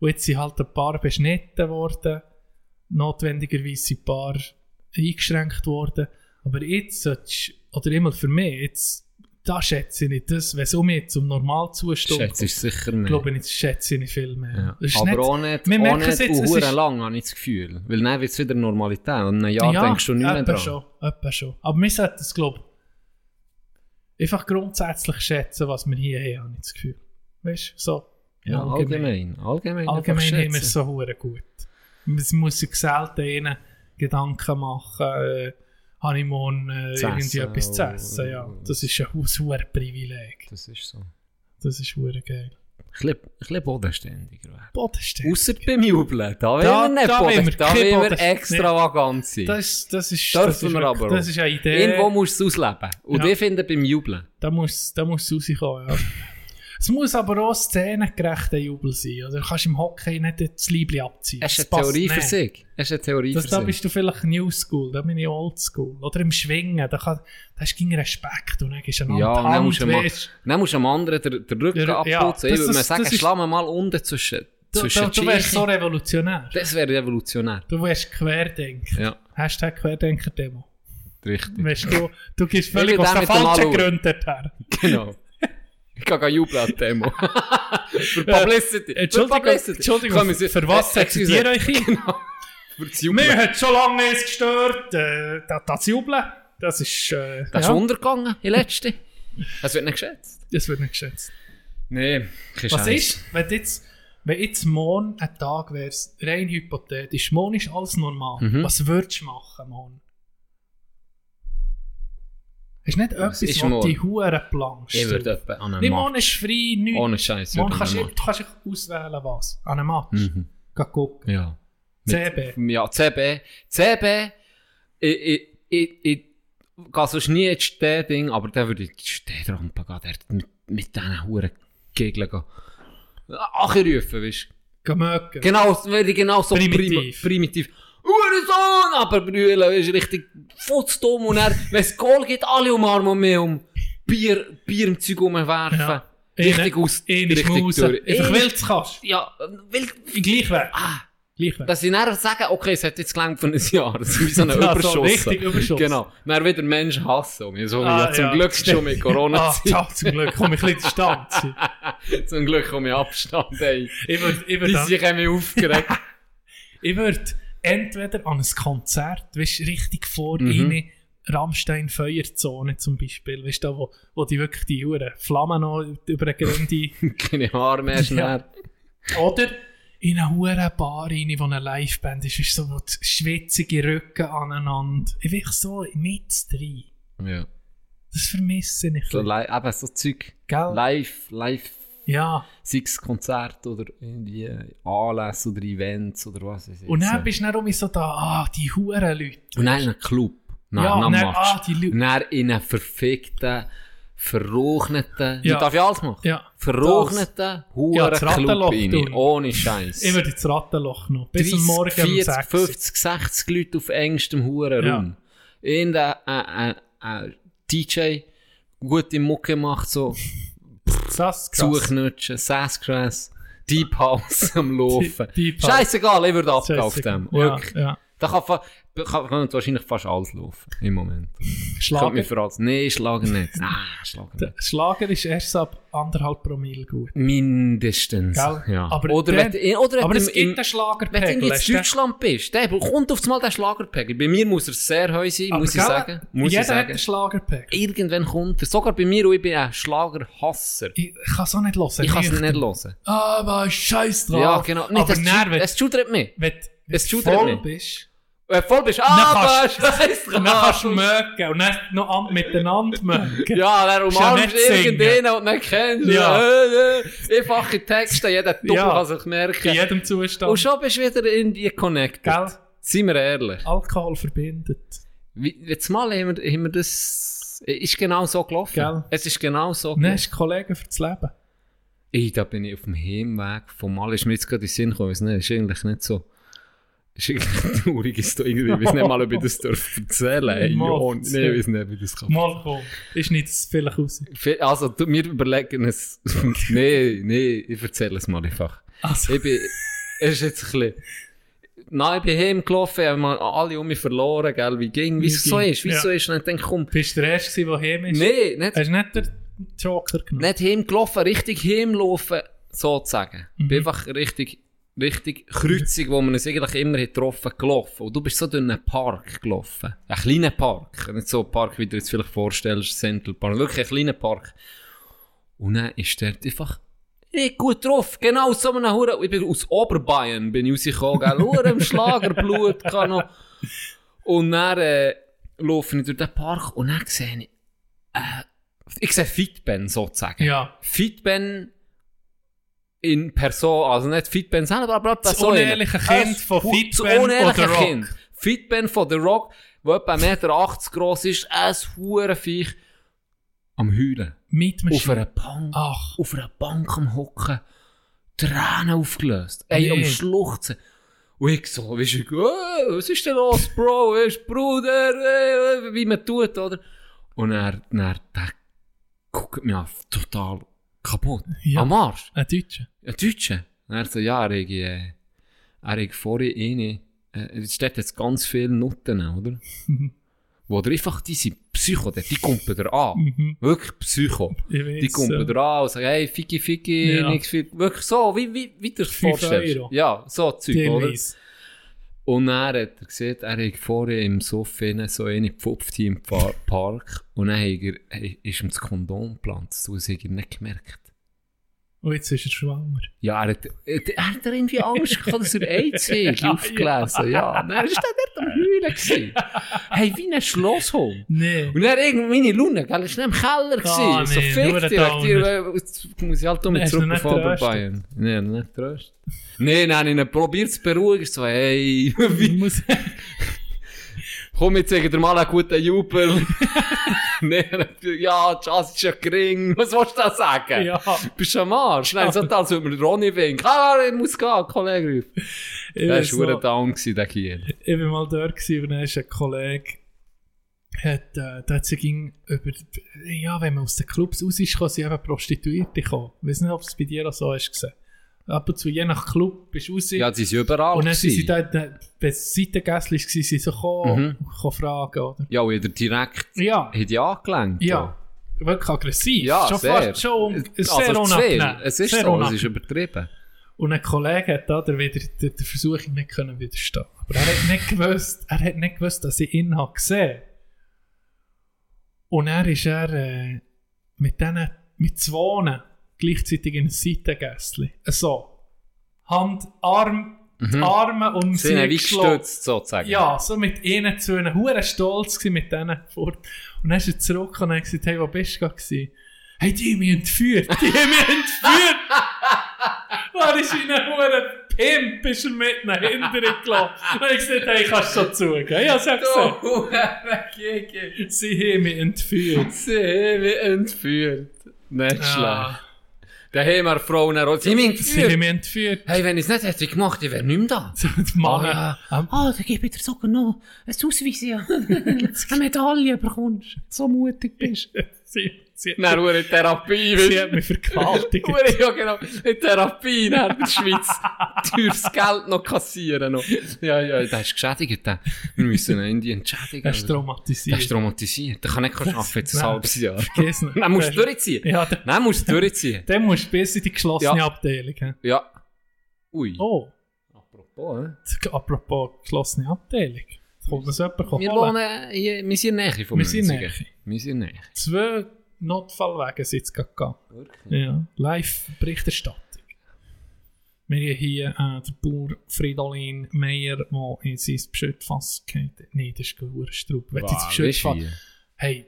Und jetzt sind halt ein paar beschnitten worden, notwendigerweise ein paar eingeschränkt worden. Aber jetzt oder immer für mich, jetzt, da schätze ich nicht das, wenn es um mich zum Normalzustand Schätze ich sicher ich glaube, jetzt schätze ich nicht viel mehr. Ja. Aber nicht- auch nicht, wir auch nicht jetzt, es ist- lang, habe ich das Gefühl. Weil dann wird es wieder Normalität. Und in einem Jahr denkst du nicht mehr dran. Schon, schon. Aber wir sollten es, glaube ich, einfach grundsätzlich schätzen, was wir hier haben, habe ich das Gefühl. Weißt du, so. Ja, allgemein. Allgemein, Allgemein einfach haben wir es so gut. Es muss sich selten Gedanken machen, äh, morgen äh, Zu irgendwie essen etwas zu oder- essen. Ja. Das ist ein hure Privileg. Das ist so. Das ist hure geil. Ein bisschen, bodenständiger werden. Bodenständig. Ausser beim Jubeln. Da will Da- wir nicht da boden, wir da will wir extravagant sein. Das ist, das ist, Dürfen das ist wir aber. Das ist eine Idee. Irgendwo musst du es ausleben. Und Ja. ich finde beim Jubeln. Da muss, da muss es rauskommen, ja. Es muss aber auch szenengerechter Jubel sein. Oder du kannst im Hockey nicht das Liebling abziehen. Du Das eine Theorie für sich? Hast du eine Theorie Das, für da bist du vielleicht New School, da bin ich Old School. Oder im Schwingen, da, kann, da hast du Respekt und dann gehst du Ja, und dann musst du am- musst am anderen den, den Rücken Ja, ja, abputzen. ich das würde mir ist- sagen, das ist- schlag mir mal unten zwischen, Du, zwischen du, du wärst so revolutionär. Das wäre revolutionär. Du wärst Querdenker. Ja, Hashtag Querdenker-Demo. richtig. Weißt du, du gehst Ich völlig aus den falschen. Gründen dorthin. Genau. Ich kann gar jubeln an die Demo. für Publicity. Äh, Entschuldigung, für Publicity. Entschuldigung Kommen Sie- für was äh, excuse. ihr euch ein? Genau. Mir hat schon lange es gestört, äh, das, das Jubeln. Das ist, äh, Das ist ja, untergegangen, die letzte. Das wird nicht geschätzt. das wird nicht geschätzt. Nee, kein Was Scheiß. ist, wenn jetzt, wenn jetzt morgen ein Tag wäre, rein hypothetisch, morgen ist alles normal. Mhm. Was würdest du machen morgen? Ist nicht etwas, ist morgen? die Huren planst. Ich würde etwa an einem Match. ist frei, nichts. Ohne Scheiß. Würde kannst ich du, an du kannst auswählen, was. An einem Match. Mhm. Geh gucken. Ja. CB. Ja, CB. CB, ich, ich, ich, ich gehe sonst nie ins Städting, aber der würde in die Städrampe gehen, der mit, mit diesen Huren Gegeln gehen. Anrufen, weißt du. Geh mögen. Genau, würde ich genau so Primitiv. primitiv. Hurensohn! Aber brüllen, ist richtig futzdumm und dann, wenn es Goal gibt, alle umarmen mich um Bier, Bier im Zeug umwerfen. Ja. Richtig aus, ist richtig Maus. durch. Einfach weil du kannst. Ja, weil, Gleich weg. ah, Gleich weg. dass sie dann sagen, okay, es hat jetzt gelangt für ein Jahr. Das ist wie so ein Ja, so Überschuss. richtig Überschuss. Genau. Dann wieder Menschen hassen mich. So Ah, ja, zum ja. Glück schon mit Ah, Corona-Zeit. ja, zum Glück komme ich ein bisschen Distanz. zum Glück komme ich Abstand, ey. Ich würde ich Die würd, sich haben mich aufgeregt. ich würd entweder an ein Konzert, weißt du, richtig vor Mhm. ihnen, Rammstein Feuerzone zum Beispiel, weißt du, da, wo, wo die wirklich die Huren Flammen noch über den Gelände Keine Haare mehr schnell. Oder in eine hure Bar rein, wo eine Liveband ist, ist so wo die schwitzige Rücken aneinander. Ich will so mit drin. Ja. Das vermisse ich. So li eben so Zeug. Gell? Live, live. Ja. Sei es Konzert oder irgendwie Anlässe oder Events oder was weiß ich. Und dann bist du dann um so da, ah, die huren Leute. Und dann in einem Club. Nach, Ja, dann, ah, die Leute. Dann in einem verfickten, verrogneten, Ja. ja. darf ich alles machen? Ja. Verrogneten, Ja, huren Rattenloch Club rein. Ohne Scheiß. Ich würde ins Rattenloch noch. Bis 30, am Morgen um 40, 6. 50, 60 Leute auf engstem huren Ja. Raum. Irgendein äh, äh, äh, DJ, gute Mucke macht, so. Zuknutschen, Sassgrass, Deep House am Laufen. Scheißegal, ich würde abgehen auf Scheißegal. dem. Ja, ja. Da kann, kann, kann wahrscheinlich fast alles laufen im Moment. Schlager. Könnte mich für alles. Nein, Schlager nicht. Nein, Schlager Der nicht. Schlager ist erst ab anderthalb Promille gut. Mindestens. Gell? Ja. Aber oder dann- wenn, oder Aber du es im- gibt einen Wenn du Schlagerpegel. in du? Deutschland bist, der kommt auf mal der Schlagerpegel. Bei mir muss er sehr heu sein, Aber muss ich gell, sagen. Muss jeder ich hat sagen. einen Schlagerpegel. Irgendwann kommt er. Sogar bei mir, und ich bin ein Schlagerhasser. Ich kann es auch nicht hören. Ich kann es nicht hören. Aber scheiß drauf. Ja, genau. Nicht, Aber es, wenn, es schudert mich. wenn, wenn es du schudert voll mich. bist, Wenn du voll bist, dann aber scheiß dann kannst du mögen und dann noch an, miteinander mögen. Ja, dann umarmst nicht du irgendeinen und nicht kennst. Ja. Ja. Einfache Texte, jeder Doppel Ja. kann sich In merken. jedem Zustand. Und schon bist du wieder irgendwie connected. Gell? Seien wir ehrlich. Alkohol verbindet. Wie, jetzt mal haben wir, haben wir das... Ist genau so gelaufen. Gell? Es ist genau so Dann gelaufen. hast du Kollegen für das Leben. Ey, da bin ich auf dem Heimweg vom Mal. Ist mir jetzt gerade in den Sinn gekommen. Ich nicht, ist eigentlich nicht so... Ist irgendwie eine traurige Story. irgendwie. Ich weiß nicht mal, ob ich das darf erzählen Mal, ja, nee, ich weiß nicht, wie das kann. Mal komm. Ist nicht das vielleicht raus. Also, du, wir überlegen es. nee, nee, ich erzähle es mal einfach. Also, Ich bin, es ist jetzt ein bisschen, nein, ich bin heimgelaufen, haben wir alle um mich verloren, gell, wie ging, wie es so ist, wie es ja. so ist. Und ich denke, komm, bist du der Erste, der heim ist? nee, nicht, Hast du nicht den Joker genommen? nicht heimgelaufen, richtig heimlaufen, sozusagen. Ich Mhm. bin einfach richtig, richtig Kreuzung, wo man uns eigentlich immer getroffen, gelaufen. Und du bist so durch einen Park gelaufen. Ein kleiner Park. Nicht so ein Park, wie du dir jetzt vielleicht vorstellst, Central Park. Wirklich ein kleiner Park. Und dann ist der einfach ich gut drauf, genau so einem Hure. Ich bin aus Oberbayern, bin ich rausgekommen, gell, Hure im Schlagerblut, kann noch. Und dann, äh, laufe ich durch den Park und dann sehe ich, äh, ich sehe Fitben sozusagen. Ja. Fitben in Person, also nicht Fitben selber, aber Das unehrliche Kind Ein von Fitben oder Rock. Kind. Fitben von The Rock, der etwa 1,80 Meter groß ist, ein Hurenviech. am Heulen. Mit Auf einer Bank. Ach. Auf einer Bank am Hocken. Tränen aufgelöst. Ey, am. Schluchzen. Und ich so, weißt du, oh, was ist denn los, Bro? Weißt Bruder, äh, wie man tut, oder? Und er, er, der guckt mich an, total kaputt. Ja. Am Arsch. Ein Deutscher. Ein Deutscher. Und er so, ja, er hat, äh, er hat vorhin eine, äh, es steht jetzt ganz viele Nutten, oder? Wo der einfach diese Psycho, die, die kommt da an. Mhm. Wirklich Psycho. Die kommt ja. da an und sagt, hey, Fiki, Fiki, Ja. viel. Wirklich so, wie, wie, wie du Fünf vorstellst. Ja, so Zeug, oder? weiss. Und dann hat er gesehen, er hat vorhin im Sofa so eine gepfupft im Pa- Park und dann hat er, ist ihm das Kondom gepflanzt. Das hat er nicht gemerkt. Und jetzt ist er schwanger. Ja, er hat, er, er hat irgendwie Angst gehabt, dass er AIDS Ja, aufgelesen. Ja, Und dann ist er dort am Heulen gewesen. Hey, wie ein Schlosshund. Nee. Und dann irgendwie meine Lune, gell, ist nicht im Keller gewesen. Ah, so nee, fick dich, jetzt muss ich halt um Nee, zurück auf? Bayern. Nee, nicht tröst. Nee, habe ich probiert zu beruhigen, so, hey, wie, komm, jetzt zeige dir mal einen guten Jubel. ja, die Chance ist ja gering. Was willst du da sagen? Ja. Bist du am Arsch? Nein, so als würde mir Ronny winken. Ah, ich muss gehen, Kollege. ich, Der war noch, down, gewesen, der Kiel. ich bin mal dort gewesen, und dann ist ein Kollege, hat, äh, der hat sich ging über, ja, wenn man aus den Clubs raus ist, kann sie eben Prostituierte kommen. Ich weiß nicht, ob es bei dir auch so hast gesehen. Ab und zu, je nach Club, bist du raus. Ja, sie sind überall. und dann sind sie da, da bei Seitengässli waren sie so gekommen, mhm. fragen, oder? Ja, und jeder direkt Ja. hat die angelenkt. Ja. Wirklich aggressiv. Ja, schon sehr. Fast, schon also sehr unangenehm. Es ist sehr so, es unangenehm. ist übertrieben. Und ein Kollege hat da der, wieder, der, der Versuchung nicht können widerstehen. Aber er hat nicht gewusst, er hat nicht gewusst, dass ich ihn habe gesehen. Und er ist er äh, mit denen, mit zwei gleichzeitig in ein Seitengässli. So. Hand, Arm, die Arme um Sie sind wie gestützt, sozusagen. Ja, so mit ihnen zu einem Huren stolz gewesen mit denen fort. Und dann ist er zurück und hat gesagt, hey, wo bist du gewesen? Hey, die haben mich entführt, die haben mich entführt! War ist in einem Huren Pimp, ist er mit nach hinten gelaufen. Und ich gesagt, hey, kannst du schon zugeben? Ja, sag so. Sie haben mich entführt. Sie haben mich entführt. Nicht Ja. schlecht. Da haben wir Frauen auch. Sie haben mich Sie haben entführt. mich entführt. Hey, wenn ich es nicht hätte gemacht, ich wäre nicht mehr da. Die Mann, ja. ähm, Ah, dann gebe ich dir sogar noch ein Ausweis, ja. Eine Medaille bekommst. So mutig bist. sie, sie, Dann nur in Therapie. sie hat mich vergewaltigt. Hure, ja, genau. In Therapie, dann in der Schweiz. Teures Geld noch kassieren. Noch. Ja, ja, der ist geschädigt. Der. Wir müssen ihn irgendwie entschädigen. Er ist traumatisiert. Der ist traumatisiert. Der kann nicht arbeiten jetzt ein Nein. halbes Jahr. Vergiss nicht. Dann musst du durchziehen. Ja, der, Dann musst du durchziehen. der musst du bis in die geschlossene Ja. Abteilung. hä? Ja. Ui. Oh, Apropos, t- apropos geschlossene Abteilung. Kommt uns jemand Wir holen? wohnen hier, wir sind in der Nähe von Wir sind in Münzigen. Nähe. Wir sind in der Nähe. Zwei Notfallwege sind jetzt gerade gegangen. Ja, Live-Berichterstattung. Wir haben hier äh, den Bauer Fridolin Meyer, der in sein Beschüttfass geht. Nein, das ist ein Straub. Wenn du ins Wow, Beschüttfass... du wie? Hey,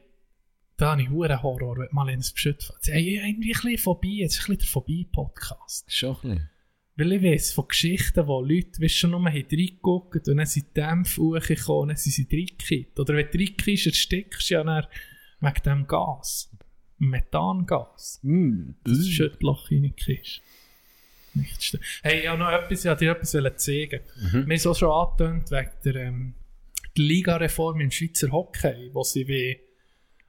da habe ich einen Horror, wenn du mal ins Beschüttfass... Hey, irgendwie ein bisschen vorbei, jetzt ist ein bisschen der Vorbei-Podcast. Schon ein bisschen. Weil ich weiss von Geschichten, wo Leute, weißt schon nur reingeguckt und dann sind die Dämpfe hochgekommen und dann sind sie reingekippt. Oder wenn du reinkriegst, erstickst du ja dann wegen dem Gas. Methangas. Mm. Das ist Schüttloch reinkriegst. Nicht st- Hey, ich habe noch etwas, ich wollte dir etwas zeigen. Wir haben es auch schon angetönt wegen der ähm, der Liga-Reform im Schweizer Hockey, wo sie wie...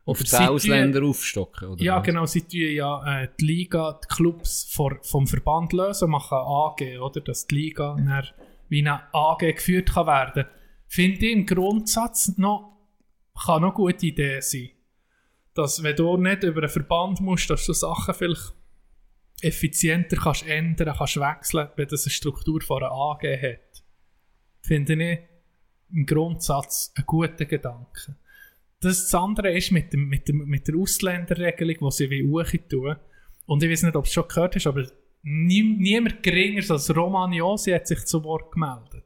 Auf oder die Ausländer aufstocken, oder? ja, was? genau. Sie tun ja äh, die Liga, die Clubs vor, vom Verband lösen, machen AG, oder? Dass die Liga dann wie eine AG geführt kann werden. Finde ich im Grundsatz noch, kann noch eine gute Idee sein. Dass, wenn du nicht über einen Verband musst, dass du Sachen vielleicht effizienter kannst ändern, kannst wechseln, wenn das eine Struktur von einer AG hat. Finde ich im Grundsatz einen guten Gedanken. Das, andere ist mit, dem, mit, dem, mit der Ausländerregelung, die sie wie tun. Und ich weiß nicht, ob du es schon gehört hast, aber nie, niemand geringer als Roman Josi hat sich zu Wort gemeldet.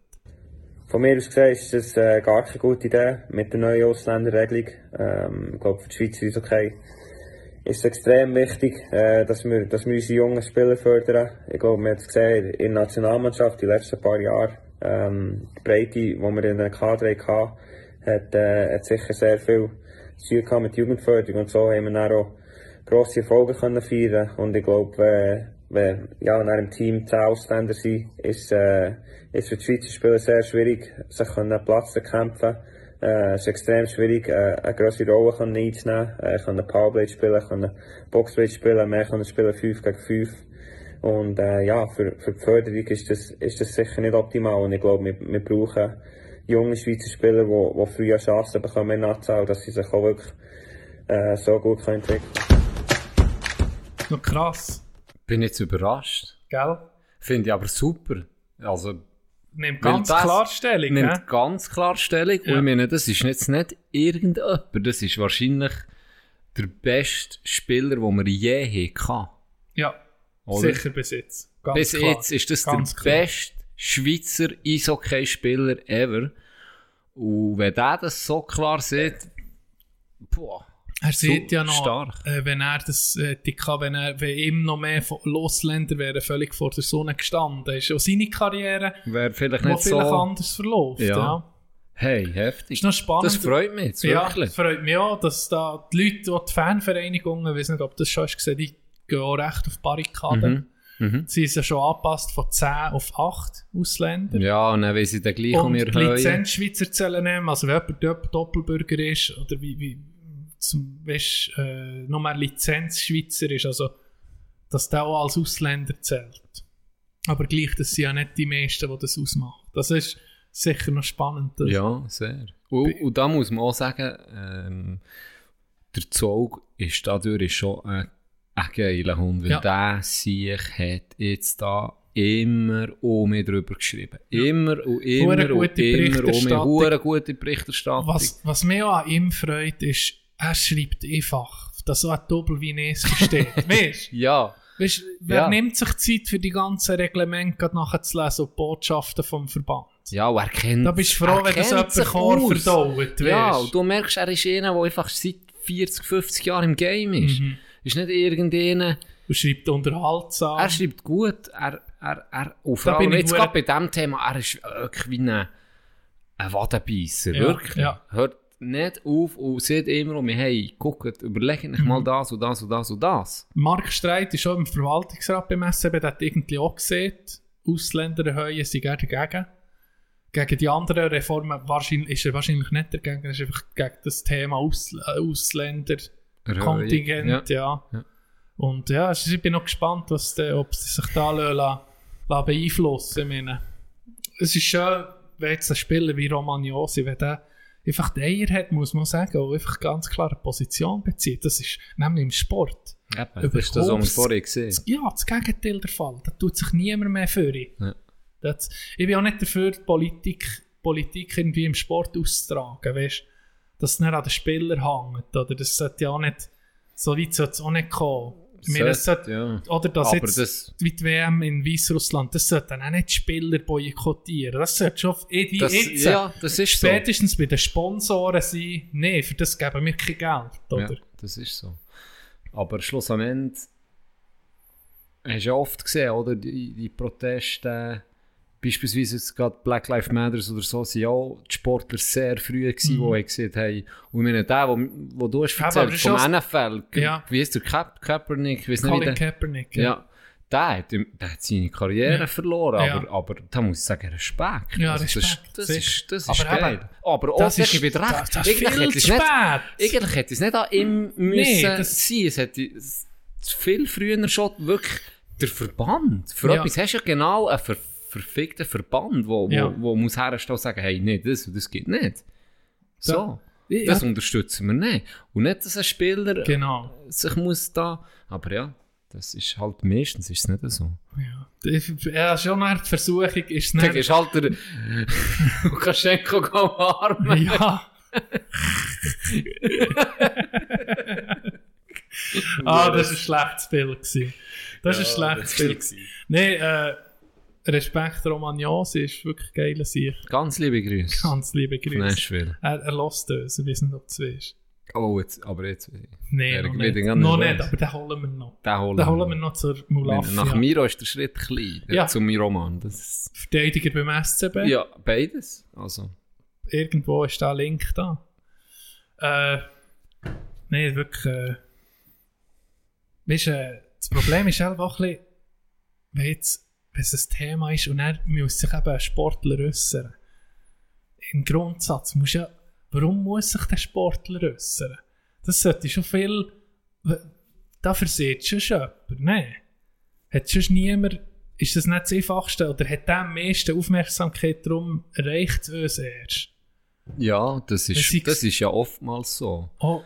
Von mir aus gesehen ist das äh, gar keine gute Idee mit der neuen Ausländerregelung. Ähm, ich glaube, für die Eishockey ist es extrem wichtig, äh, dass, wir, dass wir unsere jungen Spieler fördern. Ich glaube, man hat es gesehen in der Nationalmannschaft die letzten paar Jahre. Ähm, die Breite, die wir in den Kader hatten, hat, äh, hat sicher sehr viel, zu tun mit Jugendförderung und so haben wir dann auch grosse Erfolge können feiern und ich glaube, äh, wenn ja, in einem Team 10 Ausländer sind, ist, äh, ist für die Schweizer Spieler sehr schwierig, sich einen Platz zu kämpfen. Äh, es ist extrem schwierig, äh, eine grosse Rolle können einzunehmen, äh, können Powerblade spielen, können Boxblade spielen, mehr können spielen 5 gegen 5. Und äh, ja, für, für die Förderung ist das, ist das sicher nicht optimal. Und ich glaube, wir, wir brauchen junge Schweizer Spieler, die, die früher Chancen bekommen in Natal, dass sie sich auch wirklich äh, so gut können entwickeln Noch krass, Bin jetzt überrascht. gell? Finde ich aber super. Also, Nimmt ganz klar Stellung, nimmt ne? ganz klar Stellung. Und Ja. ich meine, das ist jetzt nicht irgendjemand. Das ist wahrscheinlich der beste Spieler, den wir je hatten. Ja, Oder? sicher bis jetzt. Ganz Bis klar. jetzt ist das Ganz der klar. beste Schweizer Eishockey-Spieler ever. Und wenn der das so klar sieht, boah. Er so sieht ja noch, Stark. äh, wenn er das, äh, kann- wenn er, wenn ihm noch mehr Losländer wäre völlig vor der Sonne gestanden, ist auch seine Karriere, Wäre vielleicht nicht vielleicht so. anders verläuft. Ja. Ja. Hey, heftig. Ist noch spannend. Das freut mich jetzt, Ja, wirklich. das freut mich auch, dass da die Leute, die, die Fanvereinigungen, ich weiß nicht, ob das schon hast gesehen, die gehen auch recht auf Barrikaden. Mhm. Mhm. Sie sind ja schon angepasst von 10 auf 8 Ausländer. Ja, und dann will sie dann gleich um Und die hören. Lizenzschweizer zählen nehmen, also wenn jemand Doppelbürger ist, oder wie, wie zum, weißt, äh, nur mehr Lizenzschweizer ist, also dass der auch als Ausländer zählt. Aber gleich, das sind ja nicht die meisten, die das ausmachen. Das ist sicher noch spannend. Ja, sehr. Und, und da muss man auch sagen, ähm, der Zug ist dadurch schon ein, ein geiler Hund, weil Ja. der sich hat jetzt da immer um mich drüber geschrieben. Immer und immer Hure und immer um mich. Hure gute Berichterstattung. Was, was mich auch an ihm freut, ist, er schreibt einfach, dass so ein Doppel wie es versteht. weißt du? Ja. Weißt, wer Ja. nimmt sich Zeit für die ganzen Reglemente gerade nachher zu lesen und die Botschaften vom Verband? Ja, und er kennt Da bist du froh, wenn das jemand Chor verdaut, Ja, und du merkst, er ist einer, der einfach seit 40, 50 Jahren im Game ist. Mhm. Ist nicht irgendeiner... Er schreibt unterhaltsam. Er schreibt gut, er, er, er, und vor allem jetzt gerade bei diesem Thema, er ist wirklich wie ein, ein Wadenbeisser, Ja, wirklich. ja. Hört nicht auf und sieht immer um mich, hey, guckt, überlegt euch mal Mhm. das und das und das und das. Mark Streit ist schon im Verwaltungsrat beim SCB, der hat irgendwie auch gesehen, Ausländer erhöhen sind gerne dagegen. Gegen die anderen Reformen wahrscheinlich, ist er wahrscheinlich nicht dagegen, er ist einfach gegen das Thema Aus, Ausländer Kontingent, ja. Ja. Und ja, also ich bin noch gespannt, was de, ob sie sich da lassen, beeinflussen. Meine, es ist schön, wenn jetzt ein Spieler wie Romagnosi, wenn der einfach die Eier hat, muss man sagen, und einfach ganz klar eine Position bezieht. Das ist nämlich im Sport. Eben, das ist das, was vorhin gesehen. Ja, das Gegenteil der Fall. Da tut sich niemand mehr für. Ja. Das, ich bin auch nicht dafür, Politik, Politik irgendwie im Sport auszutragen, weißt dass es nicht an den Spielern hängt. Oder das sollte ja auch nicht, so weit sollte es auch nicht kommen. Sollte, sollte- ja. Oder dass Aber jetzt, das- wie die WM in Weißrussland, das sollte dann auch nicht die Spieler boykottieren. Das sollte schon, eh, wie Das- jetzt, ja, das ist so. spätestens bei den Sponsoren sein, nee, für das geben wir kein Geld, oder? Ja, das ist so. Aber schlussendlich hast du ja oft gesehen, oder? Die, die Proteste, beispielsweise jetzt gerade Black Lives Matter oder so, sind ja die Sportler sehr früh gewesen, Mhm. die haben gesehen haben. Und ich meine, der, wo, wo du hast aber erzählt, vom NFL, Ja. wie ist der Ka Kaepernick, ich nicht, Colin der, Kaepernick, ja. ja. Der hat, der hat seine Karriere Ja. verloren, aber, aber da muss ich sagen, Respekt. Ja, Also Respekt, Das, das ist, das Aber ist geil. eben, aber auch, das ist- ich recht. das- das ist Eigentlich viel hätte es zu nicht- spät. Eigentlich hätte es nicht an ihm müssen Nee, das- sein. Es hätte viel früher schon wirklich der Verband. Für Ja. etwas hast du ja genau einen ver verfickten Verband, wo, wo, Ja. wo muss herstellen und sagen, hey, nee, das, und das geht nicht. So. Ja. Das unterstützen wir nicht. Und nicht, dass ein Spieler Genau. sich muss da... Aber ja, das ist halt meistens ist es nicht so. Ja, ja, schon eine Versuchung ist Dann nicht. ist halt der Lukaschenko umarmen. Ja. ah, das war ein schlechtes Bild. Gewesen. Das war Ja, ein schlechtes Bild. war Nein, äh, Respekt Romagnosi ist wirklich geil Sieg. Ganz liebe Grüße. Ganz liebe Grüße. Nashville. Er, er lässt uns, ich weiß nicht, ob du es weißt. Oh, jetzt, aber jetzt... Nein, noch ich nicht. Noch nicht, aber den holen wir noch. Den holen den holen wir noch zur Mulafia. Nach Miro ist der Schritt klein. Ja. Ja. Zum Roman. Das Verteidiger beim SCB. ja, beides. Also, Irgendwo ist ein Link da. Äh, Nein, wirklich. Äh, weißt äh, das Problem ist auch ein bisschen, wenn, jetzt, wenn es ein Thema ist und er muss sich eben ein Sportler äußern. Im Grundsatz muss ja, warum muss sich der Sportler äußern? Das sollte schon viel. Da versieht schon jemand. Nein. Hat sonst niemand. Ist das nicht das Einfachste? Oder hat der am meisten Aufmerksamkeit darum erreicht uns erst? Ja, das Es ist- ist, das ist ja oftmals so. Oh,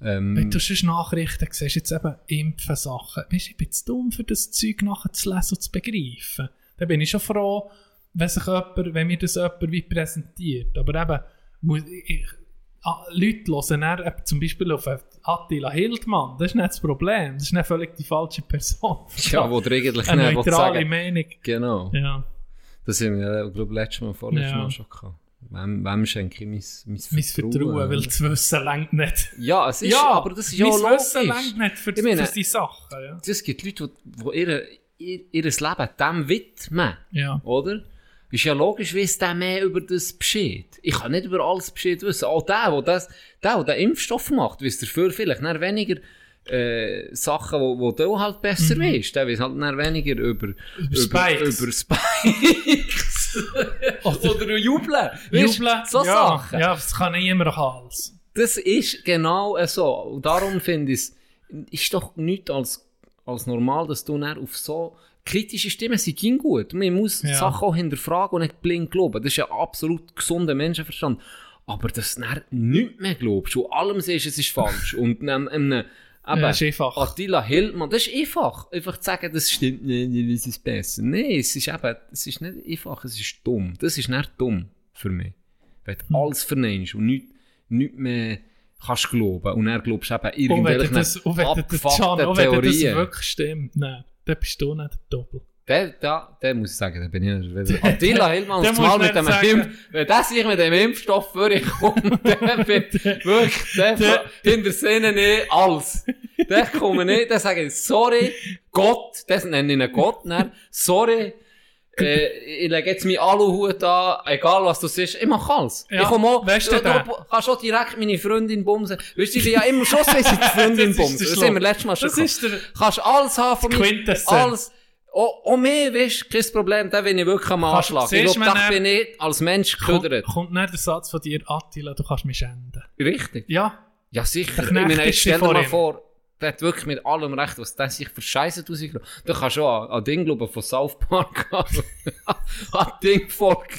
Ähm, Wenn du sonst Nachrichten siehst, jetzt eben impfen Sachen, weißt, du, ich bin zu dumm, für das Zeug nachher zu lesen und zu begreifen. Dann bin ich schon froh, wenn, sich jemand, wenn mir das jemand wie präsentiert. Aber eben, muss ich, ah, Leute hören dann eben zum Beispiel auf Attila Hildmann, das ist nicht das Problem, das ist nicht völlig die falsche Person. ja, wo du eigentlich Eine neutrale. Meinung. Genau. Ja. Das haben wir, ja, glaube letztes Mal, vorletztes Ja. Mal schon gehabt. Wem, wem schenke ich mein, mein Mein Vertrauen, weil das Wissen längt nicht. Ja, es ist, Ja, aber das ist ja mein auch Wissen logisch. längt nicht für, Ich meine, für die Sachen. Ja. Es gibt Leute, die, die ihre, ihr, ihr Leben dem widmen. Ja. Oder? Ist ja logisch, weiss der mehr über das Bescheid. Ich kann nicht über alles Bescheid wissen. Auch der, der, das, der, der den Impfstoff macht, weiss dafür vielleicht dann weniger äh, Sachen, wo, wo du halt besser Mhm. weißt. Der weiss halt dann weniger über, über, Spikes. über Spikes. Oder jubeln. Weisst, Jubeln, So ja, Sachen. Ja, das kann immer Hals. Das ist genau so. Und darum finde ich es, ist doch nichts als, als normal, dass du dann auf so kritische Stimmen sie ging gut. Man muss Ja. Sachen auch hinterfragen und nicht blind glauben. Das ist ja absolut gesunder Menschenverstand. Aber dass du dann nichts mehr glaubst und allem siehst, es ist falsch. und einem, einem, eben, Ja, ist einfach. Attila Hildmann, das ist einfach. Einfach zu sagen, das stimmt nicht, nicht es ist besser. Nein, es ist eben, es ist nicht einfach, es ist dumm. Das ist nicht dumm für mich. Wenn Hm. du alles verneinst und nichts nicht mehr kannst glauben und dann glaubst eben das, abgefuckten Can, und wenn das Theorien. wirklich stimmt, nein, dann bist du nicht der Doppel. Der, der, der muss ich sagen, der bin ich nicht. Wenn Attila Hildmann der muss Mal mit dem Impf, wenn der sich mit dem Impfstoff vorkommt, bin wirklich, der, Der- hinter Sinne nicht alles. Der komme nicht, der ich, sorry, Gott, das nenne ich ihn Gott, ne? sorry, äh, ich lege jetzt meinen Aluhut an, egal was du siehst, ich mach alles. Ja, ich komme auch, weißt du du kannst auch direkt meine Freundin bumsen. Weißt du, ich bin ja immer schon so, ich die Freundin Das bumsen. der Das haben wir letztes Mal schon Das ist der- Kannst alles haben von mir. Alles. Auch, auch mehr, weißt du, kein Problem, da bin ich wirklich am Anschlag. Ich glaube, du, da wenn bin ich als Mensch Kommt, geködert. kommt nicht der Satz von dir, Attila, du kannst mich schänden. Richtig. Ja. Ja, sicher. Ich meine, stell dir mal vor, der hat wirklich mit allem recht, was der sich für Scheiße rausgenommen Du kannst schon an, an Ding glauben von South Park, also, an Ding Volk,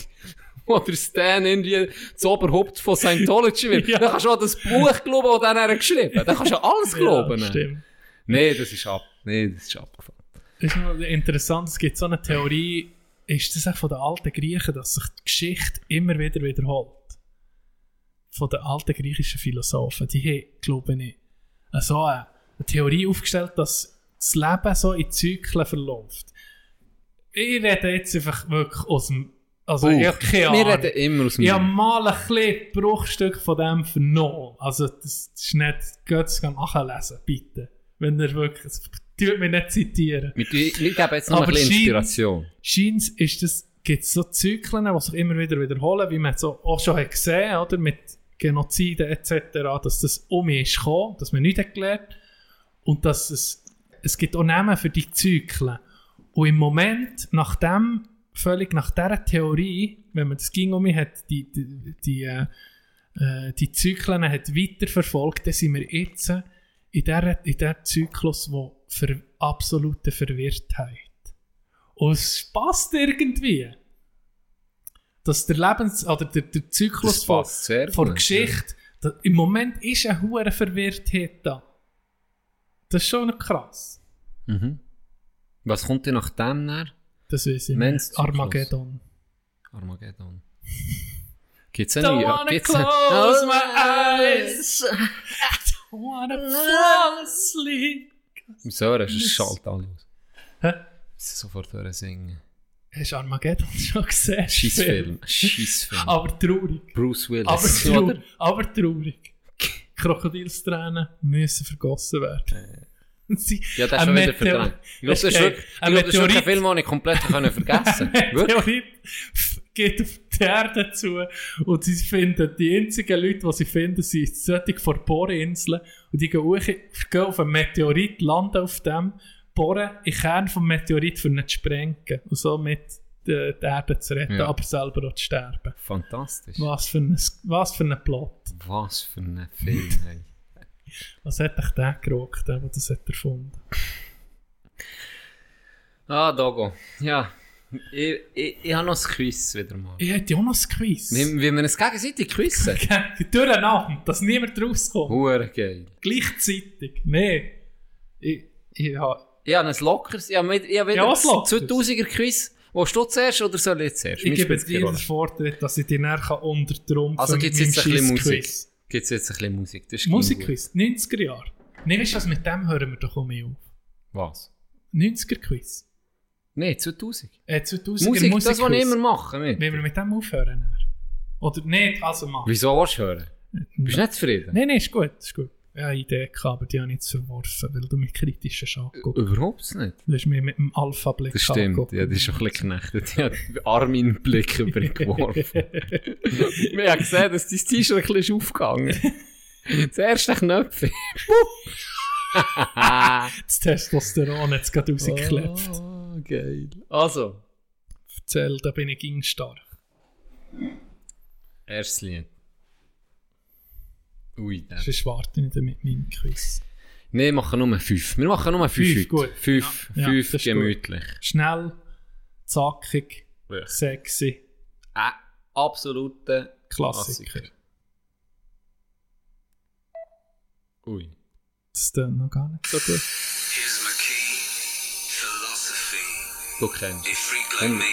wo der Stan irgendwie das Oberhaupt von Scientology wird. Ja. Dann kannst du an das Buch glauben, das er geschrieben hat. Dann kannst du alles glauben. Ja, stimmt. Nee, das ist ab, nee, das ist abgefahren. Das ist noch interessant, es gibt so eine Theorie, ist das auch von den alten Griechen, dass sich die Geschichte immer wieder wiederholt. Von den alten griechischen Philosophen. Die haben, glaube ich, so eine, eine Theorie aufgestellt, dass das Leben so in Zyklen verläuft. Ich rede jetzt einfach wirklich aus dem, also ich habe keine Wir reden immer aus dem Ich habe mal ein kleines Bruchstück von dem vernommen. Also, das ist nicht, geht es nachlesen, bitte. Wenn ihr wirklich, tut mich nicht zitieren. Wir, wir geben jetzt noch ein Aber bisschen scheint- Inspiration. Scheint ist das, gibt es so Zyklen, die sich immer wieder wiederholen, wie man so auch schon hat gesehen oder mit Genoziden etc., dass das um ist gekommen, dass man nichts hat gelernt und dass es, es gibt auch Namen für die Zyklen. Und im Moment, nach dem, völlig nach dieser Theorie, wenn man das ging um mich hat, die, die, die, äh, äh, die Zyklen hat weiterverfolgt, dann sind wir jetzt in dieser, in dieser Zyklus, wo für absolute Verwirrtheit. Und es passt irgendwie. Dass der Lebens- oder der, der Zyklus Das von, von Geschichte, da, im Moment ist eine hohe Verwirrtheit da. Das ist schon krass. Mhm. Was kommt denn nach dem näher? Das weiß ich nicht. Armageddon. Armageddon. Gibt's Don't eine wanna gibt's close eine- my eyes. I don't wanna fall asleep. So, das ist schalt alles aus. Hä? Sofort hören singen. Hast du Armageddon schon gesehen? Scheissfilm. Scheissfilm. Aber traurig. Bruce Willis. Aber, trau oder? aber traurig. Krokodilstränen müssen vergossen werden. Sie- Ja, das ist schon wieder verdrängt. Ich glaube, das ist wirklich, ich Ein glaube, das ist wirklich ein Meteorit- Film, den ich komplett vergessen? Meteorit geht auf die Erde zu und sie finden, die einzigen Leute, die sie finden, sind solche von Bohrinseln und die gehen, hoch, gehen auf einen Meteorit, landen auf dem, bohren in den Kern vom Meteorit für ihn zu sprengen und somit die, die Erde zu retten, Ja. aber selber auch zu sterben. Fantastisch. Was für ein, was für ein Plot. Was für ein Film, hey. Was hat dich der gerockt, der das hat erfunden Ah, Dogo. Ja. Ich, ich, ich habe noch ein Quiz wieder mal. Ich hätte auch noch ein Quiz. Wie, wie wir uns gegenseitig quizzen? Durcheinander, dass niemand rauskommt. Hure geil. Gleichzeitig. Nee. Ich, ich habe... Ich habe ein lockeres, ich habe, mit- ich habe wieder Ja, was das Lockeres? 2000er Quiz. Willst du zuerst oder soll ich zuerst? Ich gebe dir den Vortritt, dass ich dich näher untertrumpfen Also mit gibt es jetzt ein bisschen Musik. Gibt es jetzt ein bisschen Musik? Das ist. Musikquiz, 90er Jahre. Weißt du was, mit dem hören wir doch auch mehr auf. Was? 90er Quiz. Nein, 2000. Äh, 2000er Musik, Musikquiz. das, was ich immer mache. Mit. Wenn wir mit dem aufhören. dann? Oder nicht, also machen. Wieso willst du hören? Bist du nicht zufrieden? Nein, nein, ist gut, ist gut. Ja, Idee gehabt, aber die habe ich jetzt verworfen, weil du mich kritisch hast angeguckt. Überhaupt nicht. Du hast mich mit dem Alpha-Blick Das stimmt, ja, das ist schon ein bisschen geknechtet. Ich habe den Arm in den Blick übergeworfen. Wir haben gesehen, dass dein T-Shirt ein bisschen ist aufgegangen Das erste Knöpfchen. das Testosteron hat es gerade rausgeklebt. Oh, geil. Also. Erzähl, da bin ich ging stark. Erstes Lied. Ui, der. Sonst warte ich mit meinem Quiz. Nein, wir machen nur fünf. Wir machen nur fünf. Fünf, heute. gut. Fünf, Ja, ja, fünf ist gemütlich. Schnell, zackig, Ja. sexy. Ein absoluter Klassiker. Ui. Das ist dann noch gar nicht so gut. Du kennst A freak like me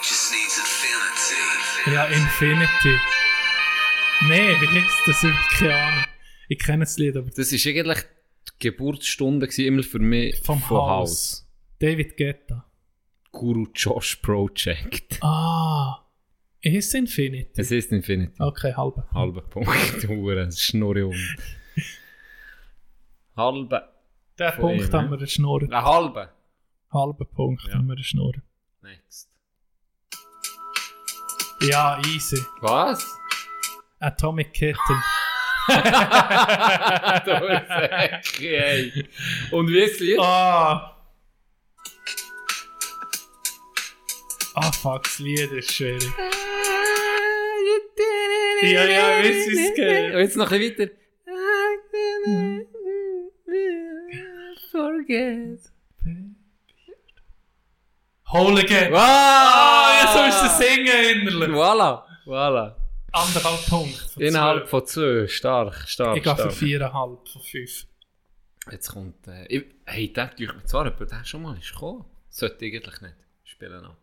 just needs infinity. Ja, Infinity. Nee, wie heißt das? Ich keine Ahnung. Ich kenne das Lied, aber Das war eigentlich die Geburtsstunde gewesen, immer für mich vom von Haus. Haus. David Guetta. Guru Josh Project. Ah. Ist Infinity? Es ist Infinity. Okay, halbe. Halber Punkt. Hure, Schnurri um. Halbe. Der Punkt ihm, haben wir geschnurrt. Ein halber. Halber Punkt haben wir geschnurrt. Next. Ja, easy. Was? Atomic Kitten. du Säcki, ey. Und wie ist Lied? Ah. Ah, fuck, das Lied ist schwierig. Ja, ja, ich weiß, wie es geht. Und jetzt noch ein bisschen weiter. Forget. Hole again. Wow! Ah, jetzt sollst du singen innerlich. Voilà, voilà. Anderthalb Punkte. von Innerhalb von zwei. Stark, stark, Ich gehe für stark. viereinhalb von fünf. Jetzt kommt... Äh, ich, hey, der tue ich mir zwar, aber der schon mal ist gekommen. Sollte eigentlich nicht spielen ab.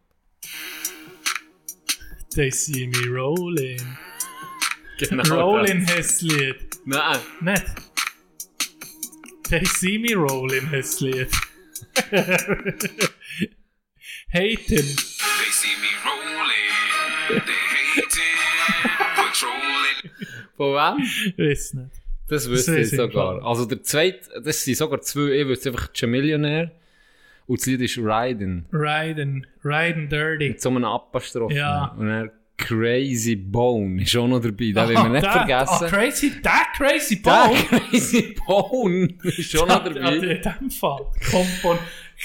They see me rolling. Genau rolling das. Lied. Nein. Nicht? They see me rolling das Lied. Haten. They see me rolling. They hating. Controlling. Von wem? Weiß nicht. Das wüsste ich sogar. im Also der zweite, das sind sogar zwei, ich wüsste einfach Millionär. Und das Lied ist Riding. Riding. Riding dirty. Mit so einem Apostrophen. Ja. Und dann Crazy Bone ist auch noch dabei. Den will man nicht der- vergessen. Ah, crazy, der Crazy Der Bone. Crazy Bone ist auch noch dabei. In dem Fall. Kompon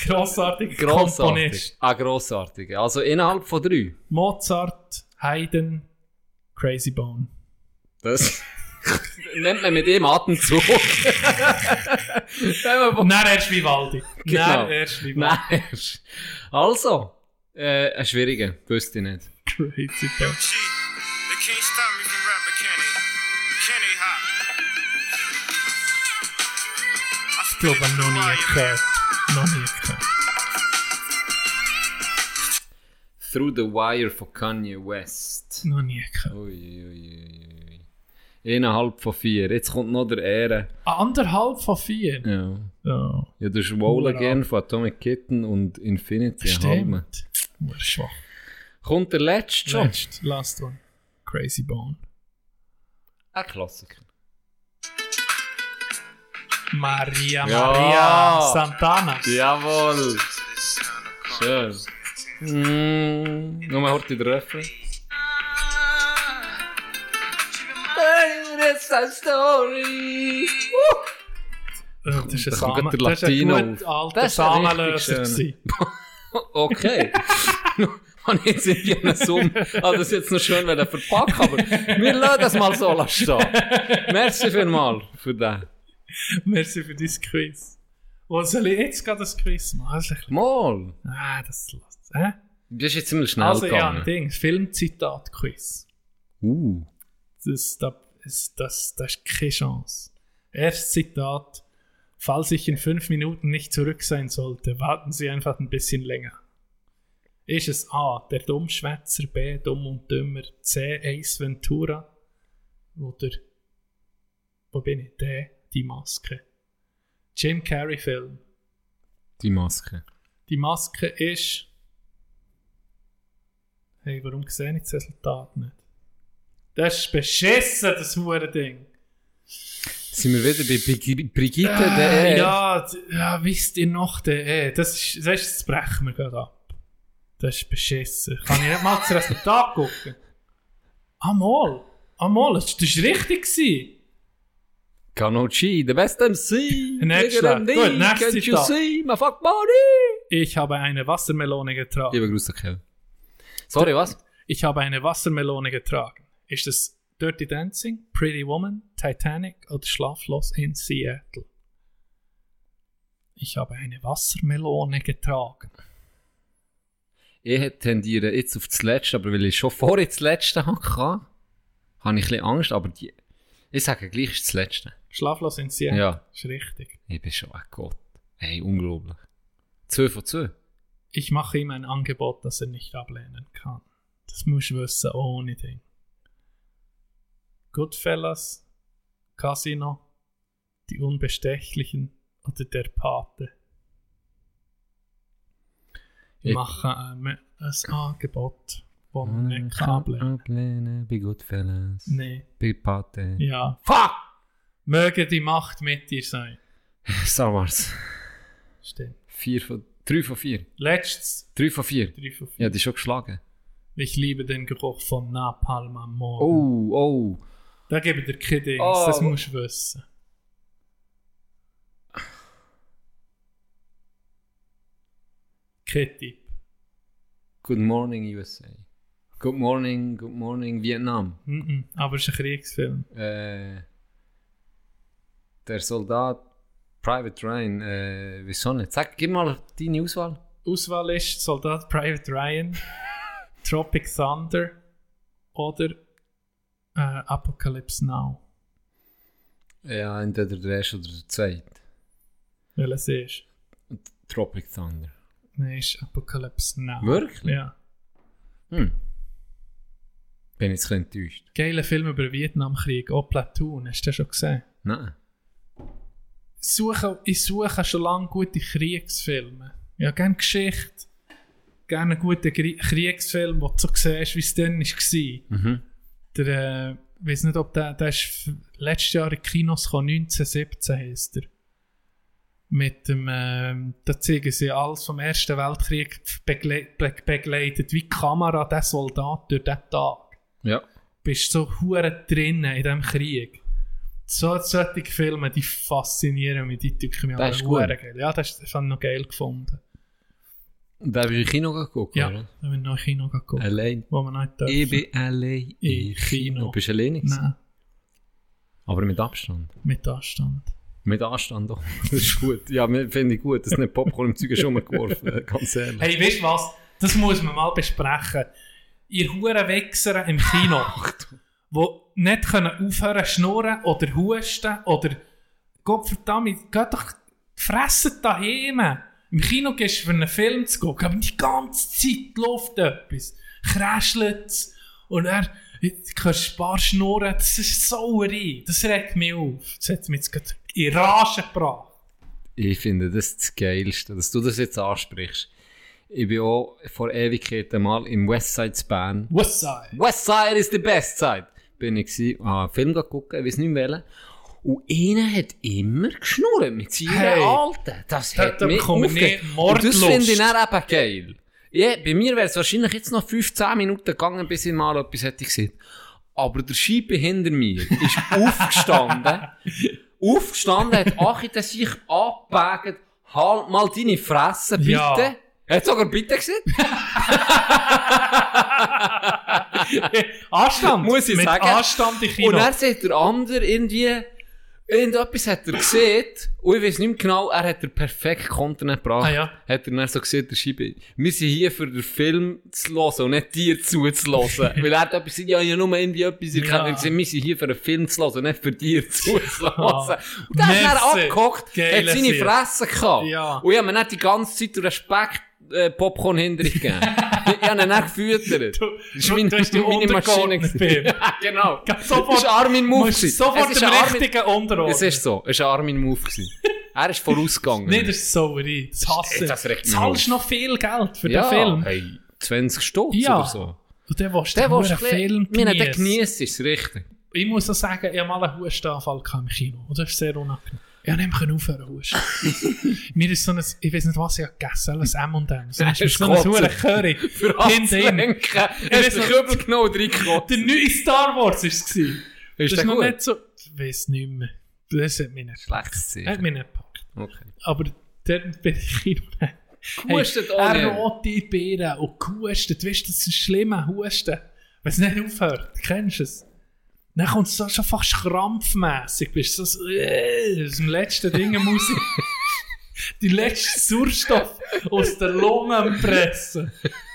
grossartiger Grossartig. Komponist. Ah, grossartig. Also innerhalb von drei. Mozart, Haydn, Crazy Bone. Das nennt man mit dem Atemzug. Dann erst Vivaldi. Genau. Dann erst. Nein, erst. Also, äh, ein schwieriger. Wüsste ich nicht. Crazy Bone. Ich glaube, noch nie gehört. Noch gehört. Through the Wire von Kanye West. Noch nie gehört. Ui, ui, ui, ui. Eineinhalb von vier. Jetzt kommt noch der Ehre. Anderthalb von vier. Ja. Ja. Ja, das ist Roll. Again von Atomic Kitten und Infinity. Stimmt. Schwach. Kommt der letzte schon? Last, last one. Crazy Bone. Ein Klassiker. Maria Maria. Santana. Jawohl. Schön. Mm. Nur mal hört den Refrain. It's a story. Uh. Das ist ein Samen. Das ist ein gut alter Samenlöser. okay. habe ich jetzt irgendwie einen Summ. Ah, das ist jetzt noch schön, wenn er verpackt, aber wir lassen das mal so stehen. Merci vielmals für das. Merci für dein Quiz. Wo soll ich jetzt gerade das Quiz machen? Das bisschen- Mal. Ah, das lässt. Hä? Du bist jetzt ziemlich schnell Also, ja, gegangen. ein Ding. Filmzitat-Quiz. Uh. Das, das, das, das, das ist keine Chance. Erstes Zitat. Falls ich in fünf Minuten nicht zurück sein sollte, warten Sie einfach ein bisschen länger. Ist es A. Der Dummschwätzer, B. Dumm und Dümmer, C. Ace Ventura oder wo bin ich? D. Die Maske. Jim Carrey Film. Die Maske. Die Maske ist. Hey, warum sehe ich das Resultat nicht? Das ist beschissen, das hure Ding. Sind wir wieder bei Brig- Brigitte, Äh, der ja, ja, wisst ihr noch, eh. Das ist, das, ist, das brechen wir gerade ab. Das ist beschissen. Kann ich nicht mal das Resultat gucken? Ah, mal. Ah, mal. Das, ist richtig gewesen. G, the best MC. Than Gut, nächstes Zitat. see my fuck body? Ich habe eine Wassermelone getragen. Liebe Grüße, Kevin. Sorry, was? Ich habe eine Wassermelone getragen. Ist es Dirty Dancing, Pretty Woman, Titanic oder Schlaflos in Seattle? Ich habe eine Wassermelone getragen. Ich tendiere jetzt auf das Letzte, aber weil ich schon vorher das Letzte hatte, habe ich ein bisschen Angst, aber die, ich sage gleich, es ist das Letzte. Schlaflos in Seattle. Ja. Ist richtig. Ich bin schon ein Gott. Hey, unglaublich. Zwei von zwei. Ich mache ihm ein Angebot, das er nicht ablehnen kann. Das musst du wissen, ohne Ding. Goodfellas, Casino, die Unbestechlichen oder der Pate. Ich Ich- mache ein, ein Angebot, das man nicht kann ablehnen ablehnen, bei Goodfellas. Nee. Bei Pate. Ja. Fuck! Möge die Macht mit dir sein. Star Wars. Stimmt. Vier von, drei von vier. Letztes. Drei von vier. Drei von vier. Ja, die ist schon geschlagen. Ich liebe den Geruch von Napalm am Morgen. Oh, oh. Da gebe ich dir kein Dings, Oh. das musst du wissen. Kein Tipp. Good morning, USA. Good morning, good morning, Vietnam. Mhm, aber es ist ein Kriegsfilm. Äh, der Soldat Private Ryan, äh, wieso nicht? Sag, gib mal deine Auswahl. Auswahl ist Soldat Private Ryan, Tropic Thunder oder äh, Apocalypse Now. Ja, entweder der erste oder der zweite. Welches ist? Tropic Thunder. Nein, ist Apocalypse Now. Wirklich? Ja. Hm. Bin jetzt ein bisschen enttäuscht. Geiler Film über den Vietnamkrieg, auch Platoon, hast du den schon gesehen? Nein. Suche, ich suche schon lange gute Kriegsfilme. Ja, gerne Geschichte. Gerne einen guten Krie- Kriegsfilm, wo du so siehst, wie es dann war. Mhm. Der, äh, ich weiß nicht, ob der, der ist letztes Jahr in Kinos gekommen, 1917 heisst er. Mit dem, ähm, da zeigen sie alles vom Ersten Weltkrieg begle be begleitet, wie die Kamera der Soldat durch den Tag. Ja. Bist so hure drinnen in diesem Krieg. So, solche Filme, die faszinieren mich, die tücken mich Das ist gut. geil. Ja, das, ist- das habe ich noch geil gefunden. Und da habe ich in Kino geguckt, Ja, oder? da haben wir noch in Kino geguckt. Allein. Wo wir nicht dürfen. Ich bin allein Im Kino. Kino. Bist du alleine? Nein, Aber mit Abstand. mit Anstand. Mit Anstand auch. Das ist gut. Ja, finde ich gut. Das ist nicht Popcorn im Zeug schon mal geworfen. äh, Ganz ehrlich. Hey, weißt du was? Das muss man mal besprechen. Ihr hure Wichser im Kino, wo nicht können aufhören zu schnurren oder husten oder Gott verdammt, geht doch fressen daheim. Im Kino gehst du für einen Film zu gucken, aber die ganze Zeit läuft etwas. Kräschelt und er, hörst ein paar Schnurren, das ist Sauerei. Das regt mich auf. Das hat mich jetzt in Rage gebracht. Ich finde das das Geilste, dass du das jetzt ansprichst. Ich bin auch vor Ewigkeiten mal im Westside Span. Westside. Westside is the best side. Bin ich gewesen, habe einen Film geguckt, ich weiß nicht mehr welchen. Und einer hat immer geschnurrt mit seinen Hey. Alten. Das Da- hat mich aufgeregt. Und das finde ich dann eben geil. Ja, bei mir wäre es wahrscheinlich jetzt noch 15 Minuten gegangen, bis ich mal etwas hätte gesehen. Aber der Scheibe hinter mir ist aufgestanden. aufgestanden, hat Achite sich abgepackt. Halt mal deine Fresse, bitte. Ja. Er hat sogar bitte gesagt. Anstand. Muss ich Mit sagen. Anstand in Kino. Und er sagt der andere irgendwie, irgendetwas hat er gesehen, und ich weiß nicht mehr genau, er hat den perfekten Content gebracht. Ah, ja. Hat er dann so gesehen, der Scheibe, wir sind hier für den Film zu hören und nicht dir zuzulassen. Weil er hat etwas gesagt, ja, ja, nur irgendwie etwas erkannt. Ja. Wir sind hier für den Film zu hören und nicht für dir zuzulassen. Ah. Und dann hat er Merci. abgehockt, hat seine. Fresse gehabt. Ja. Und ich habe mir nicht die ganze Zeit Respekt äh, Popcorn hinter ich gegeben. ich habe ihn nicht gefüttert. Du, Das ist meine, du hast dich meine Maschine. Ja, genau. Sofort- das ist Armin Move. sofort Es ist richtigen unterordnen. Es ist so. Es war Armin Move. Er ist vorausgegangen. Nee, das ist Sauerei. Das hasse ich. Das mich Zahlst noch viel Geld für ja, den Film. Hey, 20 Stutz Ja. oder so. Und dann willst du den willst verdammten Film der geniessen. genießt ist richtig. Ich muss auch sagen, ich habe mal einen Hustenanfall im Kino. Und das ist sehr unangenehm. Ich habe nicht mehr aufhören husten. Mir ist so ein, ich weiß nicht, was ich habe gegessen habe, ein M&M. So Das ist so ein hoher Curry. Für du noch- Kübel genommen und reingekotzt? Der neue Star Wars war es. Ist das der noch nicht so, ich weiß nicht mehr. Das hat mich nicht Zeichen. Hat mich nicht gepackt. Okay. Aber dann bin ich im Kino. Gehustet auch hey, nicht. Er rote Beeren und gehustet. Weißt du, das ist ein schlimmer Husten. Wenn es nicht aufhört. Kennst du es? Dann kommt es so schon fast krampfmässig. Bist du so, äh, aus dem letzten Ding muss ich die letzte Sauerstoff aus der Lunge pressen.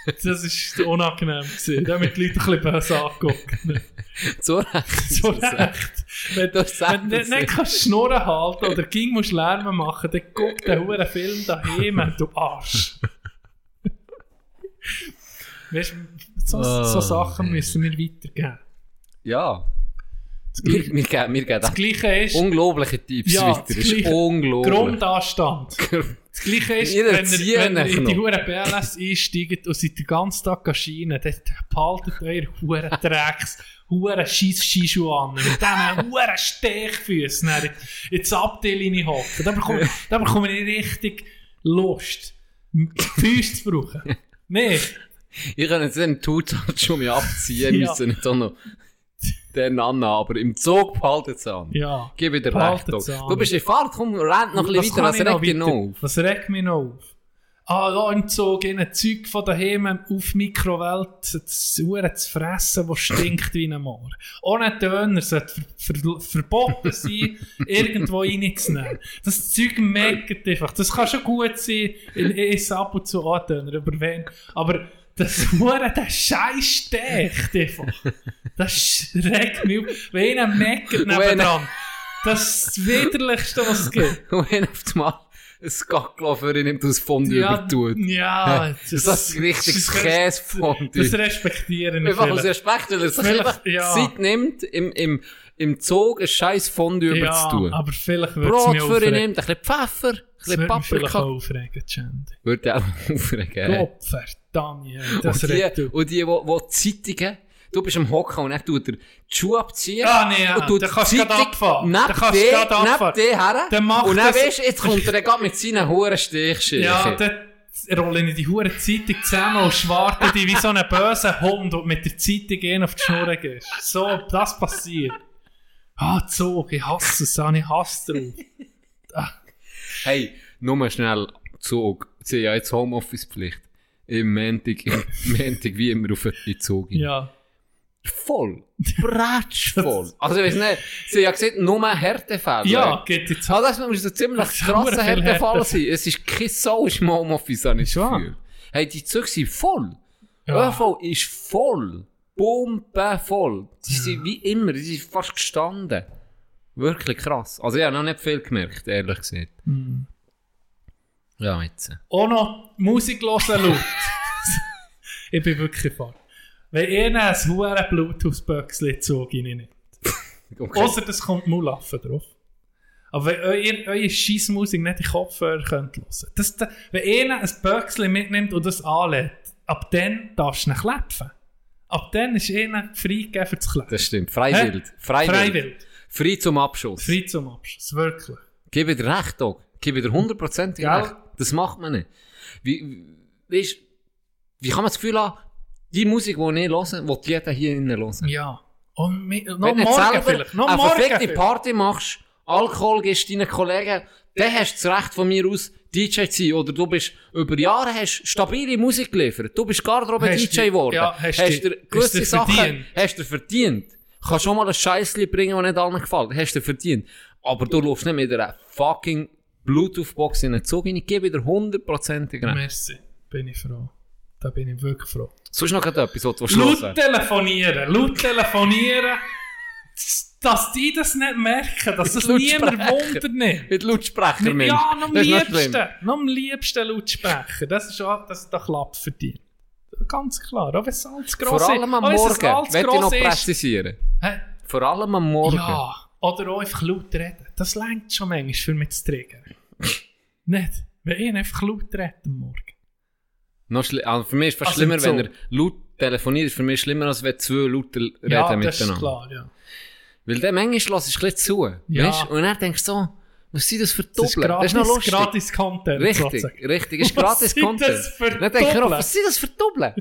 Das war unangenehm. Gewesen. Da haben die Leute ein bisschen böse angeguckt. So recht. So recht. Wenn, wenn du nicht, kannst Schnurren halten oder ging musst Lärm machen, dann guck den huren Film daheim, du Arsch. weißt so, so Oh, Sachen müssen wir weitergeben. Ja. Wir, geben, wir geben Das Gleiche ist, unglaubliche Tipps Ja, weiter. das Das ist unglaublich. Grundanstand. Das Gleiche ist, Wir wenn ihr, wenn ihr in die huren BLS einsteigt und seid den ganzen Tag schienen, dann behaltet euer huren Drecks, huren scheiss Shishu an, mit diesen huren Stechfüßen in- ins Abteil hocken. Da bekomme, da bekomme ich richtig Lust, Füße zu brauchen. Nee. Ich kann jetzt den Tutat schon mal abziehen Ja. müssen, nicht auch noch den an, aber im Zug behalten es an. Ja. Gib dir recht. An. Du bist in Fahrt, komm, renn noch ein Was bisschen weiter, ich noch regt dich noch auf. Was regt mich noch auf? Ah, da im Zug ein Zeug von daheim auf Mikrowelt zu, zu, fressen, das stinkt wie ein Moor. Ohne Döner sollte ver, ver, verboten sein, irgendwo reinzunehmen. Das Zeug meckert einfach. Das kann schon gut sein, in es ab und zu auch Döner, aber wenn, aber das Hure, der Scheiß stecht einfach. Das regt mich auf. Wenn einer meckert nebendran, das ist das Widerlichste, was es gibt. Und wenn auf einmal ein Gacklo für ihn nimmt, das Fondue Ja, übertut. ja, das, das ist richtiges das- Käsefondue. Das respektiere ich Einfach aus. Respekt, weil er sich einfach ja. Zeit nimmt, im, im, im Zug ein scheiß Fondue Ja, überzutun. aber vielleicht würde es mich für ihn nimmt, ein bisschen Pfeffer, ein Das bisschen würde mich vielleicht Paprika. auch aufregen, Chandy. Würde auch aufregen. Gott ey, das und die, und die, wo, wo Zeitungen, du bist am Hocken und er tut er die Schuhe abziehen. Ah, nee, ja, und tut kannst du Zeitung abfahren. Dann kannst du dir, neben abfahren. dir her. Dann macht und dann weisst du, jetzt kommt er gerade mit seinen Huren Stichschirchen. Ja, dann rolle ich die hure Zeitung zusammen und schwarte die wie so ein böser Hund und mit der Zeitung gehen auf die Schnur gehst. So, das passiert. Ah, Zug, ich hasse es, ich hasse drauf. Hey, nur mal schnell Zug. Sie haben ja jetzt Homeoffice-Pflicht. Im Montag, im Montag wie immer auf den Zug. Ja. Voll. Bratschvoll. Also, ich weiß nicht, sie haben ja gesagt, nur Härtefälle. Ja, geht jetzt. Ah, das muss so ziemlich Das ist krasser Härtefall sein. Es ist kein Sau im Homeoffice, habe ich das. Gefühl. Hey, die Züge sind voll. Ja. ÖV ist voll. Bombenvoll. Die sind wie immer, die sind fast gestanden. Wirklich krass. Also, ich habe noch nicht viel gemerkt, ehrlich gesagt. Hm. Ja, jetzt. Auch noch Musik hören laut. ich bin wirklich voll. Wenn ihr ein hure Bluetooth-Böckchen zog ich nicht. Okay. Außer das kommt Mulaffen drauf. Aber wenn euer, eure Scheissmusik nicht in Kopfhörer könnt hören. Das, das, wenn ihr ein Böckchen mitnimmt und das anlädt, ab dann darfst du nicht klepfen. Ab dann ist einer freigegeben für das Klepfen. Das stimmt. Freiwillig. Freiwillig. Freiwillig. Frei zum Abschuss. Frei zum Abschluss. Wirklich. Gib dir recht, Doc. Gib dir hundertprozentig Gell? recht. Das macht man nicht. Wie, weißt, wie kann man das Gefühl haben, die Musik, die ich höre, will jeder hier innen hören? Ja. Und mi- noch Wenn du morgen selber vielleicht. Noch eine morgen vielleicht. Party machst, Alkohol gibst deinen Kollegen, dann hast du das Recht von mir aus, DJ zu sein. Oder du bist über Jahre hast stabile Musik geliefert. Du bist Garderobe Hast DJ die- geworden. ja, hast hast dir hast gewisse dir Sachen verdient. hast du verdient. Kannst schon mal ein Scheissli bringen, das nicht allen gefällt. Hast du verdient. Aber du läufst nicht mit einer fucking Bluetooth-Box in den Zug rein. Ich gebe dir hundertprozentig recht. Merci. Bin ich froh. Da bin ich wirklich froh. Sonst noch etwas, was du Laut schlossen telefonieren, laut telefonieren. Dass die das nicht merken, dass das niemand wundert nicht. Mit Lautsprecher, Mensch. Ja, noch am ist liebsten. Noch am liebsten Lautsprecher. Das ist auch, das ist der Klapp verdient. Ganz klar. Auch wenn es alles gross Vor allem ist. am Morgen. Will ich noch ist. präzisieren. Vor allem am Morgen. Ja. Oder auch einfach laut reden. Das längt schon manchmal für mich zu triggern. nicht? Wenn ich einfach laut rede am Morgen. Noch also für mich ist es fast Also im schlimmer, wenn er laut telefoniert, ist für mich schlimmer, als wenn zwei Leute reden Ja, miteinander. das ist klar, ja. Weil der manchmal lässt ich ein bisschen zu. Ja. Weißt? Und dann denkst du so, was sind das für Das ist Doppel? Das ist noch gratis, lustig. gratis Content. Richtig, richtig. Ist gratis Content. das für dann denke ich was sind das für Doppel?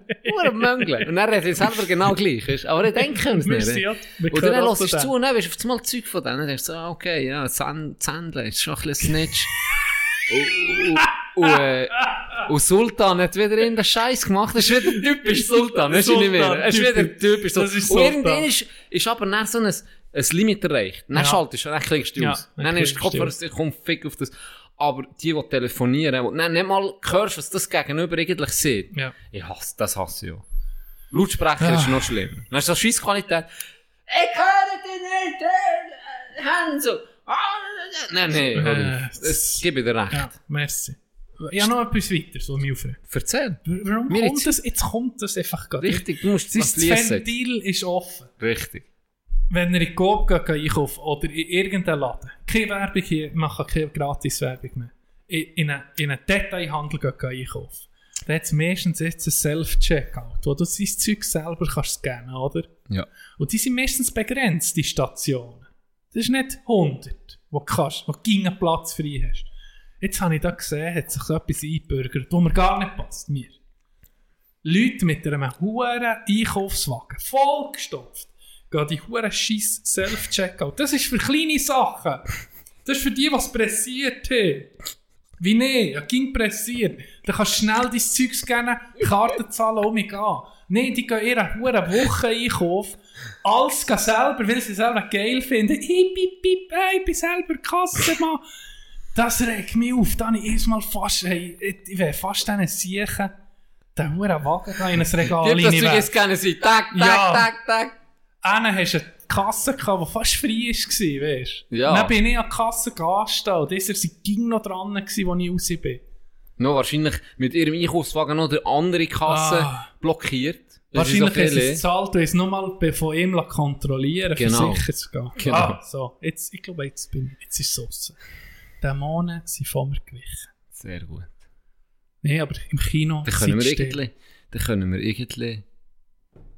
Nur Möngle. Und dann redet ich selber genau gleich. Weißt? Aber ich denke es nicht. ja- und dann zu du zu und dann bist du auf einmal Zeug von denen. Dann denkst du ah, okay, ja, Zänd- Zändle, ist schon ein bisschen Snitch. und, und, und, und Sultan hat wieder in den Scheiß gemacht. Das ist wieder typisch Sultan. Das ist nicht mehr. Es ist wieder typisch. Das ist und Sultan. irgendwann ist, ist aber dann so ein, ein Limit erreicht. Dann Ja. schaltest du, dann klingst du Ja, aus. dann Dann ist der klingst du Kopf, aus. ich komm fick auf das. Aber die, die telefonieren, und dann nicht mal hörst, was das Gegenüber eigentlich sieht. Ja. Ich hasse, das hasse ich auch. Lautsprecher ist Ah. noch schlimmer. Dann ist so Scheissqualität. Ich höre dich nicht, äh, Hanso. Ah, Nein, nein, hör Äh, auf. Das gebe ich dir recht. Ja, merci. Ich habe noch etwas weiter, so mich aufregen. Erzähl. Warum Mir kommt jetzt- das? Jetzt kommt das einfach gerade. Richtig, du musst Das es schließen. Ventil ist offen. Richtig. Wenn ihr in Coop geht, geht einkaufen oder in irgendeinen Laden. Keine Werbung hier, wir machen keine Gratis-Werbung mehr. In, in, einen, in einen Detailhandel geht einkaufen. Da hat es meistens jetzt ein Self-Checkout, wo du dein Zeug selber kannst scannen, oder? Ja. Und die sind meistens begrenzt, die Stationen. Das ist nicht 100, wo du kannst, wo du Platz frei hast. Jetzt habe ich da gesehen, hat sich so etwas eingebürgert, wo mir gar nicht passt, mir. Leute mit einem hohen Einkaufswagen, vollgestopft, gehen die hohen Scheiss Self-Checkout. Das ist für kleine Sachen. Das ist für die, was pressiert haben. Wie nicht? Ja, ging pressiert. Dann kannst du schnell dein Zeug scannen, Karte zahlen, um mich gehen. Nein, die gehen ihre hure Woche einkaufen. Alles gehen selber, weil sie selber geil finden. Ich bin, bin, ich bin selber Kassenmann. Das regt mich auf. Dann habe ich erstmal fast, hey, ich wäre fast einen Siechen, den huren Wagen da in ein Regal Gib das jetzt gerne sein. Tag, tag, Ja. tag, tag. Einen hast eine Kasse gehabt, die fast frei war, weißt du? Ja. Dann bin ich an die Kasse und dieser war ging noch dran, als ich raus bin. Noch wahrscheinlich mit ihrem Einkaufswagen noch die andere Kasse Ah. blockiert. Das Wahrscheinlich ist es gezahlt und es nochmal von ihm kontrollieren Genau. für sicher zu gehen. Genau. Ah, so. Jetzt, ich glaube, jetzt, bin ich, jetzt ist es raus. Dämonen sind von mir gewichen. Sehr gut. Nein, aber im Kino Dann können wir irgendwie, dann können wir irgendwie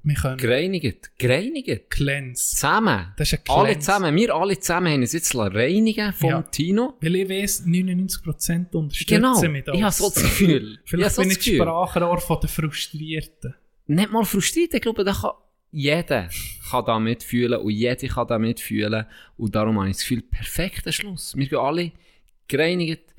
Wir können gereinigt, gereinigt. Cleanse. Zusammen. Das ist ein Alle Cleanse. zusammen, wir alle zusammen haben uns jetzt reinigen vom Ja. Tino. Weil ich weiss, 99% unterstützen Genau. mich da. Ich habe so das Gefühl. Ich Vielleicht so bin das ich. Sprachrohr von den Frustrierten. Nicht mal frustriert, ich glaube, da kann jeder kann da mitfühlen und jeder kann da mitfühlen. Und darum habe ich das Gefühl, perfekter Schluss. Wir gehen alle gereinigt,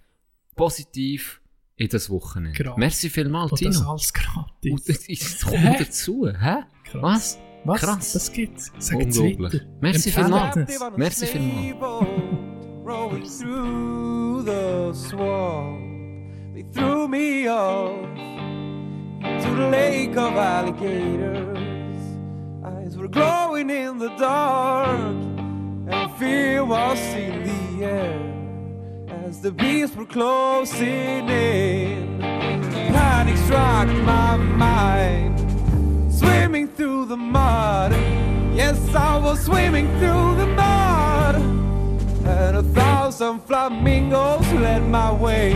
positiv in das Wochenende. Gratis. Merci vielmals, Und das alles gratis. Und das ist, kommt Hä? dazu, hä? Krass. Was? Was? Krass. Das gibt's. Sagt's Unglaublich. weiter. Merci vielmals. Merci vielmals. Rolling through the swamp, they threw me off to the lake of alligators. Eyes were glowing in the dark, and fear was in the air as the beams were closing in. Panic struck my mind, swimming through the mud. Yes, I was swimming through the mud, and a thousand flamingos led my way.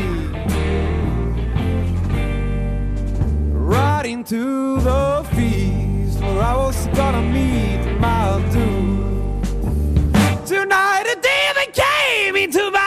Right into the feast where I was gonna meet my doom. Tonight a demon came into my